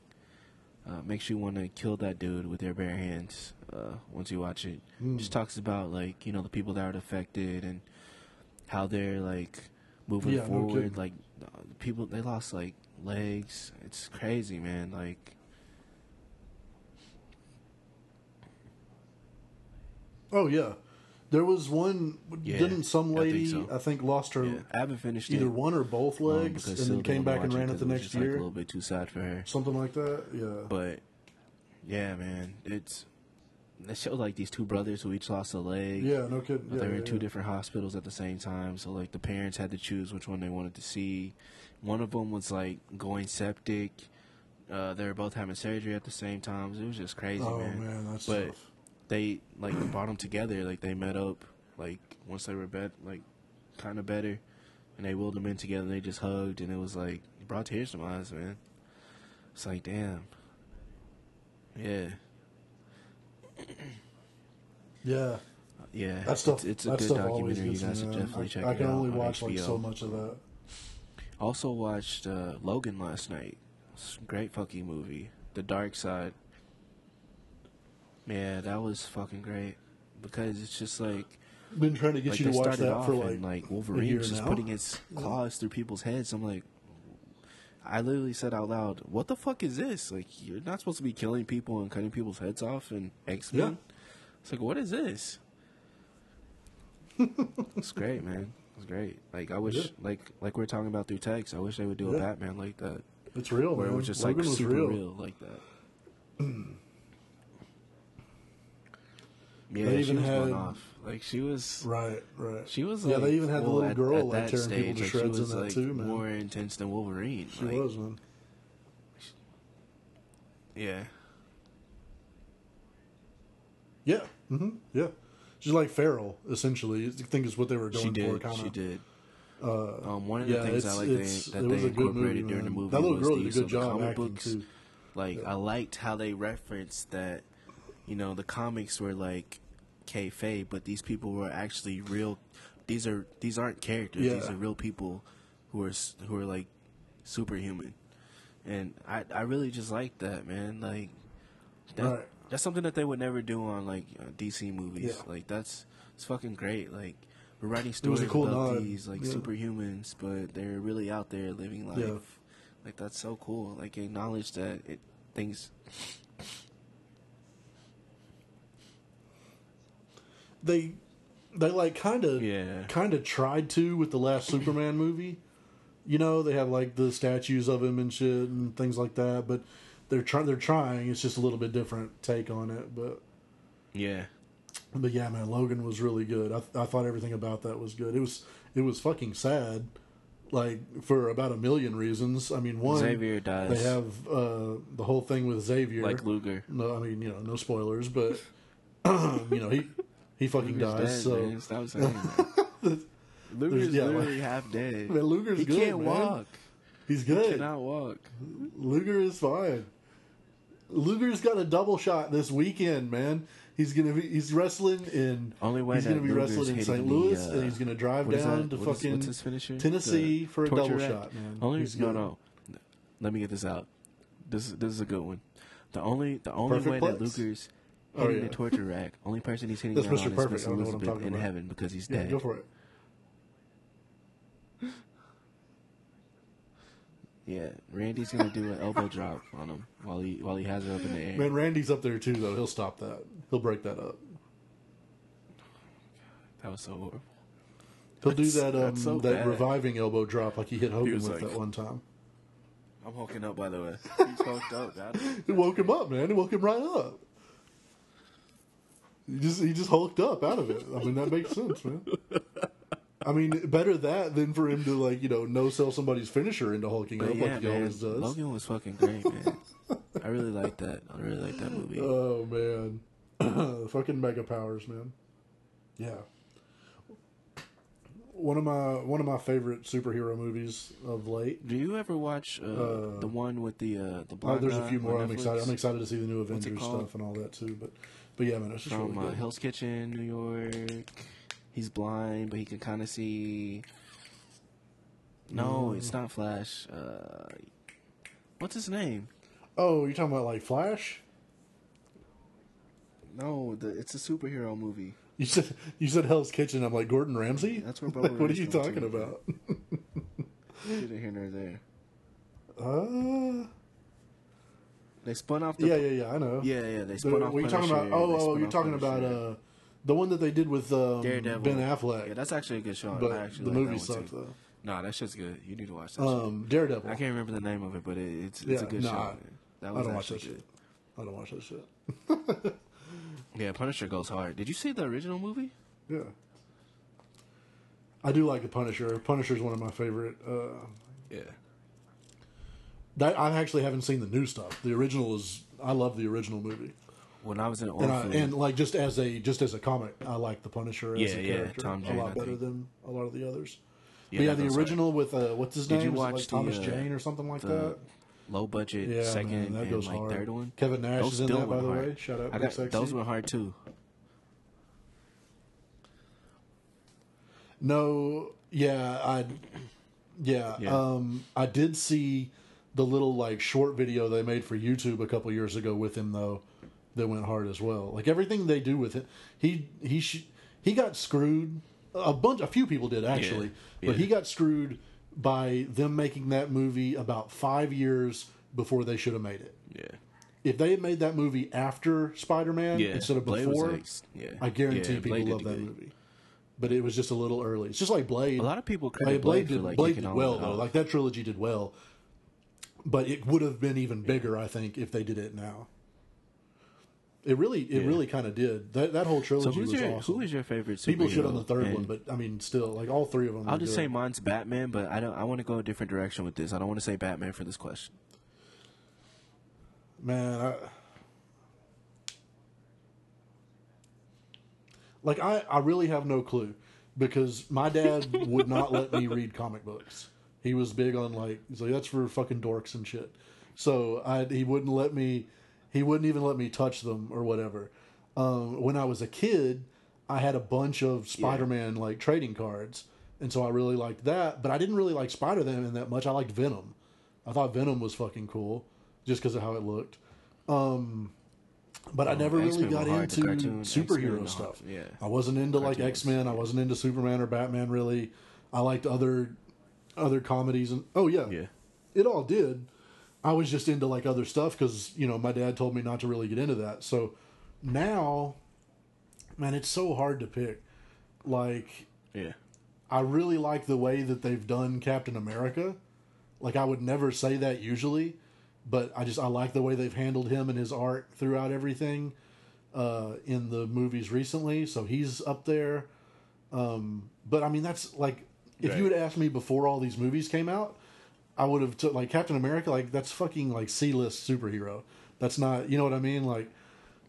A: Uh, makes you want to kill that dude with your bare hands uh, once you watch it.
B: Mm.
A: Just talks about like you know the people that are affected and how they're like moving
B: Yeah,
A: forward.
B: kidding.
A: like people they lost like legs. It's crazy, man. Like
B: Oh yeah, there was one.
A: Yeah,
B: didn't some
A: I think
B: lady?
A: so.
B: I think lost her
A: yeah, I haven't finished
B: either
A: it.
B: one or both
A: um,
B: legs,
A: because
B: and then came back and ran
A: it
B: the next
A: just, like,
B: year,
A: a little bit too sad for her.
B: something like that. Yeah.
A: But yeah, man, it's it showed like these two brothers who each lost a leg.
B: yeah, no kidding. Yeah,
A: they were
B: yeah,
A: in two
B: yeah.
A: different hospitals at the same time, so like the parents had to choose which one they wanted to see. One of them was like going septic. Uh, they were both having surgery at the same time. It was just crazy,
B: Oh
A: man.
B: man, that's
A: But
B: tough.
A: They like brought them together. Like they met up. Like once they were bet like kind of better, and they wheeled them in together. and They just hugged, and it was like it brought tears to my eyes, man. It's like damn. Yeah,
B: Yeah,
A: yeah.
B: that stuff.
A: It's, it's a good documentary. You guys should definitely
B: I,
A: check
B: I
A: it
B: can
A: out
B: only
A: on
B: watch like
A: HBO.
B: so much of that.
A: Also watched uh, Logan last night. It's a great fucking movie. The Dark Side. Yeah, that was fucking great because it's just like
B: Been trying to get
A: like
B: you to watch that
A: off
B: for
A: and
B: like,
A: like Wolverine was just
B: now.
A: putting its claws through people's heads. I'm like, I literally said out loud, "What the fuck is this? Like, you're not supposed to be killing people and cutting people's heads off in X Men."
B: Yeah.
A: It's like, what is this? it's great, man. It's great. Like, I wish,
B: Yeah.
A: like, like we are talking about through text. I wish they would do a Batman like that,
B: it's real,
A: where it
B: man.
A: was just
B: Logan
A: like super
B: real.
A: real. like that. Yeah,
B: They
A: she
B: even had-
A: off. Like she was.
B: Right, right.
A: She was
B: Yeah,
A: like,
B: they even had the little
A: at-
B: girl,
A: at
B: like,
A: that
B: tearing people
A: stage,
B: to
A: like,
B: shreds
A: she
B: in that,
A: like,
B: too, man.
A: More intense than Wolverine.
B: She
A: like,
B: was, man.
A: Yeah,
B: Yeah. hmm Yeah. She's like feral, essentially. I think is what they were going
A: she
B: for,
A: did.
B: kind
A: She did.
B: Uh,
A: Um, one of
B: yeah,
A: the things I like that they incorporated
B: movie,
A: during the movie
B: That little
A: was
B: girl did a good job
A: comic books.
B: too.
A: Like
B: Yeah.
A: I liked how they referenced that, you know, the comics were like kayfabe, but these people were actually real. These are these aren't characters. These are real people who are who are like superhuman, and I I really just like that man. Like that,
B: Right.
A: that's something that they would never do on like uh, DC movies.
B: Yeah.
A: Like that's it's fucking great. Like we're writing stories
B: cool
A: about
B: nod.
A: these like
B: Yeah.
A: superhumans, but they're really out there living life.
B: Yeah.
A: Like that's so cool. Like acknowledge that it things.
B: They, they like kind of,
A: Yeah.
B: kind of tried to with the last Superman movie. You know, they have like the statues of him and shit and things like that, but they're trying. They're trying. It's just a little bit different take on it, but
A: Yeah.
B: But yeah, man, Logan was really good. I, I thought everything about that was good. It was it was fucking sad, like for about a million reasons. I mean, one
A: Xavier dies.
B: they have uh, the whole thing with Xavier.
A: like Luger.
B: no, I mean you know no spoilers, but um, you know he he fucking
A: Luger's
B: dies.
A: dead,
B: so
A: man. Stop saying that. Luger's
B: yeah,
A: literally half dead.
B: Man, Luger's
A: he
B: good,
A: can't
B: man.
A: walk.
B: he's
A: He
B: good.
A: cannot walk.
B: Luger is fine. Luger's got a double shot this weekend, man. He's gonna be he's wrestling in
A: Only way
B: he's gonna be
A: Luger's
B: wrestling in St.
A: the,
B: Louis
A: uh,
B: and he's gonna drive down to
A: What is-
B: fucking
A: his?
B: Tennessee
A: The
B: for a double
A: rack?
B: shot, man.
A: Only
B: He's
A: no
B: good.
A: no. Let me get this out. This this is a good one. The only the only
B: Perfect
A: way that
B: Plex? Oh,
A: hitting
B: yeah.
A: the torture rack, only person he's hitting
B: That's
A: that
B: Mr.
A: on
B: Perfect.
A: is
B: I
A: Miss
B: I'm
A: Elizabeth in
B: about.
A: heaven because he's
B: Yeah,
A: dead.
B: go for it.
A: Yeah, Randy's gonna do an elbow drop on him while he while he has it up in the air.
B: Man, Randy's up there too, though. He'll stop that. He'll break that up.
A: That was so horrible.
B: He'll do that um,
A: so
B: that
A: bad.
B: reviving elbow drop like he hit Hogan
A: was
B: with
A: like-
B: that one time.
A: I'm hulking up, by the way. He's hulked up. It
B: woke him up, man. It woke him right up. He just he just hulked up out of it. I mean that makes sense, man. I mean, better that than for him to like you know no sell somebody's finisher into hulking
A: But
B: up
A: yeah,
B: like he
A: man,
B: always does.
A: Logan was fucking great, man. I really like that. I really like that movie.
B: Oh man, fucking mega powers, man. Yeah. One of my one of my favorite superhero movies of late.
A: Do you ever watch uh, the one with the uh, the
B: Uh,
A: blonde
B: there's a few more. I'm excited. I'm excited to see the new Avengers stuff and all that too. But but yeah, man, it's just
A: From
B: really
A: uh,
B: good.
A: Hell's Kitchen, New York. He's blind, but he can kind of see. No,
B: Mm.
A: it's not Flash. Uh, what's his name?
B: Oh, you're talking about like Flash?
A: No, the, it's a superhero movie.
B: You said you said Hell's Kitchen. I'm like Gordon Ramsay.
A: That's where
B: Like, what are you talking about?
A: Neither here nor there.
B: Uh,
A: They spun off the.
B: yeah, yeah, yeah. I know.
A: yeah, yeah, They
B: The,
A: spun off.
B: what you talking about? Oh, oh, you're talking about uh, the one that they did with um,
A: Daredevil.
B: Ben Affleck.
A: Yeah, that's actually a good show.
B: but
A: I actually
B: the
A: like
B: movie sucked though.
A: No, that shit's good. You need to watch that. shit.
B: Um, Daredevil.
A: I can't remember the name of it, but it, it's it's
B: Yeah,
A: a good
B: nah,
A: show.
B: I-
A: man. That
B: I
A: was
B: don't watch that
A: good.
B: shit. I don't watch that shit.
A: Yeah, Punisher goes hard. Did you see the original movie?
B: Yeah. I do like the Punisher. Punisher's one of my favorite. Uh,
A: Yeah.
B: That I actually haven't seen the new stuff. The original is. I love the original movie,
A: When I was in
B: and I, and like just as a just as a comic, I like the Punisher as
A: Yeah,
B: a
A: yeah,
B: character
A: Tom
B: a lot better than a lot of the others.
A: yeah,
B: but yeah, the original with uh, what's his
A: Did
B: name?
A: you watch
B: like
A: the,
B: Thomas
A: uh,
B: Jane or something like
A: the
B: that?
A: low budget
B: Yeah,
A: second
B: man, that
A: and
B: goes
A: like
B: hard.
A: third one.
B: Kevin Nash
A: Those
B: is in that, by the
A: hard.
B: way. Shout out,
A: I got,
B: Sexy.
A: those went hard too.
B: No, yeah, I, yeah,
A: Yeah.
B: um, I did see the little like short video they made for YouTube a couple years ago with him though, that went hard as well. Like everything they do with it, he he sh- he got screwed. A bunch, a few people did actually,
A: Yeah.
B: but he got screwed by them making that movie about five years before they should have made it.
A: Yeah.
B: If they had made that movie after Spider Man
A: Yeah.
B: instead of
A: Blade
B: before,
A: like- yeah.
B: I guarantee
A: Blade
B: people love that
A: good.
B: movie. But it was just a little early. It's just like Blade.
A: A lot of people credit
B: Blade
A: Blade,
B: did,
A: like
B: Blade did well though. Like that trilogy did well, but it would have been even bigger, I think, if they did it now. It really, it
A: Yeah.
B: really kind of did. That that whole trilogy
A: so who's
B: was
A: your
B: awesome.
A: who is your favorite?
B: People shit on the third
A: And
B: one, but I mean, still, like all three of them.
A: I'll just
B: good.
A: say mine's Batman, but I don't. I want to go a different direction with this. I don't want to say Batman for this question.
B: man. I, like I, I really have no clue because my dad would not let me read comic books. He was big on like he's like that's for fucking dorks and shit. So I he wouldn't let me he wouldn't even let me touch them or whatever. Um, when I was a kid, I had a bunch of Spider-Man like trading cards, and so I really liked that. But I didn't really like Spider-Man that much. I liked Venom. I thought Venom was fucking cool just because of how it looked. Um, but I
A: Oh,
B: never really
A: X-Men
B: got
A: hard, the
B: into
A: cartoon,
B: superhero stuff.
A: yeah.
B: I wasn't into like X Men. I wasn't into Superman or Batman really. I liked other other comedies and oh yeah,
A: Yeah.
B: it all did. I was just into like other stuff because you know my dad told me not to really get into that. So now, man, it's so hard to pick. Like
A: Yeah.
B: I really like the way that they've done Captain America. Like I would never say that usually, but I just I like the way they've handled him and his art throughout everything uh, in the movies recently. So he's up there. Um, but I mean that's like if you
A: Right.
B: had asked me before all these movies came out, I would have took like Captain America. Like that's fucking like C list superhero. That's not you know what I mean like.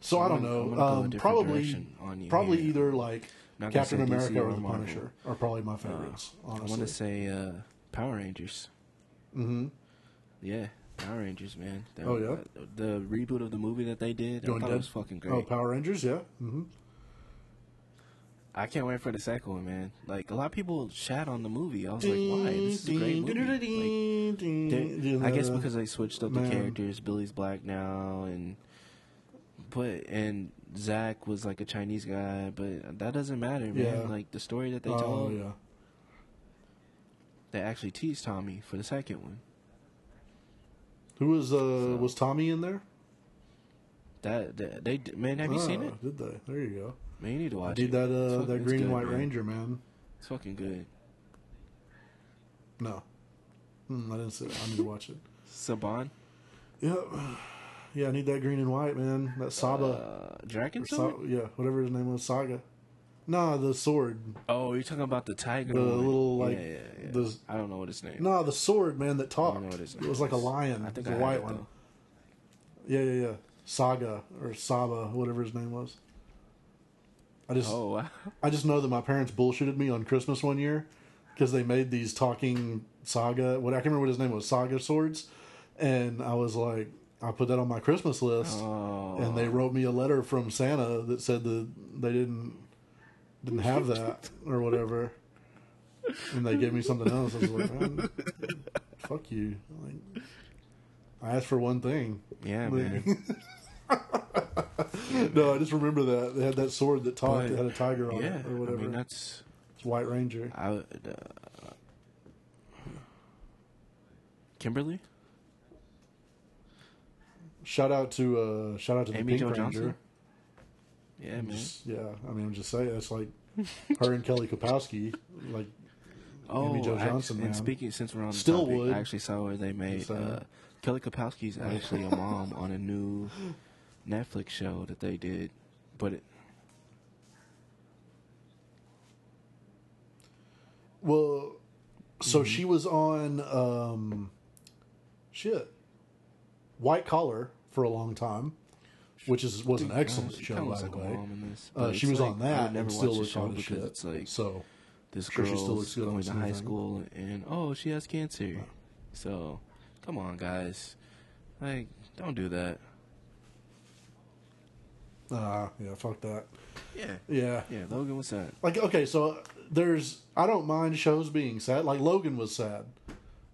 B: So I
A: I'm
B: don't
A: gonna-
B: know.
A: gonna go a
B: Um, probably
A: you
B: probably either like
A: Not
B: Captain America or
A: or
B: the
A: Marvel.
B: Punisher are probably my favorites. Honestly.
A: I want to say uh, Power Rangers.
B: Mm-hmm.
A: Yeah, Power Rangers, man. That-
B: Oh, yeah?
A: the, the reboot of the movie that they did. I thought
B: dead?
A: it was fucking great.
B: Oh, Power Rangers, yeah. hmm
A: I can't wait for the second one, man. Like a lot of people shat on the movie. I was like, why? This is a great movie. Like, I guess because they switched up the characters. Billy's black now, and but and Zach was like a Chinese guy, but that doesn't matter, man.
B: Yeah.
A: Like the story that they
B: oh
A: told,
B: yeah,
A: they actually teased Tommy for the second one.
B: Who was uh was Tommy in there?
A: That, that they man, have you seen
B: Ah,
A: it?
B: Did they? There you go.
A: Man, you need to watch
B: Did
A: it.
B: that uh that Green
A: good,
B: and White
A: man.
B: Ranger man?
A: It's fucking good.
B: No, Hmm, I didn't see. It. I need to watch it.
A: Saban,
B: Yep. yeah. I need that Green and White man. That Saba.
A: uh, Dragon.
B: Sa- yeah, whatever his name was, Saga. Nah, the sword.
A: Oh, you're talking about the tiger.
B: The
A: one.
B: little, like,
A: yeah, yeah, yeah.
B: the-
A: I don't know what his name.
B: No, the sword man that
A: I
B: talked.
A: don't know what his name
B: It was like a lion.
A: I think
B: it was a white
A: it,
B: one.
A: though.
B: Yeah, yeah, yeah. Saga or Saba, whatever his name was. I just,
A: Oh, wow.
B: I just know that my parents bullshitted me on Christmas one year because they made these talking saga. What I can't remember what his name was, saga swords, and I was like, I put that on my Christmas list,
A: Oh,
B: and they oh. wrote me a letter from Santa that said that they didn't didn't have that or whatever, and they gave me something else. I was like, man, fuck you. Like, I asked for one thing.
A: yeah,
B: Like-
A: man.
B: no, I just remember that they had that sword that talked. That had a tiger on
A: yeah,
B: it or whatever.
A: I mean that's
B: it's White Ranger.
A: I uh, Kimberly,
B: Shout out to uh, shout out to the
A: Amy
B: Pink
A: Jo
B: Ranger.
A: Johnson? yeah, man.
B: Just- yeah, I mean, I'm just saying it's like her and Kelly Kapowski. Like,
A: Oh,
B: Jo
A: act-
B: Johnson,
A: and speaking since we're on the
B: Still
A: topic. I actually saw where they made uh, Kelly Kapowski's actually a mom on a new Netflix show that they did, but it,
B: well, so
A: Mm-hmm.
B: she was on um, shit, White Collar for a long time, which is was an excellent show by the
A: like
B: way.
A: this,
B: Uh, she was
A: like,
B: on that and still looks
A: show
B: hot
A: because
B: shit.
A: it's like
B: so
A: this
B: sure she still looks good on
A: going to high school and oh she has cancer, so come on guys, like don't do that.
B: Ah yeah, fuck that.
A: Yeah,
B: Yeah,
A: yeah. Logan was sad.
B: like okay, so there's I don't mind shows being sad. Like Logan was sad.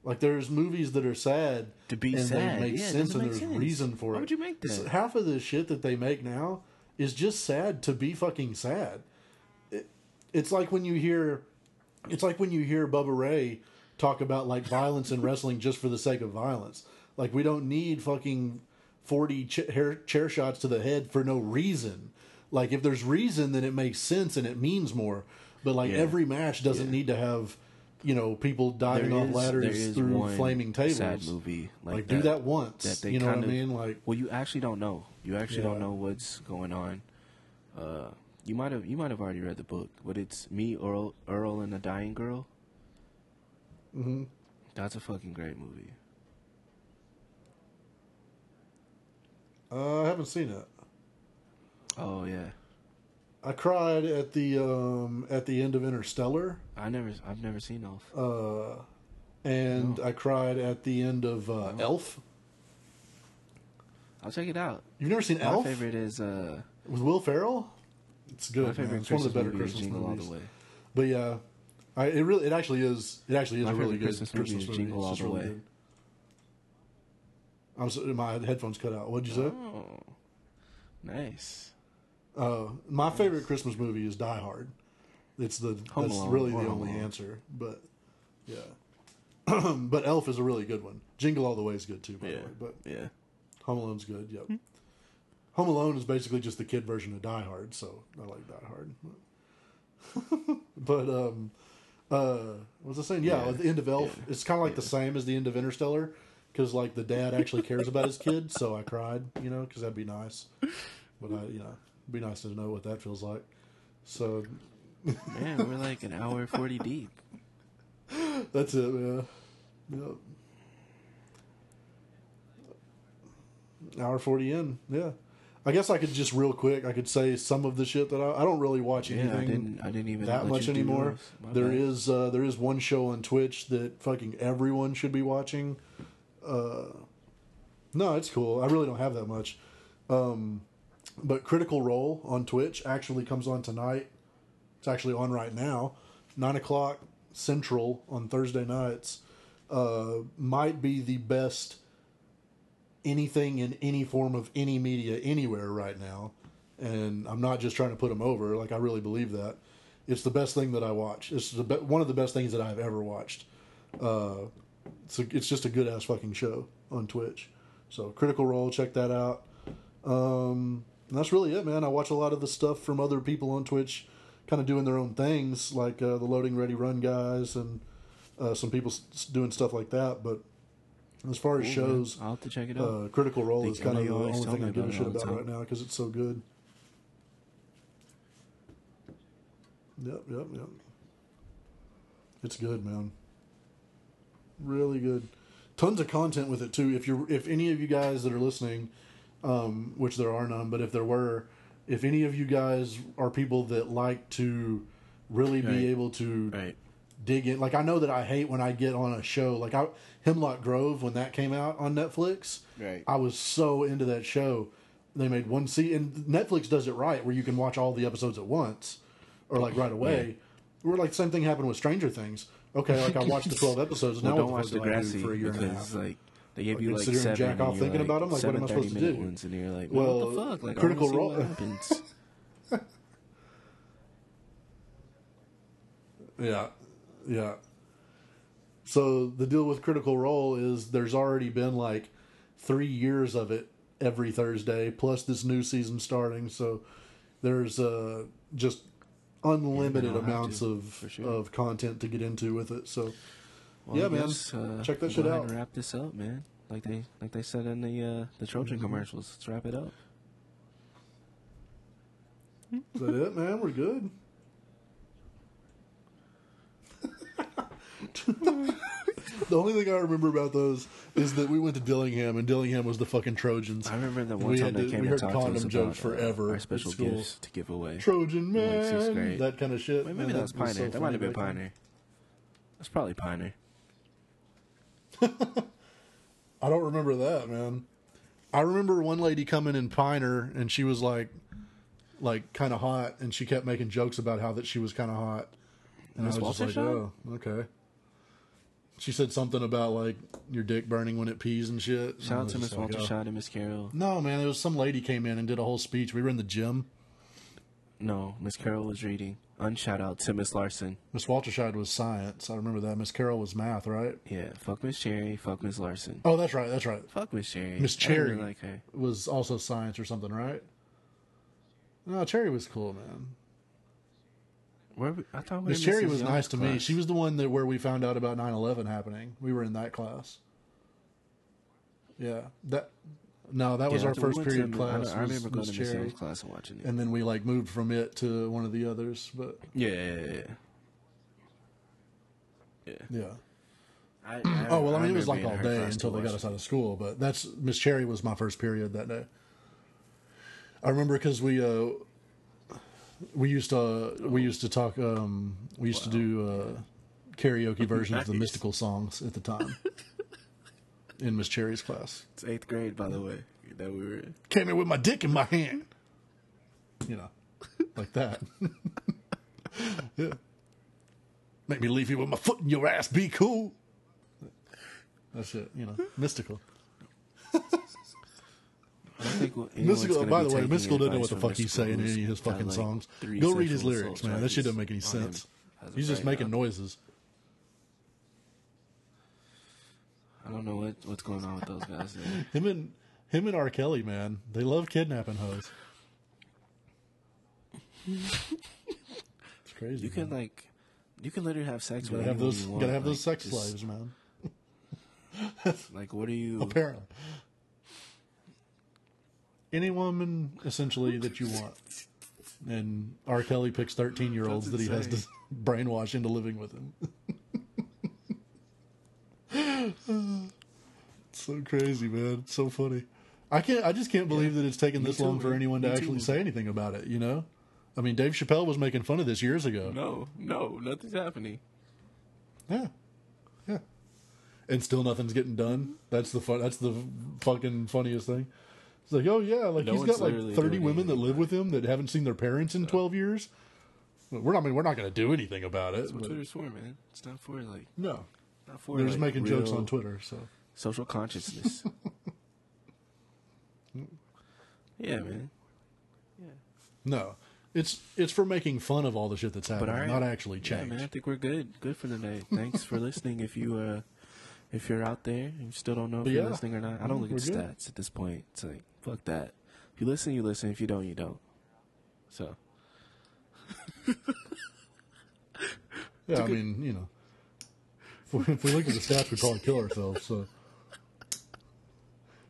B: Like there's movies that are sad
A: To be
B: and
A: sad,
B: they make
A: yeah,
B: sense and
A: make
B: there's
A: sense.
B: reason for
A: Why
B: it.
A: would you make that?
B: Half of the shit that they make now is just sad to be fucking sad. It, it's like when you hear, it's like when you hear Bubba Ray talk about like violence in wrestling just for the sake of violence. Like we don't need fucking forty ch- hair, chair shots to the head for no reason. Like if there's reason, then it makes sense and it means more. But like
A: Yeah.
B: every match doesn't
A: Yeah.
B: need to have, you know, people diving
A: There
B: off
A: is-
B: ladders through
A: one
B: flaming tables.
A: Sad movie like,
B: Like, do that once.
A: that they
B: you know what I mean? Like
A: Well, you actually don't know. You actually
B: Yeah.
A: don't know what's going on. Uh, you might have you might have already read the book, but it's me, Earl, Earl, and the Dying Girl.
B: Mm-hmm.
A: That's a fucking great movie.
B: Uh, I haven't seen it.
A: Oh yeah,
B: I cried at the um, at the end of Interstellar,
A: I never I've never seen Elf.
B: uh, and I cried at the end of uh, Elf.
A: I'll check it out.
B: You've never seen
A: My
B: Elf
A: favorite is uh,
B: with Will Ferrell? It's good.
A: my favorite
B: man. It's one of the
A: Christmas
B: better
A: movie is
B: Christmas movies.
A: All the Way.
B: But yeah, I, it really it actually is. It actually is
A: My
B: a really good
A: Christmas movie
B: Christmas
A: is
B: movie. It's
A: All
B: just
A: the
B: really
A: Way.
B: good. I'm so, my headphones cut out. What'd you say?
A: Oh, nice.
B: Uh, my favorite Christmas movie is Die Hard. It's the
A: Home
B: that's
A: Alone
B: really
A: or
B: the
A: Home
B: only
A: Alone.
B: answer. But yeah, but Elf is a really good one. Jingle All the Way is good too, by
A: Yeah,
B: the way. But
A: yeah.
B: Home Alone's good. Yep. Home Alone is basically just the kid version of Die Hard, so I like Die Hard. but um, uh, what was I saying? Yeah,
A: Yeah,
B: the end of Elf,
A: yeah,
B: it's kind of like the same as the end of Interstellar, because like the dad actually cares about his kid, so I cried, you know, because that'd be nice. But I, you know, it'd be nice to know what that feels like. So
A: Man, we're like an hour forty deep.
B: that's it, man. Yep. Hour forty in, yeah. I guess I could just real quick. I could say some of the shit that I, I don't really watch
A: Yeah,
B: anything
A: I didn't. I didn't even
B: that much anymore. There
A: bad.
B: is uh, there is one show on Twitch that fucking everyone should be watching. Uh, no, it's cool. I really don't have that much. Um, but Critical Role on Twitch actually comes on tonight. It's actually on right now, nine o'clock Central on Thursday nights. Uh, might be the best anything in any form of any media anywhere right now. And I'm not just trying to put them over. Like I really believe that. It's the best thing that I watch. It's the be- one of the best things that I've ever watched. Uh, it's a, it's just a good ass fucking show on Twitch. So Critical Role, check that out. Um, and that's really it, man. I watch a lot of the stuff from other people on Twitch, kind of doing their own things, like uh, the Loading Ready Run guys and uh, some people s- doing stuff like that. But as far as
A: Cool,
B: shows,
A: man. I'll have to check it out.
B: uh, Critical Role is kind of the only thing I give a shit about
A: time.
B: right now because it's so good. Yep, yep, yep. It's good, man. Really good. Tons of content with it too. If you're, if any of you guys that are listening, um, which there are none, but if there were, if any of you guys are people that like to really
A: Right.
B: be able to
A: right.
B: dig in. Like I know that I hate when I get on a show like I, Hemlock Grove when that came out on Netflix.
A: Right.
B: I was so into that show. They made one see and Netflix does it right where you can watch all the episodes at once or like right away. Where like same thing happened with Stranger Things. Okay, like I watched the twelve episodes.
A: Well,
B: Now
A: don't watch
B: the
A: Degrassi
B: for a year and a
A: because like they gave
B: Like,
A: you like seven
B: jack off thinking about 'em? Like, what am I supposed to
A: 30-minute
B: do?
A: Ones and you're like,
B: Well,
A: well, what the fuck? Like,
B: Critical
A: I wanna see
B: Role-
A: happens.
B: Yeah, yeah. So the deal with Critical Role is there's already been like three years of it every Thursday, plus this new season starting. So there's uh, just unlimited
A: I'll
B: amounts
A: to,
B: of
A: sure.
B: of content to get into with it. So
A: Well,
B: Yeah,
A: I
B: man.
A: guess, uh,
B: Check that shit out.
A: Wrap this up, man. Like they like they said in the uh, the Trojan
B: Mm-hmm.
A: commercials. Let's wrap it up.
B: is that it, man? We're good. the only thing I remember about those is that we went to Dillingham, and Dillingham was the fucking Trojans.
A: I remember
B: that
A: one
B: we
A: time
B: had
A: they
B: to-
A: came
B: we
A: to
B: heard
A: talk to us
B: condom
A: about
B: jokes
A: uh,
B: forever
A: our special gifts to give away.
B: Trojan
A: in, like,
B: man, that kind of shit.
A: Wait,
B: man,
A: maybe that was Pioneer.
B: so
A: that might have been. Pioneer. That's probably Pioneer.
B: I don't remember that, man. I remember one lady coming in Pioneer, and she was like, like kind of hot, and she kept making jokes about how that she was kind of hot. And
A: Miss
B: I was just like,
A: Waltershaw?
B: oh, okay. She said something about like your dick burning when it pees and shit. Oh.
A: Shout out to Miss Walter
B: oh.
A: Shot and Miss Carol.
B: No, man, it was some lady came in and did a whole speech. We were in the gym.
A: No, Miss Carol was reading. Unshout out to Miss Larson.
B: Miss Walterscheid was science. I remember that. Miss Carroll was math, right?
A: Yeah, fuck Miss Cherry, fuck Miss Larson.
B: Oh, that's right. That's right.
A: Fuck Miss Cherry.
B: Miss Cherry
A: really like her.
B: was also science or something, right? No, Cherry was cool, man.
A: Where we, I thought we
B: Miss Cherry was nice to me. She was the one that where we found out about 9-11 happening. We were in that class. Yeah, that. No, that was our first
A: went to
B: period
A: Mi-
B: class.
A: I, I remember going
B: Miss
A: to Miss
B: Cherry.
A: Class and watching it.
B: and then we like moved from it to one of the others. But
A: yeah, yeah, yeah. yeah.
B: yeah.
A: I, I,
B: Oh well, I mean, it was like all day until they got us out of school. But that's Miss Cherry was my first period that day. I remember because we uh, we used to we used to talk um, we used to do uh, karaoke versions of the Mystikal songs at the time in Miss Cherry's class.
A: It's eighth grade, by the way, that we were in.
B: Came in with my dick in my hand, you know, like that. yeah, make me leave you with my foot in your ass. Be cool. That's it, you know, Mystikal.
A: I don't think we'll- anyone's Mystikal.
B: By the way, Mystikal doesn't know what the fuck he's saying in any of his fucking
A: like,
B: songs. Go read his lyrics, man. That shit doesn't make any sense. He's just making
A: now.
B: noises.
A: I don't know what what's going on with those guys.
B: Him and him and R. Kelly, man, they love kidnapping hoes. it's crazy.
A: You can like, you can literally have sex
B: gotta
A: with
B: have
A: anyone
B: those
A: you
B: gotta have those
A: like,
B: sex
A: just-
B: slaves, man.
A: Like, what are you?
B: Apparently, any woman essentially that you want. And R. Kelly picks thirteen year olds that he has to brainwash into living with him. it's so crazy, man. It's so funny. I can't. I just can't believe that it's taken this
A: too,
B: long for anyone to
A: Me
B: actually
A: too.
B: say anything about it. You know, I mean, Dave Chappelle was making fun of this years ago.
A: No, no, nothing's happening.
B: Yeah, yeah, and still nothing's getting done. That's the fun. That's the fucking funniest thing. It's like, oh yeah, like
A: No
B: he's
A: one's
B: got like thirty women that live with him that haven't seen their parents in twelve years. We're not. I mean, we're not going to do anything about it.
A: That's what Twitter's for, man. It's not for like,
B: no,
A: not for.
B: they're just making jokes on Twitter. So
A: Social consciousness. yeah, man. Yeah.
B: No, it's it's for making fun of all the shit that's
A: But
B: happening,
A: all right.
B: not actually
A: Yeah,
B: change.
A: man. I think we're good. Good for the night. Thanks for listening. If you uh, if you're out there and you still don't know if you're listening or not, I don't mm-hmm. look
B: we're
A: at
B: good.
A: stats at this point. It's like fuck that. If you listen, you listen. If you don't, you don't. So
B: Yeah, I mean, you know, if we, if we look at the stats, we probably kill ourselves. So,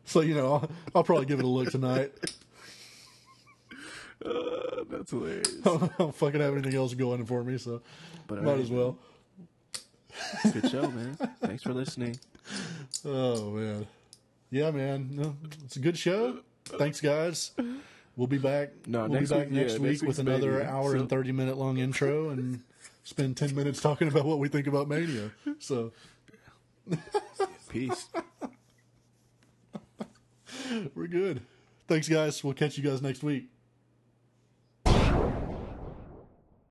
B: so you know, I'll, I'll probably give it a look tonight.
A: Uh, that's hilarious.
B: I don't fucking have anything else going for me, so
A: But
B: might as well.
A: Good show, man. Thanks for listening.
B: Oh man, yeah, man, no, it's a good show. Thanks, guys. We'll be back.
A: No,
B: we'll
A: next
B: be back
A: week- yeah,
B: next
A: next
B: week with another
A: Mania,
B: hour
A: so-
B: and thirty minute long intro and spend ten minutes talking about what we think about Mania. So
A: Peace.
B: we're good. Thanks, guys. We'll catch you guys next week.